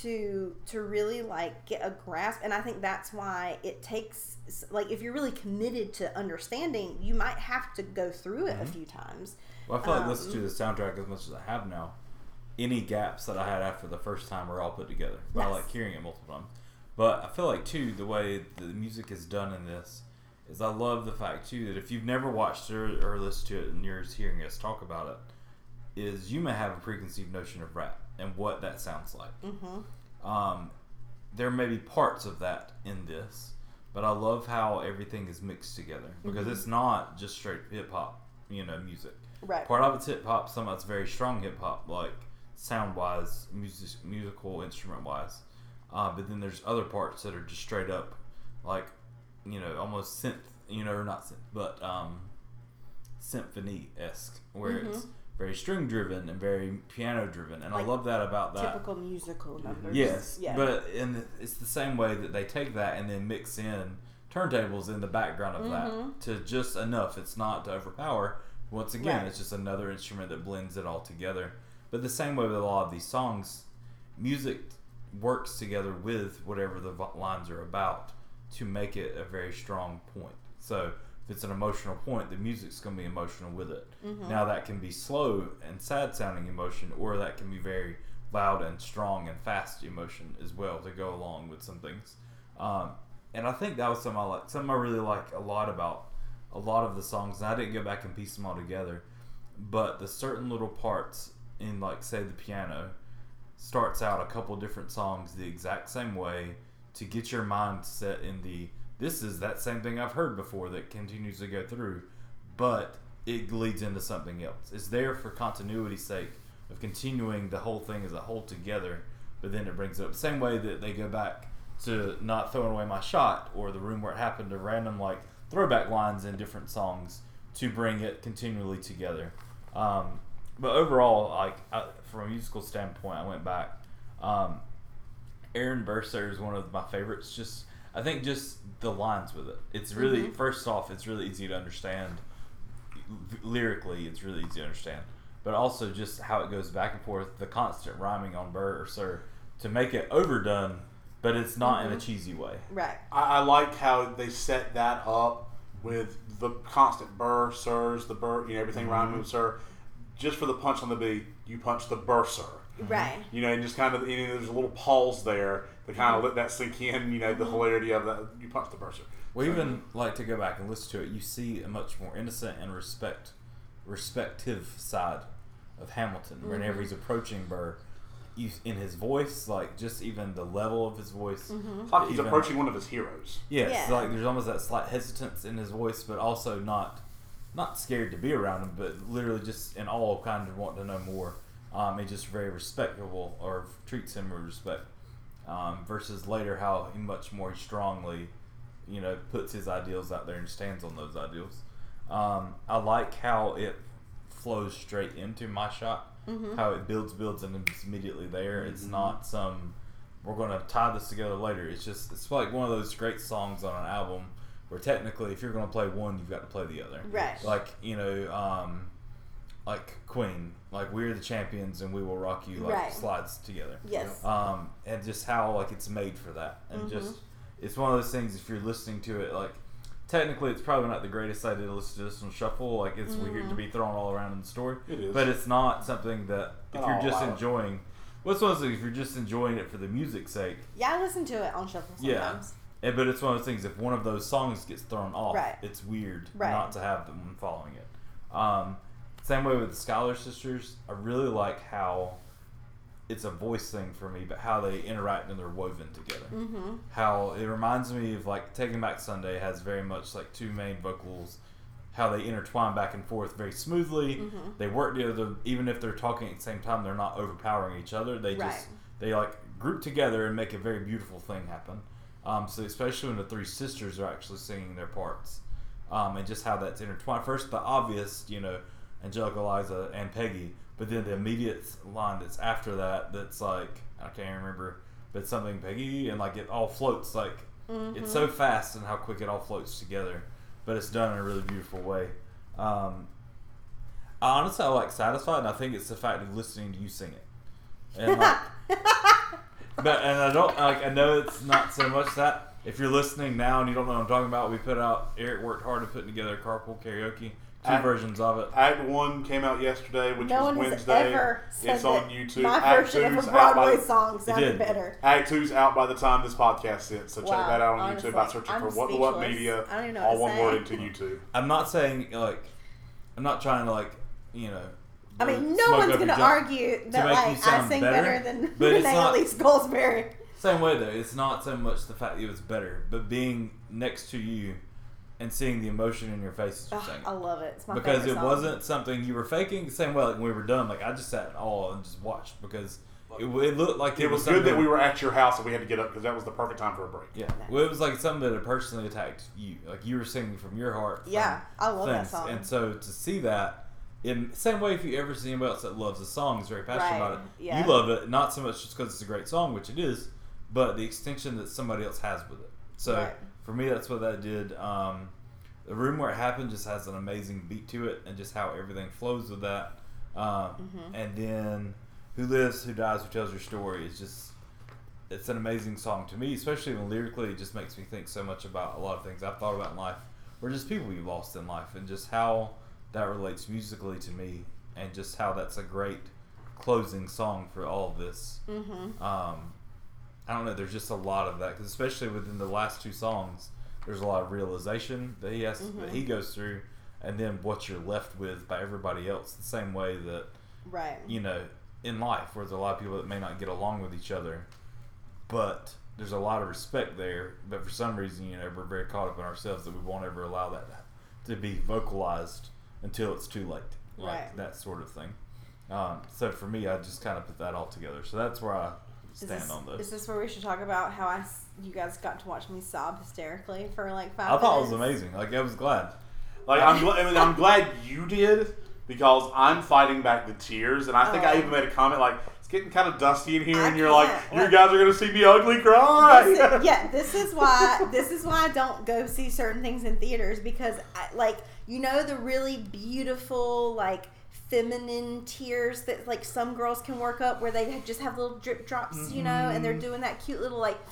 to to really like get a grasp and i think that's why it takes like if you're really committed to understanding you might have to go through it a mm-hmm. few times Well, I feel like Um, listening to the soundtrack as much as I have now, any gaps that I had after the first time are all put together. But I like hearing it multiple times. But I feel like too the way the music is done in this is I love the fact too that if you've never watched or, or listened to it and you're just hearing us talk about it, is you may have a preconceived notion of rap and what that sounds like. mm-hmm. Um, there may be parts of that in this, but I love how everything is mixed together because Mm-hmm. it's not just straight hip hop, you know, music. right Part of it's hip hop, some of it's very strong hip hop, like sound wise, music, musical instrument wise. Uh, but then there's other parts that are just straight up, like, you know, almost synth, you know, or not synth, but um, symphony esque, where it's very string driven and very piano driven. And Like I love that about that. typical musical numbers Yes, yeah but in it's the same way that they take that and then mix in turntables in the background of Mhm. that to just enough. It's not to overpower. Once again, Right. it's just another instrument that blends it all together. But the same way with a lot of these songs, music works together with whatever the lines are about to make it a very strong point. So if it's an emotional point, the music's going to be emotional with it. Mm-hmm. Now that can be slow and sad sounding emotion, or that can be very loud and strong and fast emotion as well to go along with some things. Um, and I think that was something I like, something I really like a lot about a lot of the songs. And I didn't go back and piece them all together, but the certain little parts in, like, say, the piano starts out a couple different songs the exact same way to get your mind set in the this is that same thing I've heard before that continues to go through, but it leads into something else. It's there for continuity's sake of continuing the whole thing as a whole together, but then it brings up the same way that they go back to not throwing away my shot or the room where it happened to random like throwback lines in different songs to bring it continually together. Um, but overall, like I, from a musical standpoint, I went back. Um, Aaron Burr, Sir is one of my favorites. Just I think just the lines with it. It's really Mhm. first off, it's really easy to understand. Lyrically, it's really easy to understand. but also just how it goes back and forth, the constant rhyming on Burr or Sir to make it overdone, but it's not in a cheesy way. Right. I, I like how they set that up with the constant burr, sirs, the burr, you know, everything rhyming with sir. Just for the punch on the B, you punch the burr, sir. Right. You know, and just kind of, you know, there's a little pause there to kind Mm-hmm. of let that sink in, you know, the hilarity of that. You punch the burr, sir. Well, even like to go back and listen to it, you see a much more innocent and respect, respective side of Hamilton. Whenever Mm-hmm. he's approaching Burr, you in his voice, like just even the level of his voice. Mm-hmm. Like he's even- approaching one of his heroes. Yeah, it's Yeah. like there's almost that slight hesitance in his voice, but also not not scared to be around him, but literally just in all kind of want to know more. Um, and just very respectable or treats him with respect. Um, versus later, how he much more strongly, you know, puts his ideals out there and stands on those ideals. Um, I like how it flows straight into my shot. How it builds, builds, and it's immediately there. It's not some we're going to tie this together later. It's just it's like one of those great songs on an album where technically, if you're going to play one, you've got to play the other. Right. Like you know, um, like Queen, like we're the champions and we will rock you, like Right. slides together. Yes. Um, and just how like it's made for that, and Mm-hmm. just it's one of those things. If you're listening to it, like technically, it's probably not the greatest idea to listen to this on shuffle. Like it's weird Mm-hmm. to be thrown all around in the story. It is. but it's not something that if Not you're just out. enjoying. What's one of those things? If you're just enjoying it for the music's sake, Yeah, I listen to it on shuffle Yeah. And, but it's one of those things. If one of those songs gets thrown off, Right. it's weird Right. not to have them following it. Um, same way with the Schuyler Sisters. I really like how it's a voice thing for me, but how they interact and they're woven together. Mm-hmm. How it reminds me of like Taking Back Sunday has very much like two main vocals. How they intertwine back and forth very smoothly. Mm-hmm. They work together, even if they're talking at the same time. They're not overpowering each other. They Right. just they like group together and make a very beautiful thing happen. Um, so especially when the three sisters are actually singing their parts, um, and just how that's intertwined. First, the obvious, you know, Angelica, Eliza, and Peggy, but then the immediate line that's after that, that's like I can't remember, but something Peggy, and like it all floats like it's so fast and how quick it all floats together, but it's done in a really beautiful way. Um, I honestly, I like Satisfied, and I think it's the fact of listening to you sing it. And like, but and I don't like I know it's not so much that if you're listening now and you don't know what I'm talking about, we put out Eric worked hard to putting together carpool karaoke, two I- versions of it. Act one came out yesterday, which No was one has Wednesday. ever said it's on that YouTube. my Act version of two's a out by Broadway the- song did. sounded better. Act two's out by the time this podcast hits, so check that out on honestly, YouTube by searching I'm for What the What speechless. Media, I don't even know all what one to word say. into YouTube. I'm not saying like I'm not trying to like you know. I mean, no one's going to argue that make you like I sound sing better, better, than but it's Renee not- Elise Goldsberry. Same way though, it's not so much the fact that it was better, but being next to you and seeing the emotion in your face as you're I love it. It's my because favorite it song. wasn't something you were faking. Same way, like when we were done, like I just sat in awe and just watched because it, it looked like it, It was good that we were at your house and we had to get up because that was the perfect time for a break. Yeah, well, it was like something that had personally attacked you. Like you were singing from your heart. Yeah, I love that song. And so to see that, in same way, if you ever see anybody else that loves a song, is very passionate Right, about it, yeah. you love it. Not so much just because it's a great song, which it is, but the extension that somebody else has with it. So Right. for me, that's what that did. Um, the room where it happened just has an amazing beat to it, and just how everything flows with that. Um, Mm-hmm. And then who lives, who dies, who tells your story is just it's an amazing song to me, especially when lyrically it just makes me think so much about a lot of things I've thought about in life, or just people you've lost in life, and just how that relates musically to me, and just how that's a great closing song for all of this. Mm-hmm. Um, I don't know. There's just a lot of that, 'cause especially within the last two songs, there's a lot of realization that he has that he goes through, and then what you're left with by everybody else. The same way that Right. you know, in life, where there's a lot of people that may not get along with each other, but there's a lot of respect there. But for some reason, you know, we're very caught up in ourselves that we won't ever allow that to be vocalized until it's too late, like Right. that sort of thing. Um, so for me, I just kind of put that all together. So that's where I stand this, on those. is this where we should talk about how I, you guys got to watch me sob hysterically for like five I thought it was amazing. Like I was glad. Like I'm, gl- I mean, I'm glad you did because I'm fighting back the tears, and I think I Oh. even made a comment like it's getting kind of dusty in here, I and you're like, you guys are gonna see me ugly cry. This is- yeah, this is why this is why I don't go see certain things in theaters because I, like you know the really beautiful like feminine tears that like some girls can work up where they just have little drip drops, you know, and Mm-hmm. they're doing that cute little like.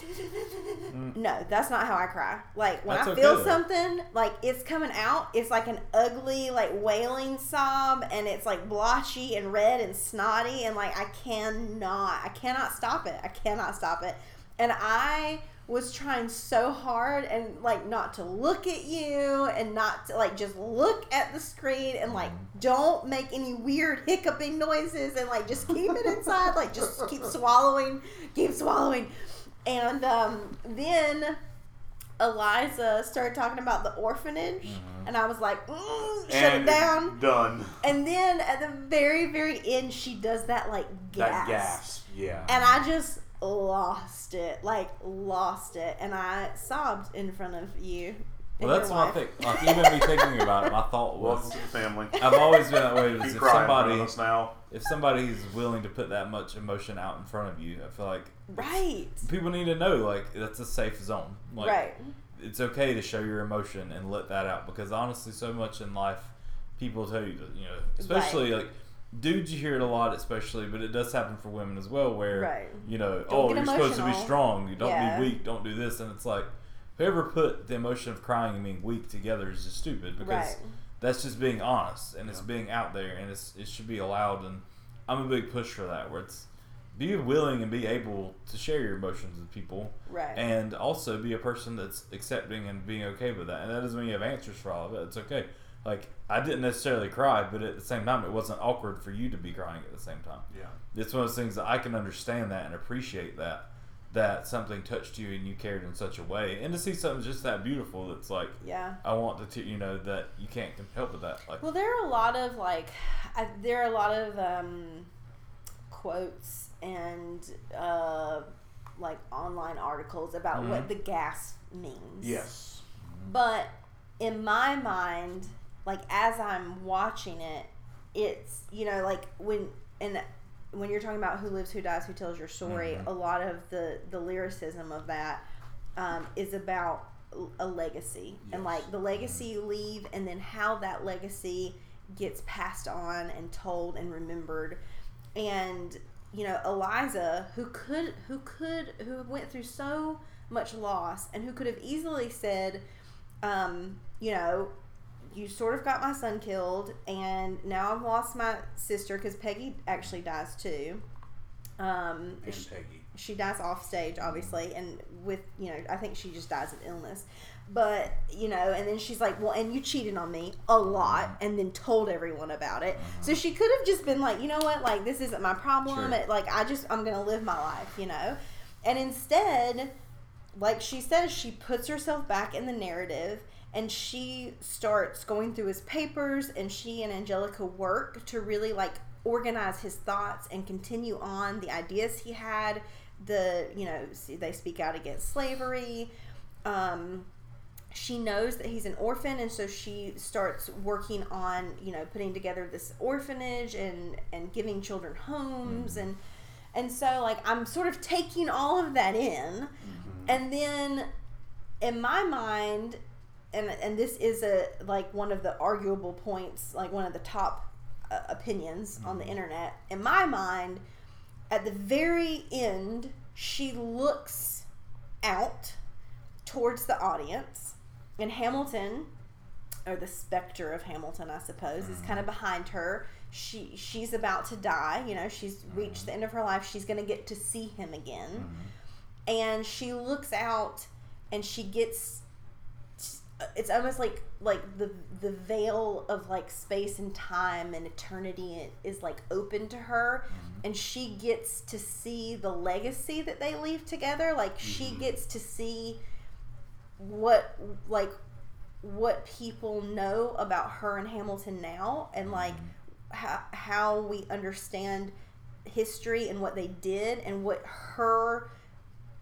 No, that's not how I cry. Like when That's I okay, feel something, like it's coming out, it's like an ugly, like wailing sob, and it's like blotchy and red and snotty, and like I cannot, I cannot stop it. I cannot stop it. And I was trying so hard and like not to look at you and not to like just look at the screen and like don't make any weird hiccuping noises and like just keep it inside like just keep swallowing keep swallowing and um, then eliza started talking about the orphanage and i was like mm, shut and it down Done. and then at the very very end she does that like That gasp. Yeah. and I just lost it, like lost it, and I sobbed in front of you. Well, that's my wife. thing. Like even me thinking about it, my thought Welcome was, to the family. I've always been that way. Is Keep if crying in front somebody, us now. if somebody's willing to put that much emotion out in front of you, I feel like Right, people need to know like that's a safe zone. Like, right, It's okay to show your emotion and let that out because honestly, so much in life, people tell you that you know, especially like dudes, you hear it a lot, especially, but it does happen for women as well, where Right. you know, Don't oh, you're supposed to be strong, you don't Yeah. be weak, don't do this, and it's like whoever put the emotion of crying and being weak together is just stupid because Right. that's just being honest and it's being out there and it's it should be allowed and I'm a big push for that where it's be willing and be able to share your emotions with people right. and also be a person that's accepting and being okay with that. And that doesn't mean you have answers for all of it. It's okay. Like I didn't necessarily cry, but at the same time, it wasn't awkward for you to be crying at the same time. Yeah. It's one of those things that I can understand that and appreciate that that something touched you and you cared in such a way, and to see something just that beautiful, it's like yeah. I want to, t- you know, that you can't help with that. Like, Well, there are a lot of like, I, there are a lot of um, quotes and uh, like online articles about what Mhm. the gas means. Yes. But in my mind, like as I'm watching it, it's you know like when and when you're talking about who lives, who dies, who tells your story, Mhm. a lot of the the lyricism of that um, is about a legacy. And like the legacy you leave, and then how that legacy gets passed on and told and remembered, and you know Eliza, who could who could who went through so much loss and who could have easily said, um, you know, you sort of got my son killed, and now I've lost my sister because Peggy actually dies too. Um, And she, Peggy. she dies off stage, obviously, and with you know, I think she just dies of illness. But you know, and then she's like, "Well, and you cheated on me a lot, and then told everyone about it." So she could have just been like, "You know what? Like, this isn't my problem. Sure. It, like, I just I'm gonna live my life, you know." And instead, like she says, she puts herself back in the narrative and she starts going through his papers and she and Angelica work to really like organize his thoughts and continue on the ideas he had. The, you know, they speak out against slavery. Um, she knows that he's an orphan and so she starts working on you know putting together this orphanage and and giving children homes and and so like i'm sort of taking all of that in and then in my mind and and this is a like one of the arguable points like one of the top uh, opinions on the mm-hmm. internet. In my mind at the very end she looks out towards the audience and hamilton or the specter of hamilton i suppose is kind of mm-hmm. behind her. She she's about to die you know she's mm-hmm. reached the end of her life she's going to get to see him again. And she looks out and she gets it's almost like like the the veil of like space and time and eternity is like open to her. Mm-hmm. And she gets to see the legacy that they leave together. Like she mm-hmm. gets to see what like what people know about her and Hamilton now. And mm-hmm. like how, how we understand history and what they did and what her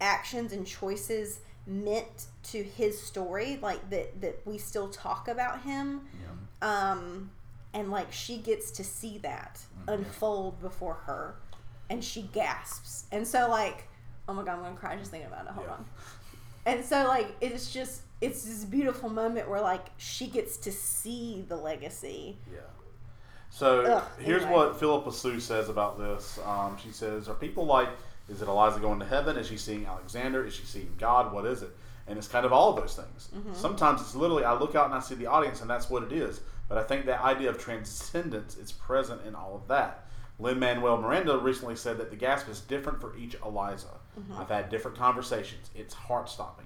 actions and choices meant to his story like that that we still talk about him um and like she gets to see that unfold before her and she gasps and so like oh my god i'm gonna cry just thinking about it hold Yeah. on and so like it's just it's this beautiful moment where like she gets to see the legacy Yeah. So Ugh, here's anyway. what Phillipa Soo says about this. Um, she says, "Are people like? Is it Eliza going to heaven? Is she seeing Alexander? Is she seeing God? What is it?" And it's kind of all of those things. Mm-hmm. Sometimes it's literally I look out and I see the audience, and that's what it is. But I think that idea of transcendence is present in all of that. Lin Manuel Miranda recently said that the gasp is different for each Eliza. Mm-hmm. I've had different conversations. It's heart stopping.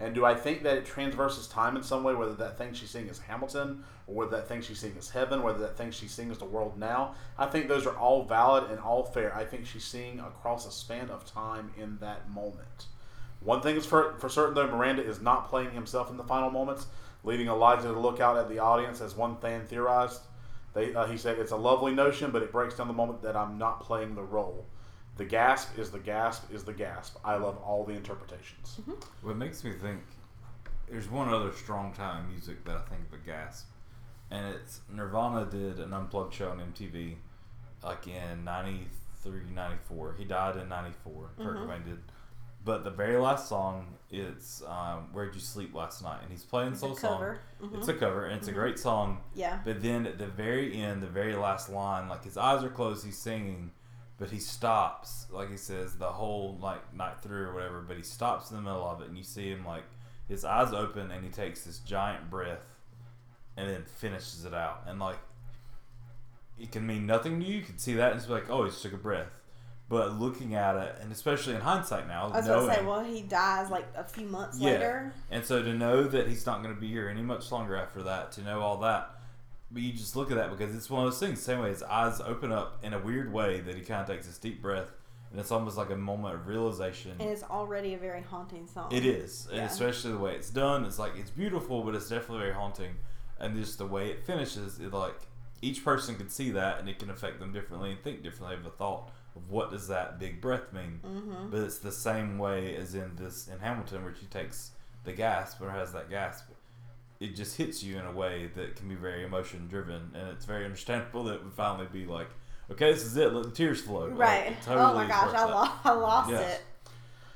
And do I think that it transverses time in some way, whether that thing she's seeing is Hamilton, or whether that thing she's seeing is heaven, whether that thing she's seeing is the world now? I think those are all valid and all fair. I think she's seeing across a span of time in that moment. One thing is for, for certain, though, Miranda is not playing himself in the final moments, leaving Eliza to look out at the audience, as one fan theorized. They, uh, he said, It's a lovely notion, but it breaks down the moment that I'm not playing the role. The gasp is the gasp is the gasp. I love all the interpretations. What makes me think there's one other strong time in music that I think of a gasp, and it's Nirvana did an unplugged show on MTV, like in 93, 94. He died in 94. Kurt Cobain did. But the very last song, it's um, "Where'd You Sleep Last Night," and he's playing this It's a whole song. cover. Mhm. It's a cover, and it's a great song. Yeah. But then at the very end, the very last line, like his eyes are closed, he's singing, but he stops, like he says, the whole like night through or whatever. But he stops in the middle of it, and you see him like his eyes open, and he takes this giant breath, and then finishes it out. And like it can mean nothing to you. You can see that and it's like, oh, he just took a breath. But looking at it, and especially in hindsight now, I was going to say, well, he dies like a few months Yeah. later. and so to know that he's not going to be here any much longer after that, to know all that, but you just look at that because it's one of those things. Same way his eyes open up in a weird way that he kind of takes this deep breath, and it's almost like a moment of realization. And it's already a very haunting song. It is, and Yeah. especially the way it's done. It's like it's beautiful, but it's definitely very haunting. And just the way it finishes, it like each person can see that, and it can affect them differently and think differently of a thought of what does that big breath mean. Mm-hmm. But it's the same way as in this in Hamilton, where she takes the gasp or has that gasp. It just hits you in a way that can be very emotion driven, and it's very understandable that it would finally be like, okay, this is it. Let the tears flow. Like, Right. oh totally my gosh, I, lo- I lost Yes. it.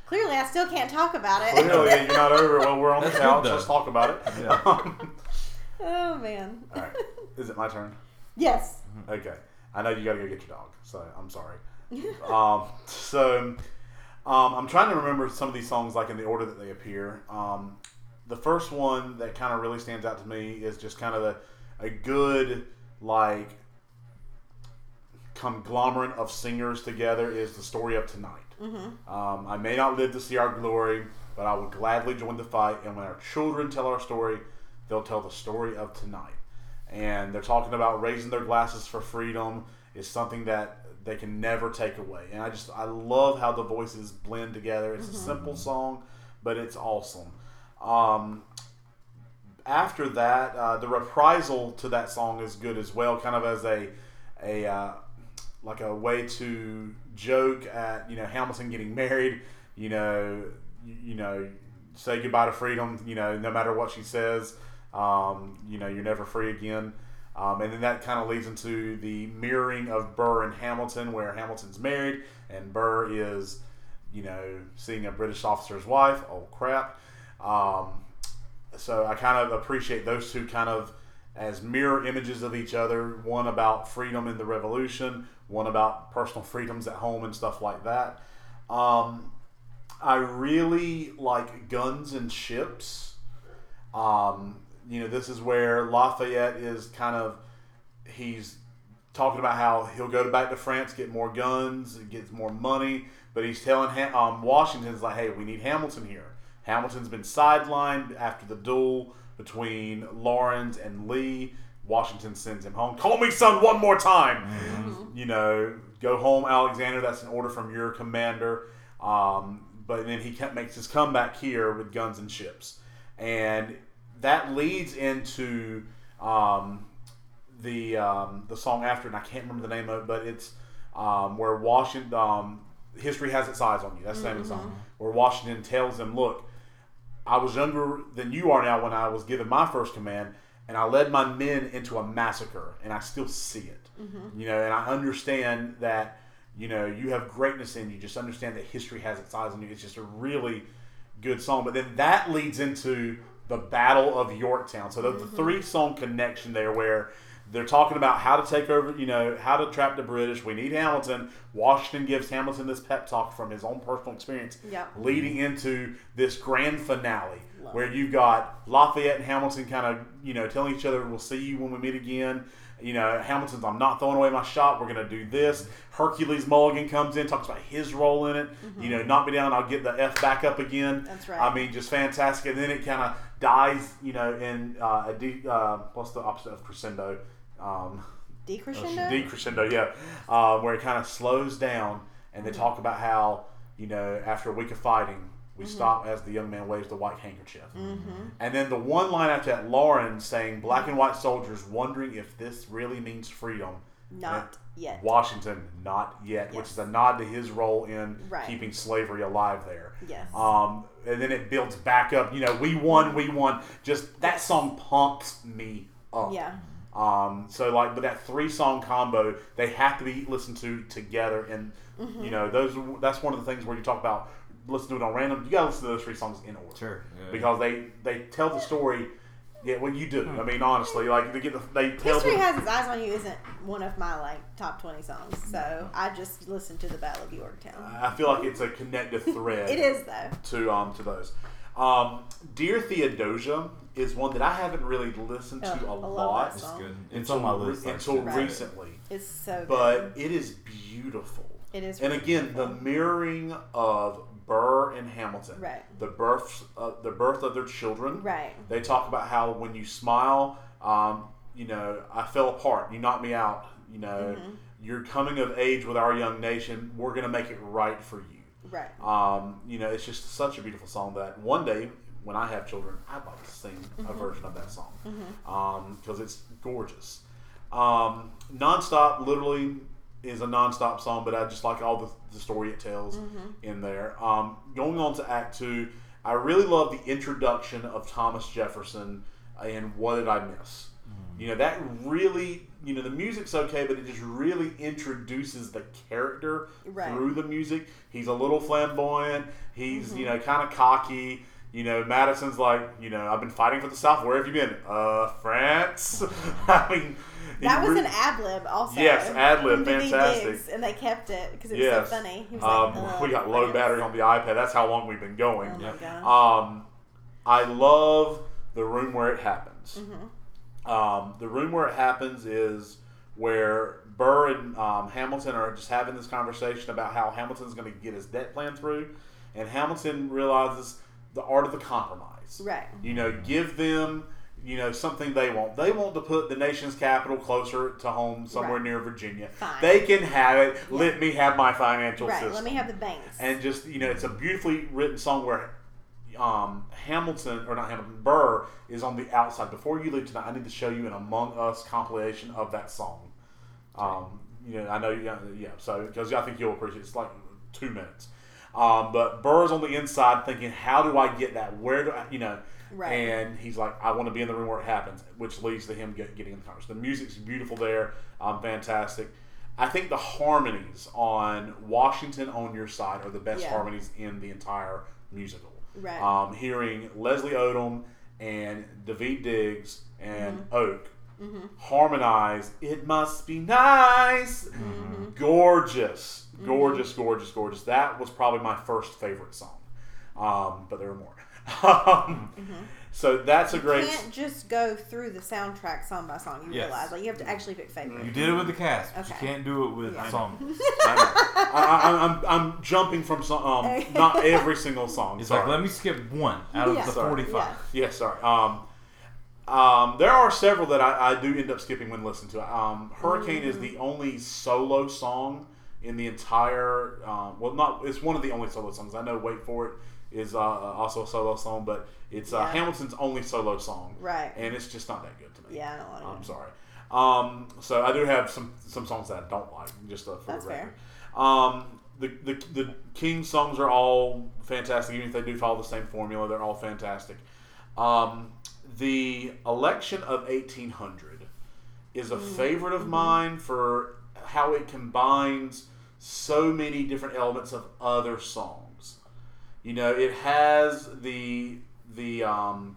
Clearly, I still can't talk about it. Clearly, you're not over it. Well, we're on the couch. Let's talk about it. Yeah. oh man. All right. Is it my turn? yes. Okay. I know you got to go get your dog, so I'm sorry. um, so um, I'm trying to remember some of these songs like in the order that they appear. Um, the first one that kind of really stands out to me is just kind of a, a good like conglomerate of singers together is the story of tonight. Um, I may not live to see our glory, but I will gladly join the fight. And when our children tell our story, they'll tell the story of tonight. And they're talking about raising their glasses for freedom is something that they can never take away. And I just I love how the voices blend together. It's a simple song, but it's awesome. Um, after that, uh, the reprisal to that song is good as well, kind of as a a uh, like a way to joke at you know Hamilton getting married. You know, you, know, say goodbye to freedom. You know, no matter what she says, um, you know, you're never free again. Um, and then that kind of leads into the mirroring of Burr and Hamilton, where Hamilton's married and Burr is, you know, seeing a British officer's wife. Oh crap! Um, so I kind of appreciate those two kind of as mirror images of each other. One about freedom in the revolution, one about personal freedoms at home and stuff like that. Um, I really like Guns and Ships. Um, you know, this is where Lafayette is kind of he's talking about how he'll go back to France, get more guns, get more money, but he's telling um, Washington's like, hey, we need Hamilton here. Hamilton's been sidelined after the duel between Laurens and Lee. Washington sends him home. Call me, son, one more time. You know, go home, Alexander. That's an order from your commander. Um, but then he kept, makes his comeback here with guns and ships, and that leads into um, the um, the song after, and I can't remember the name of it, but it's um, where Washington. Um, History has its eyes on you. That's the name of the song. Where Washington tells him, "Look, I was younger than you are now when I was given my first command, and I led my men into a massacre, and I still see it. Mm-hmm. You know, and I understand that you know you have greatness in you. Just understand that history has its eyes on you. It's just a really good song. But then that leads into the Battle of Yorktown. So the, mm-hmm. the three song connection there, where they're talking about how to take over, you know, how to trap the British. We need Hamilton. Washington gives Hamilton this pep talk from his own personal experience, Yep. leading into this grand finale Love where you've got Lafayette and Hamilton kind of, you know, telling each other, "We'll see you when we meet again." You know, Hamilton's, "I'm not throwing away my shot. We're going to do this." Hercules Mulligan comes in, talks about his role in it. You know, knock me down, I'll get the f back up again. Mm-hmm. That's right. I mean, just fantastic. And then it kind of dies, you know, in uh, a uh, what's the opposite of crescendo? Um, Decrescendo. decrescendo, yeah, uh, where it kind of slows down, and they Mm-hmm. talk about how you know after a week of fighting, we Mm-hmm. stop as the young man waves the white handkerchief, and then the one line after that, Laurens saying, "Black and white soldiers wondering if this really means freedom." Not yet. Washington, not yet, which is a nod to his role in Right. keeping slavery alive there. Yes. Um, and then it builds back up. You know, we won, we won. Just that song pumps me up. Yeah. Um, so like, but that three song combo, they have to be listened to together, and Mm-hmm. you know, those that's one of the things where you talk about listen to it on random. You gotta listen to those three songs in order, Sure, yeah. because they they tell the story. Yeah, well, you do. I mean, honestly, like they get the, they tell History the, has its eyes on you isn't one of my like top twenty songs, so I just listened to the Battle of Yorktown. I feel like it's a connective thread. It is though. to um to those. Um, Dear Theodosia is one that I haven't really listened to Oh, a I love lot that It's good. It's until, on my list. until. Right. recently. It's so good. But good. it is beautiful. It is And really again, the mirroring of Burr and Hamilton, Right. the births, uh, the birth of their children. Right. They talk about how when you smile, um, you know, I fell apart. You knocked me out. You know, Mm-hmm. you're coming of age with our young nation. We're gonna make it right for you. Right. Um, you know, it's just such a beautiful song that one day when I have children, I'd like to sing a mm-hmm. version of that song mm-hmm. um, because it's gorgeous. Um, nonstop, literally, is a nonstop song, but I just like all the, the story it tells mm-hmm. in there. Um, going on to Act Two, I really love the introduction of Thomas Jefferson and What Did I Miss? Mm. You know, that really, you know, the music's okay, but it just really introduces the character Right. through the music. He's a little flamboyant. He's, you know, kind of cocky. You know, Madison's like, you know, I've been fighting for the South. Where have you been? Uh, France. I mean, That was re- an ad lib also. Yes, ad lib, fantastic. Diggs, and they kept it because it was Yes. so funny. He was Um, like, we got "Ugh, low battery on the iPad. That's how long we've been going. Oh my gosh. Um, I love the room where it happens. Mm-hmm. Um, the room where it happens is where Burr and um, Hamilton are just having this conversation about how Hamilton's going to get his debt plan through, and Hamilton realizes the art of the compromise. Right. You know, give them. You know something they want. They want to put the nation's capital closer to home, somewhere Right. near Virginia. Fine. They can have it. Let me have my financial Right. system Let me have the banks. and just you know it's a beautifully written song where um, Hamilton or not Hamilton Burr is on the outside. Before you leave tonight, I need to show you an Among Us compilation of that song. Um, you know, I know you, yeah. So because I think you'll appreciate it. It's like two minutes. Um, but Burr's on the inside thinking, how do I get that? Where do I, you know? Right. And he's like, I want to be in the room where it happens, which leads to him get, getting in the conversation. The music's beautiful there, um, fantastic. I think the harmonies on Washington on Your Side are the best Yeah. harmonies in the entire musical. Right. Um, hearing Leslie Odom and Daveed Diggs and Mm-hmm. Oak harmonize, it must be nice. Mm-hmm. Gorgeous, gorgeous, gorgeous, gorgeous. That was probably my first favorite song. Um, but there are more. um, So that's a you great. can't just go through the soundtrack song by song. You Yes. realize like you have to actually pick favorites. You did it with the cast, but you Okay. can't do it with Yeah. songs. I know. I, I, I'm, I'm jumping from some, um, not every single song. It's sorry. like let me skip one out of Yeah. the Sorry. forty-five. Yes, sorry. Um, um, there are several that I, I do end up skipping when listening to it. Um, Hurricane is the only solo song in the entire. Um, well, not it's one of the only solo songs. I know. Wait for it is uh, also a solo song, but it's uh, Hamilton's only solo song, Right. And it's just not that good to me. Yeah, I don't want I'm to. sorry. Um, so I do have some some songs that I don't like, just uh, for That's the fair. record. Um, the, the the King songs are all fantastic, even if they do follow the same formula. They're all fantastic. Um, the election of 1800 is a favorite of mine for how it combines so many different elements of other songs. You know, it has the the um,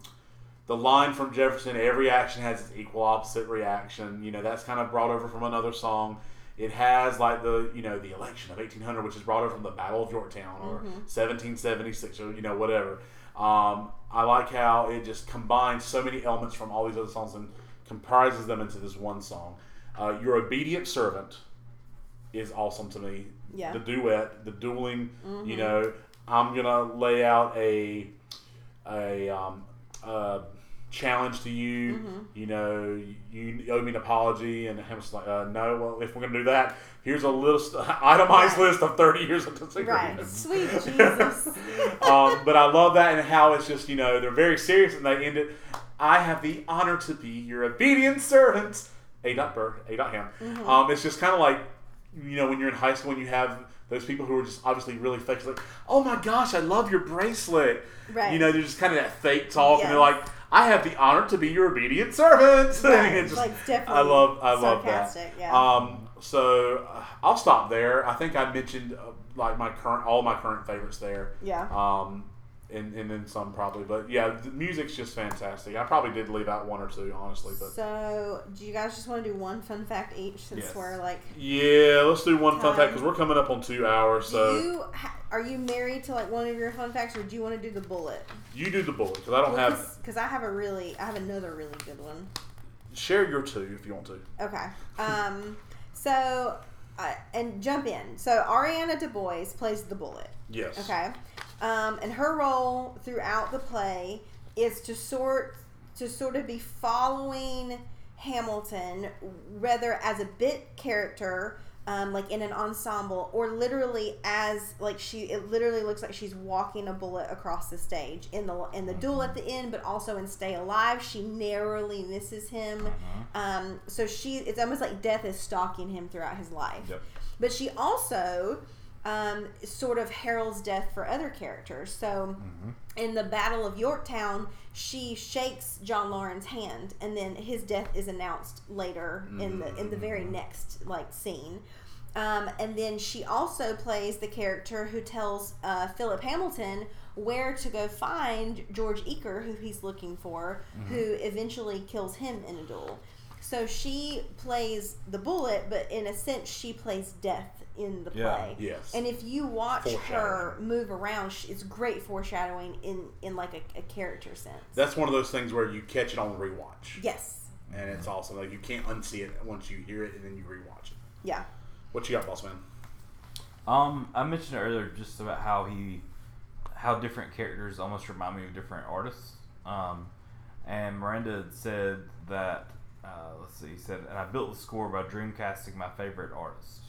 the line from Jefferson, every action has its equal opposite reaction. You know, that's kind of brought over from another song. It has like the you know the election of 1800, which is brought over from the Battle of Yorktown or 1776 or you know whatever. Um, I like how it just combines so many elements from all these other songs and comprises them into this one song. Uh, Your obedient servant is awesome to me. Yeah. The duet, the dueling. You know, I'm gonna lay out a a um, uh, challenge to you. You know, you owe me an apology, and Hamilton's like, uh, no. Well, if we're gonna do that, here's a list, itemized Right. list of 30 years of disagreement. Right. Sweet Jesus. um, but I love that and how it's just you know they're very serious and they end it. I have the honor to be your obedient servant. A. Dot Burr, A. Dot Ham. Mm-hmm. Um, it's just kind of like you know when you're in high school and you have those people who are just obviously really fake. Like, oh my gosh, I love your bracelet. Right. You know, they're just kind of that fake talk, and they're like, I have the honor to be your obedient servant. Right. It's just- Like, I love, I love that. yeah. Um, so uh, I'll stop there. I think I mentioned uh, like my current, all my current favorites there. Yeah. Um, and, and then some probably, but yeah, the music's just fantastic. I probably did leave out one or two, honestly, but So, do you guys just want to do one fun fact each since Yes. we're like, yeah, let's do one fun fact because we're coming up on two hours. So do you are you married to like one of your fun facts, or do you want to do the bullet? you do the bullet because I don't have. because I have a really, I have another really good one. Share your two if you want to. Okay. Um. so, uh, and jump in. So Ariana DeBose plays the bullet. Yes. Okay. Um, and her role throughout the play is to sort to sort of be following Hamilton, whether as a bit character, um, like in an ensemble, or literally as like she. It literally looks like she's walking a bullet across the stage in the in the duel at the end, but also in Stay Alive. She narrowly misses him. Um, so she, it's almost like death is stalking him throughout his life. Yep. But she also um, sort of heralds death for other characters. So in the Battle of Yorktown, she shakes John Laurens' hand, and then his death is announced later in the in the very next like scene. Um, and then she also plays the character who tells uh, Philip Hamilton where to go find George Eacker, who he's looking for, who eventually kills him in a duel. So she plays the bullet, but in a sense, she plays death in the Yeah. play. Yes. And if you watch her move around, it's great foreshadowing in in like a, a character sense. That's one of those things where you catch it on rewatch, yes. and it's awesome. Like you can't unsee it once you hear it and then you rewatch it. Yeah. What you got, boss man? Um, I mentioned earlier just about how he, how different characters almost remind me of different artists. Um, and Miranda said that, uh, let's see, he said, and I built the score by dreamcasting my favorite artists.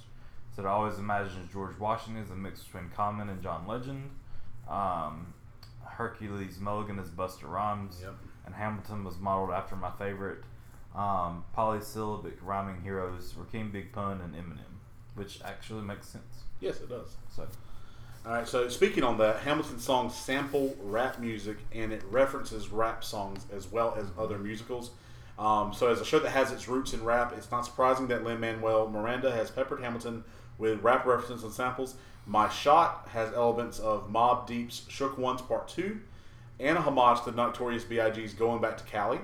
Said I always imagined George Washington as a mix between Common and John Legend. Um, Hercules Mulligan as Busta Rhymes. Yep. And Hamilton was modeled after my favorite um, polysyllabic rhyming heroes, Rakim Big Pun and Eminem, which actually makes sense. Yes, it does. So, All right. So speaking on that, Hamilton songs sample rap music and it references rap songs as well as other musicals. Um, so as a show that has its roots in rap, it's not surprising that Lin Manuel Miranda has peppered Hamilton with rap references and samples. My Shot has elements of Mobb Deep's Shook Ones Part Two, and a homage to Notorious B.I.G.'s Going Back to Cali.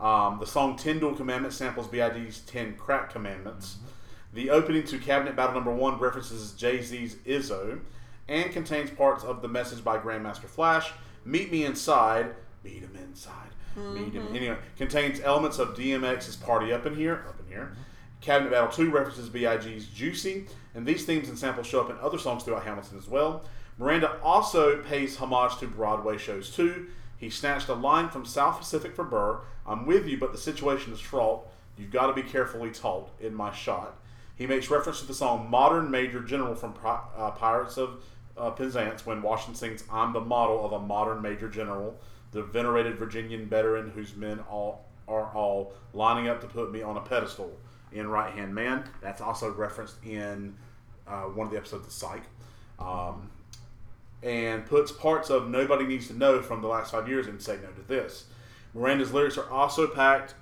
Um, the song Ten Duel Commandments samples B.I.G.'s Ten Crack Commandments. Mm-hmm. The opening to Cabinet Battle Number One references Jay Z's Izzo and contains parts of the message by Grandmaster Flash. Meet Me Inside, Meet Him Inside, Meet Him. Mm-hmm. Anyway, contains elements of DMX's Party Up in Here, Up in Here. Mm-hmm. Cabinet Battle 2 references B.I.G.'s Juicy, and these themes and samples show up in other songs throughout Hamilton as well. Miranda also pays homage to Broadway shows too. He snatched a line from South Pacific for Burr I'm with you, but the situation is fraught. You've got to be carefully taught in my shot. He makes reference to the song Modern Major General from uh, Pirates of uh, Penzance when Washington sings, I'm the model of a modern Major General, the venerated Virginian veteran whose men all are all lining up to put me on a pedestal in Right Hand Man. That's also referenced in uh, one of the episodes of Psych. Um, and puts parts of Nobody Needs to Know from the last five years and Say No to This. Miranda's lyrics are also packed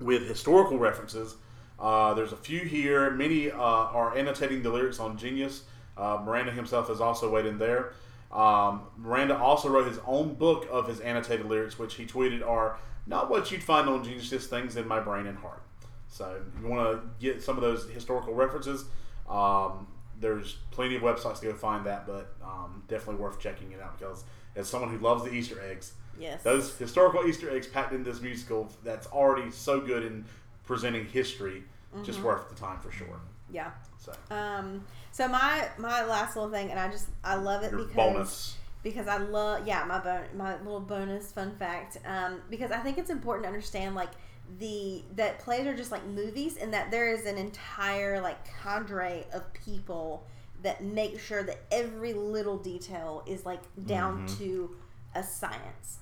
with historical references. Uh, there's a few here. Many uh, are annotating the lyrics on Genius. Uh, Miranda himself has also weighed in there. Um, Miranda also wrote his own book of his annotated lyrics, which he tweeted are not what you'd find on Genius, just things in my brain and heart. So if you want to get some of those historical references, um, there's plenty of websites to go find that, but um, definitely worth checking it out because as someone who loves the Easter eggs, Yes. those historical Easter eggs packed in this musical that's already so good in presenting history, just worth the time for sure. yeah. So Um. So my my last little thing, and I just I love it your because bonus. because I love yeah my bon- my little bonus fun fact um, because I think it's important to understand like the that plays are just like movies and that there is an entire like cadre of people that make sure that every little detail is like down to a science.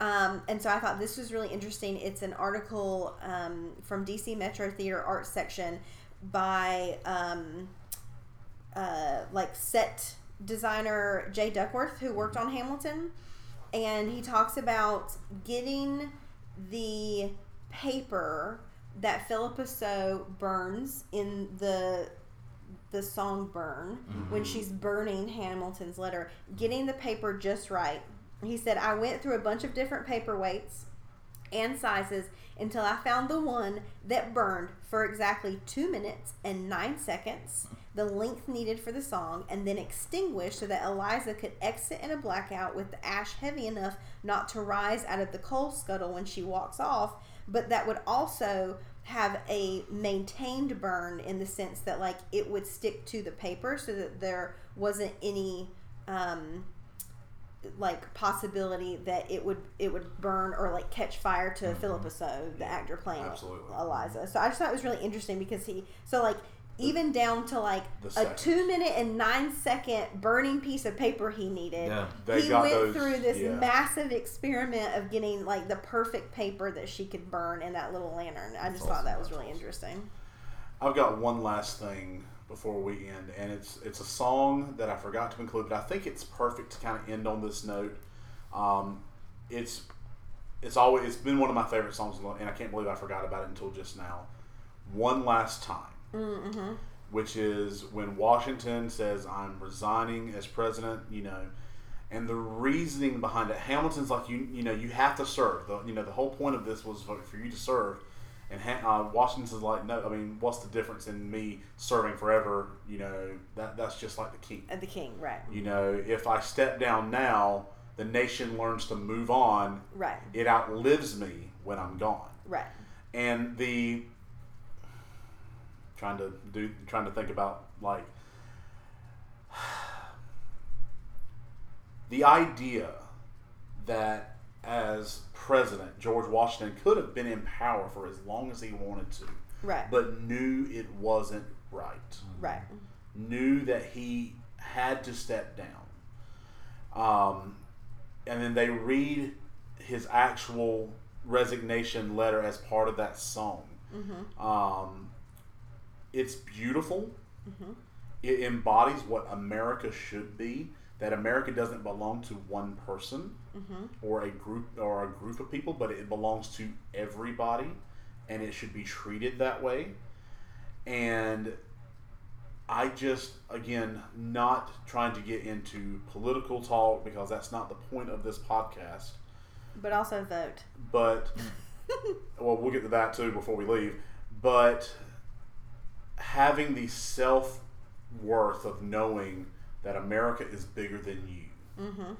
Um, and so I thought this was really interesting. It's an article um, from DC Metro Theater Arts section by um, uh, like set designer Jay Duckworth, who worked on Hamilton, and he talks about getting the paper that Phillipa Soo burns in the the song burn when mm-hmm. she's burning Hamilton's letter, getting the paper just right. He said, I went through a bunch of different paper weights and sizes until I found the one that burned for exactly two minutes and nine seconds, the length needed for the song, and then extinguished so that Eliza could exit in a blackout with the ash heavy enough not to rise out of the coal scuttle when she walks off, but that would also have a maintained burn in the sense that like it would stick to the paper so that there wasn't any um, like possibility that it would it would burn or like catch fire to Phillipa Soo, the actor playing Absolutely. Eliza. So I just thought it was really interesting because he so like even down to like a two minute and nine second burning piece of paper he needed. Yeah. They he got went those- through this yeah. massive experiment of getting like the perfect paper that she could burn in that little lantern. I just thought that was really interesting. I've got one last thing before we end, and it's it's a song that I forgot to include, but I think it's perfect to kind of end on this note. Um, it's it's always it's been one of my favorite songs, and I can't believe I forgot about it until just now. One last time, which is when Washington says, "I'm resigning as president," you know, and the reasoning behind it. Hamilton's like, you you know, you have to serve. The, you know, the whole point of this was for, for you to serve. And Ha- uh, Washington's like, no, I mean, what's the difference in me serving forever? You know, that that's just like the king. And the king, right. You know, if I step down now, the nation learns to move on. Right. It outlives me when I'm gone. Right. And the trying to do trying to think about like the idea that as president George Washington could have been in power for as long as he wanted to Right. but knew it wasn't right right. knew that he had to step down. Um, and then they read his actual resignation letter as part of that song. Um, it's beautiful. Mm-hmm. It embodies what America should be. That America doesn't belong to one person mm-hmm. or a group or a group of people, but it belongs to everybody, and it should be treated that way. And I just, again, not trying to get into political talk because that's not the point of this podcast. But also vote. But, well, we'll get to that too before we leave. But having the self worth of knowing that America is bigger than you, mm-hmm.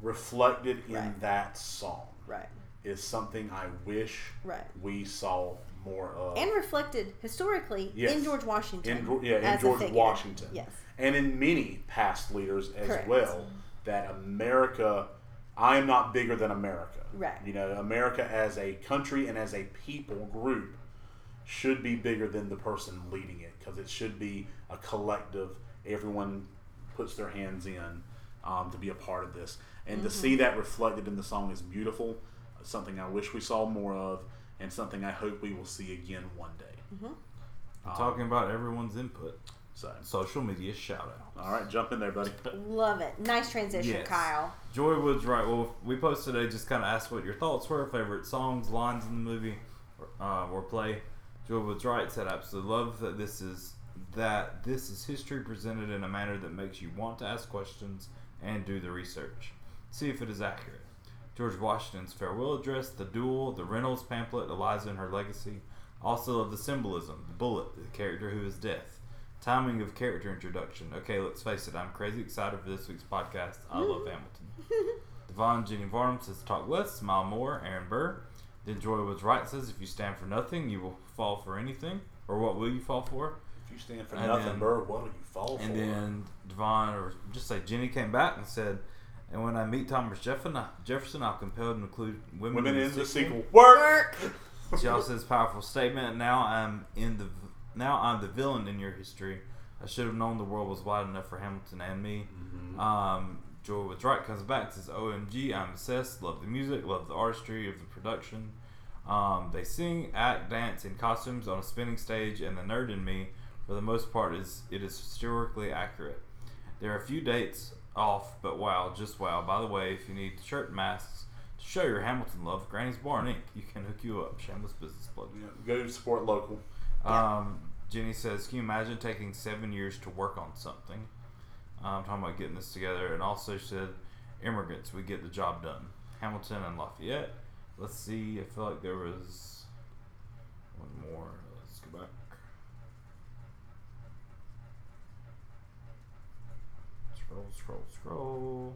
reflected in Right. that song, Right. is something I wish Right. we saw more of. And reflected historically Yes. in George Washington. in, yeah, in George. Washington. Yes. And in many past leaders as Correct. well, that America, I am not bigger than America. Right. You know, America as a country and as a people group should be bigger than the person leading it because it should be a collective. Everyone puts their hands in um, to be a part of this. And to Mm-hmm. see that reflected in the song is beautiful. Something I wish we saw more of, and something I hope we will see again one day. Mm-hmm. Um, Talking about everyone's input. So, Social media shout out. all right, jump in there, buddy. Love it. Nice transition, Yes. Kyle. Joy Woods right. Well, we posted today just kind of asked what your thoughts were, favorite songs, lines in the movie, uh, or play. Joy Woods right said, "Absolutely love that this is that this is history presented in a manner that makes you want to ask questions and do the research. See if it is accurate. George Washington's farewell address, the duel, the Reynolds pamphlet, Eliza and her legacy, also of the symbolism, the bullet, the character who is death. Timing of character introduction. Okay, let's face it, I'm crazy excited for this week's podcast. I love Hamilton. Devon Jenny Varnum says talk less, smile more. Aaron Burr. Then Joy was right says if you stand for nothing, you will fall for anything. Or what will you fall for? If you stand for And nothing, then- Burr, what'll you fall And for? And then Devon, or just say Jenny came back and said, and when I meet Thomas Jefferson, I'll compel to include women, Women in in the the sequel. Work. She also says powerful statement. Now I'm in the now I'm the villain in your history. I should have known the world was wide enough for Hamilton and me. Um, Joy was right. Comes back says, "OMG, I'm obsessed. Love the music. Love the artistry of the production. Um, they sing, act, dance in costumes on a spinning stage, and the nerd in me, for the most part, is it is historically accurate. There are a few dates off, but wow, just wow. By the way, if you need shirt masks to show your Hamilton love, Granny's Barn Inc. You can hook you up. Shameless business plug. Yeah, Go to support local. Um, Jenny says, "Can you imagine taking seven years to work on something?" Um, talking about getting this together, and also said, "Immigrants, we get the job done." Hamilton and Lafayette. Let's see. I feel like there was one more. Let's go back. Scroll, scroll, scroll.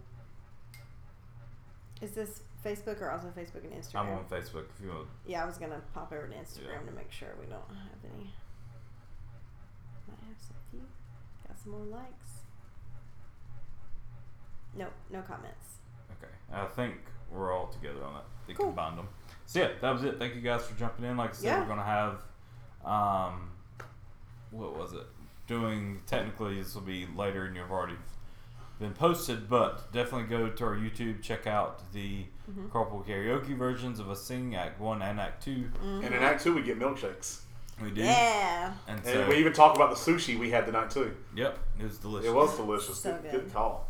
Is this Facebook or also Facebook and Instagram? I'm on Facebook. If you want, Yeah, I was gonna pop over to Instagram Yeah. to make sure we don't have any. Might have some few. Got some more likes. Nope, no comments. Okay, I think we're all together on that. They Cool. combined them. So yeah, that was it. Thank you guys for jumping in. Like I said, Yeah. we're gonna have, um, what was it? Doing technically this will be later, and you've already been posted, but definitely go to our YouTube, check out the Mm-hmm. carpool karaoke versions of us singing Act One and Act 2 And in Act Two, we get milkshakes. We do, Yeah. and so And we even talk about the sushi we had tonight too. yep, it was delicious. It was delicious. So good, good. good call.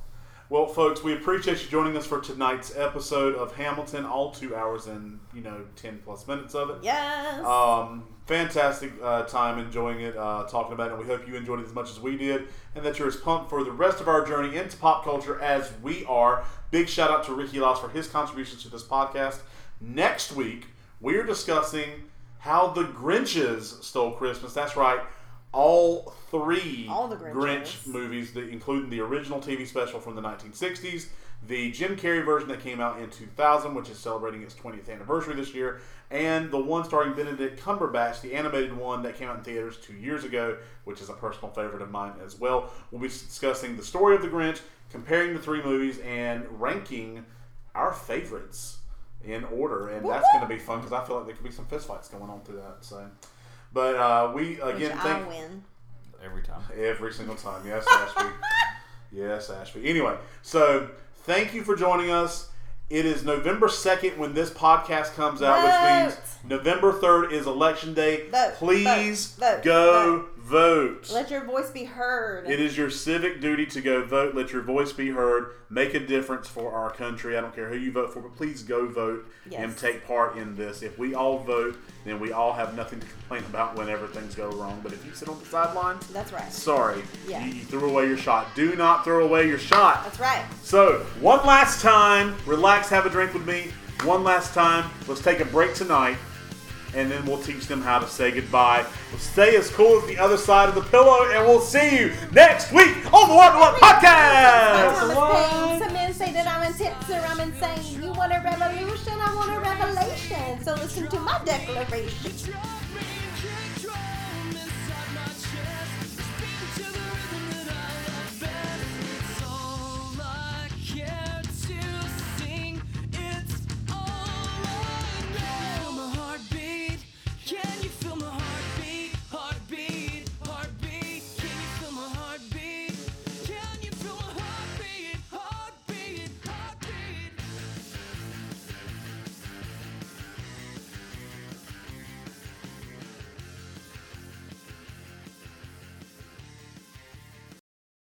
Well, folks, we appreciate you joining us for tonight's episode of Hamilton. All two hours and you know ten plus minutes of it. Yes. Um, fantastic uh, time enjoying it, uh, talking about it. And we hope you enjoyed it as much as we did, and that you're as pumped for the rest of our journey into pop culture as we are. Big shout out to Ricky Laws for his contributions to this podcast. Next week, we are discussing how the Grinches stole Christmas. That's right. All three All Grinches. Grinch movies, the, including the original TV special from the 1960s, the Jim Carrey version that came out in 2000, which is celebrating its 20th anniversary this year, and the one starring Benedict Cumberbatch, the animated one that came out in theaters two years ago, which is a personal favorite of mine as well. We'll be discussing the story of the Grinch, comparing the three movies, and ranking our favorites in order, and that's going to be fun because I feel like there could be some fistfights going on through that. So, but uh, we Which again I thank win. every time. Every single time. Yes, Ashby. yes, Ashby. Anyway, so thank you for joining us. It is November 2nd when this podcast comes out, which means November 3rd is election day. Vote, Please vote, vote, go vote. Let your voice be heard. It is your civic duty to go vote. Let your voice be heard. Make a difference for our country. I don't care who you vote for, but please go vote and take part in this. If we all vote, then we all have nothing to complain about whenever things go wrong. But if you sit on the sidelines, That's right. sorry, Yeah. you, you threw away your shot. Do not throw away your shot. That's right. So, one last time, relax, have a drink with me. One last time, let's take a break tonight, and then we'll teach them how to say goodbye. We'll stay as cool as the other side of the pillow, and we'll see you next week on the What What Podcast. Thomas Some men say that I'm a tipster, I'm insane. You want a revolution, I want a revelation. So listen to my declaration.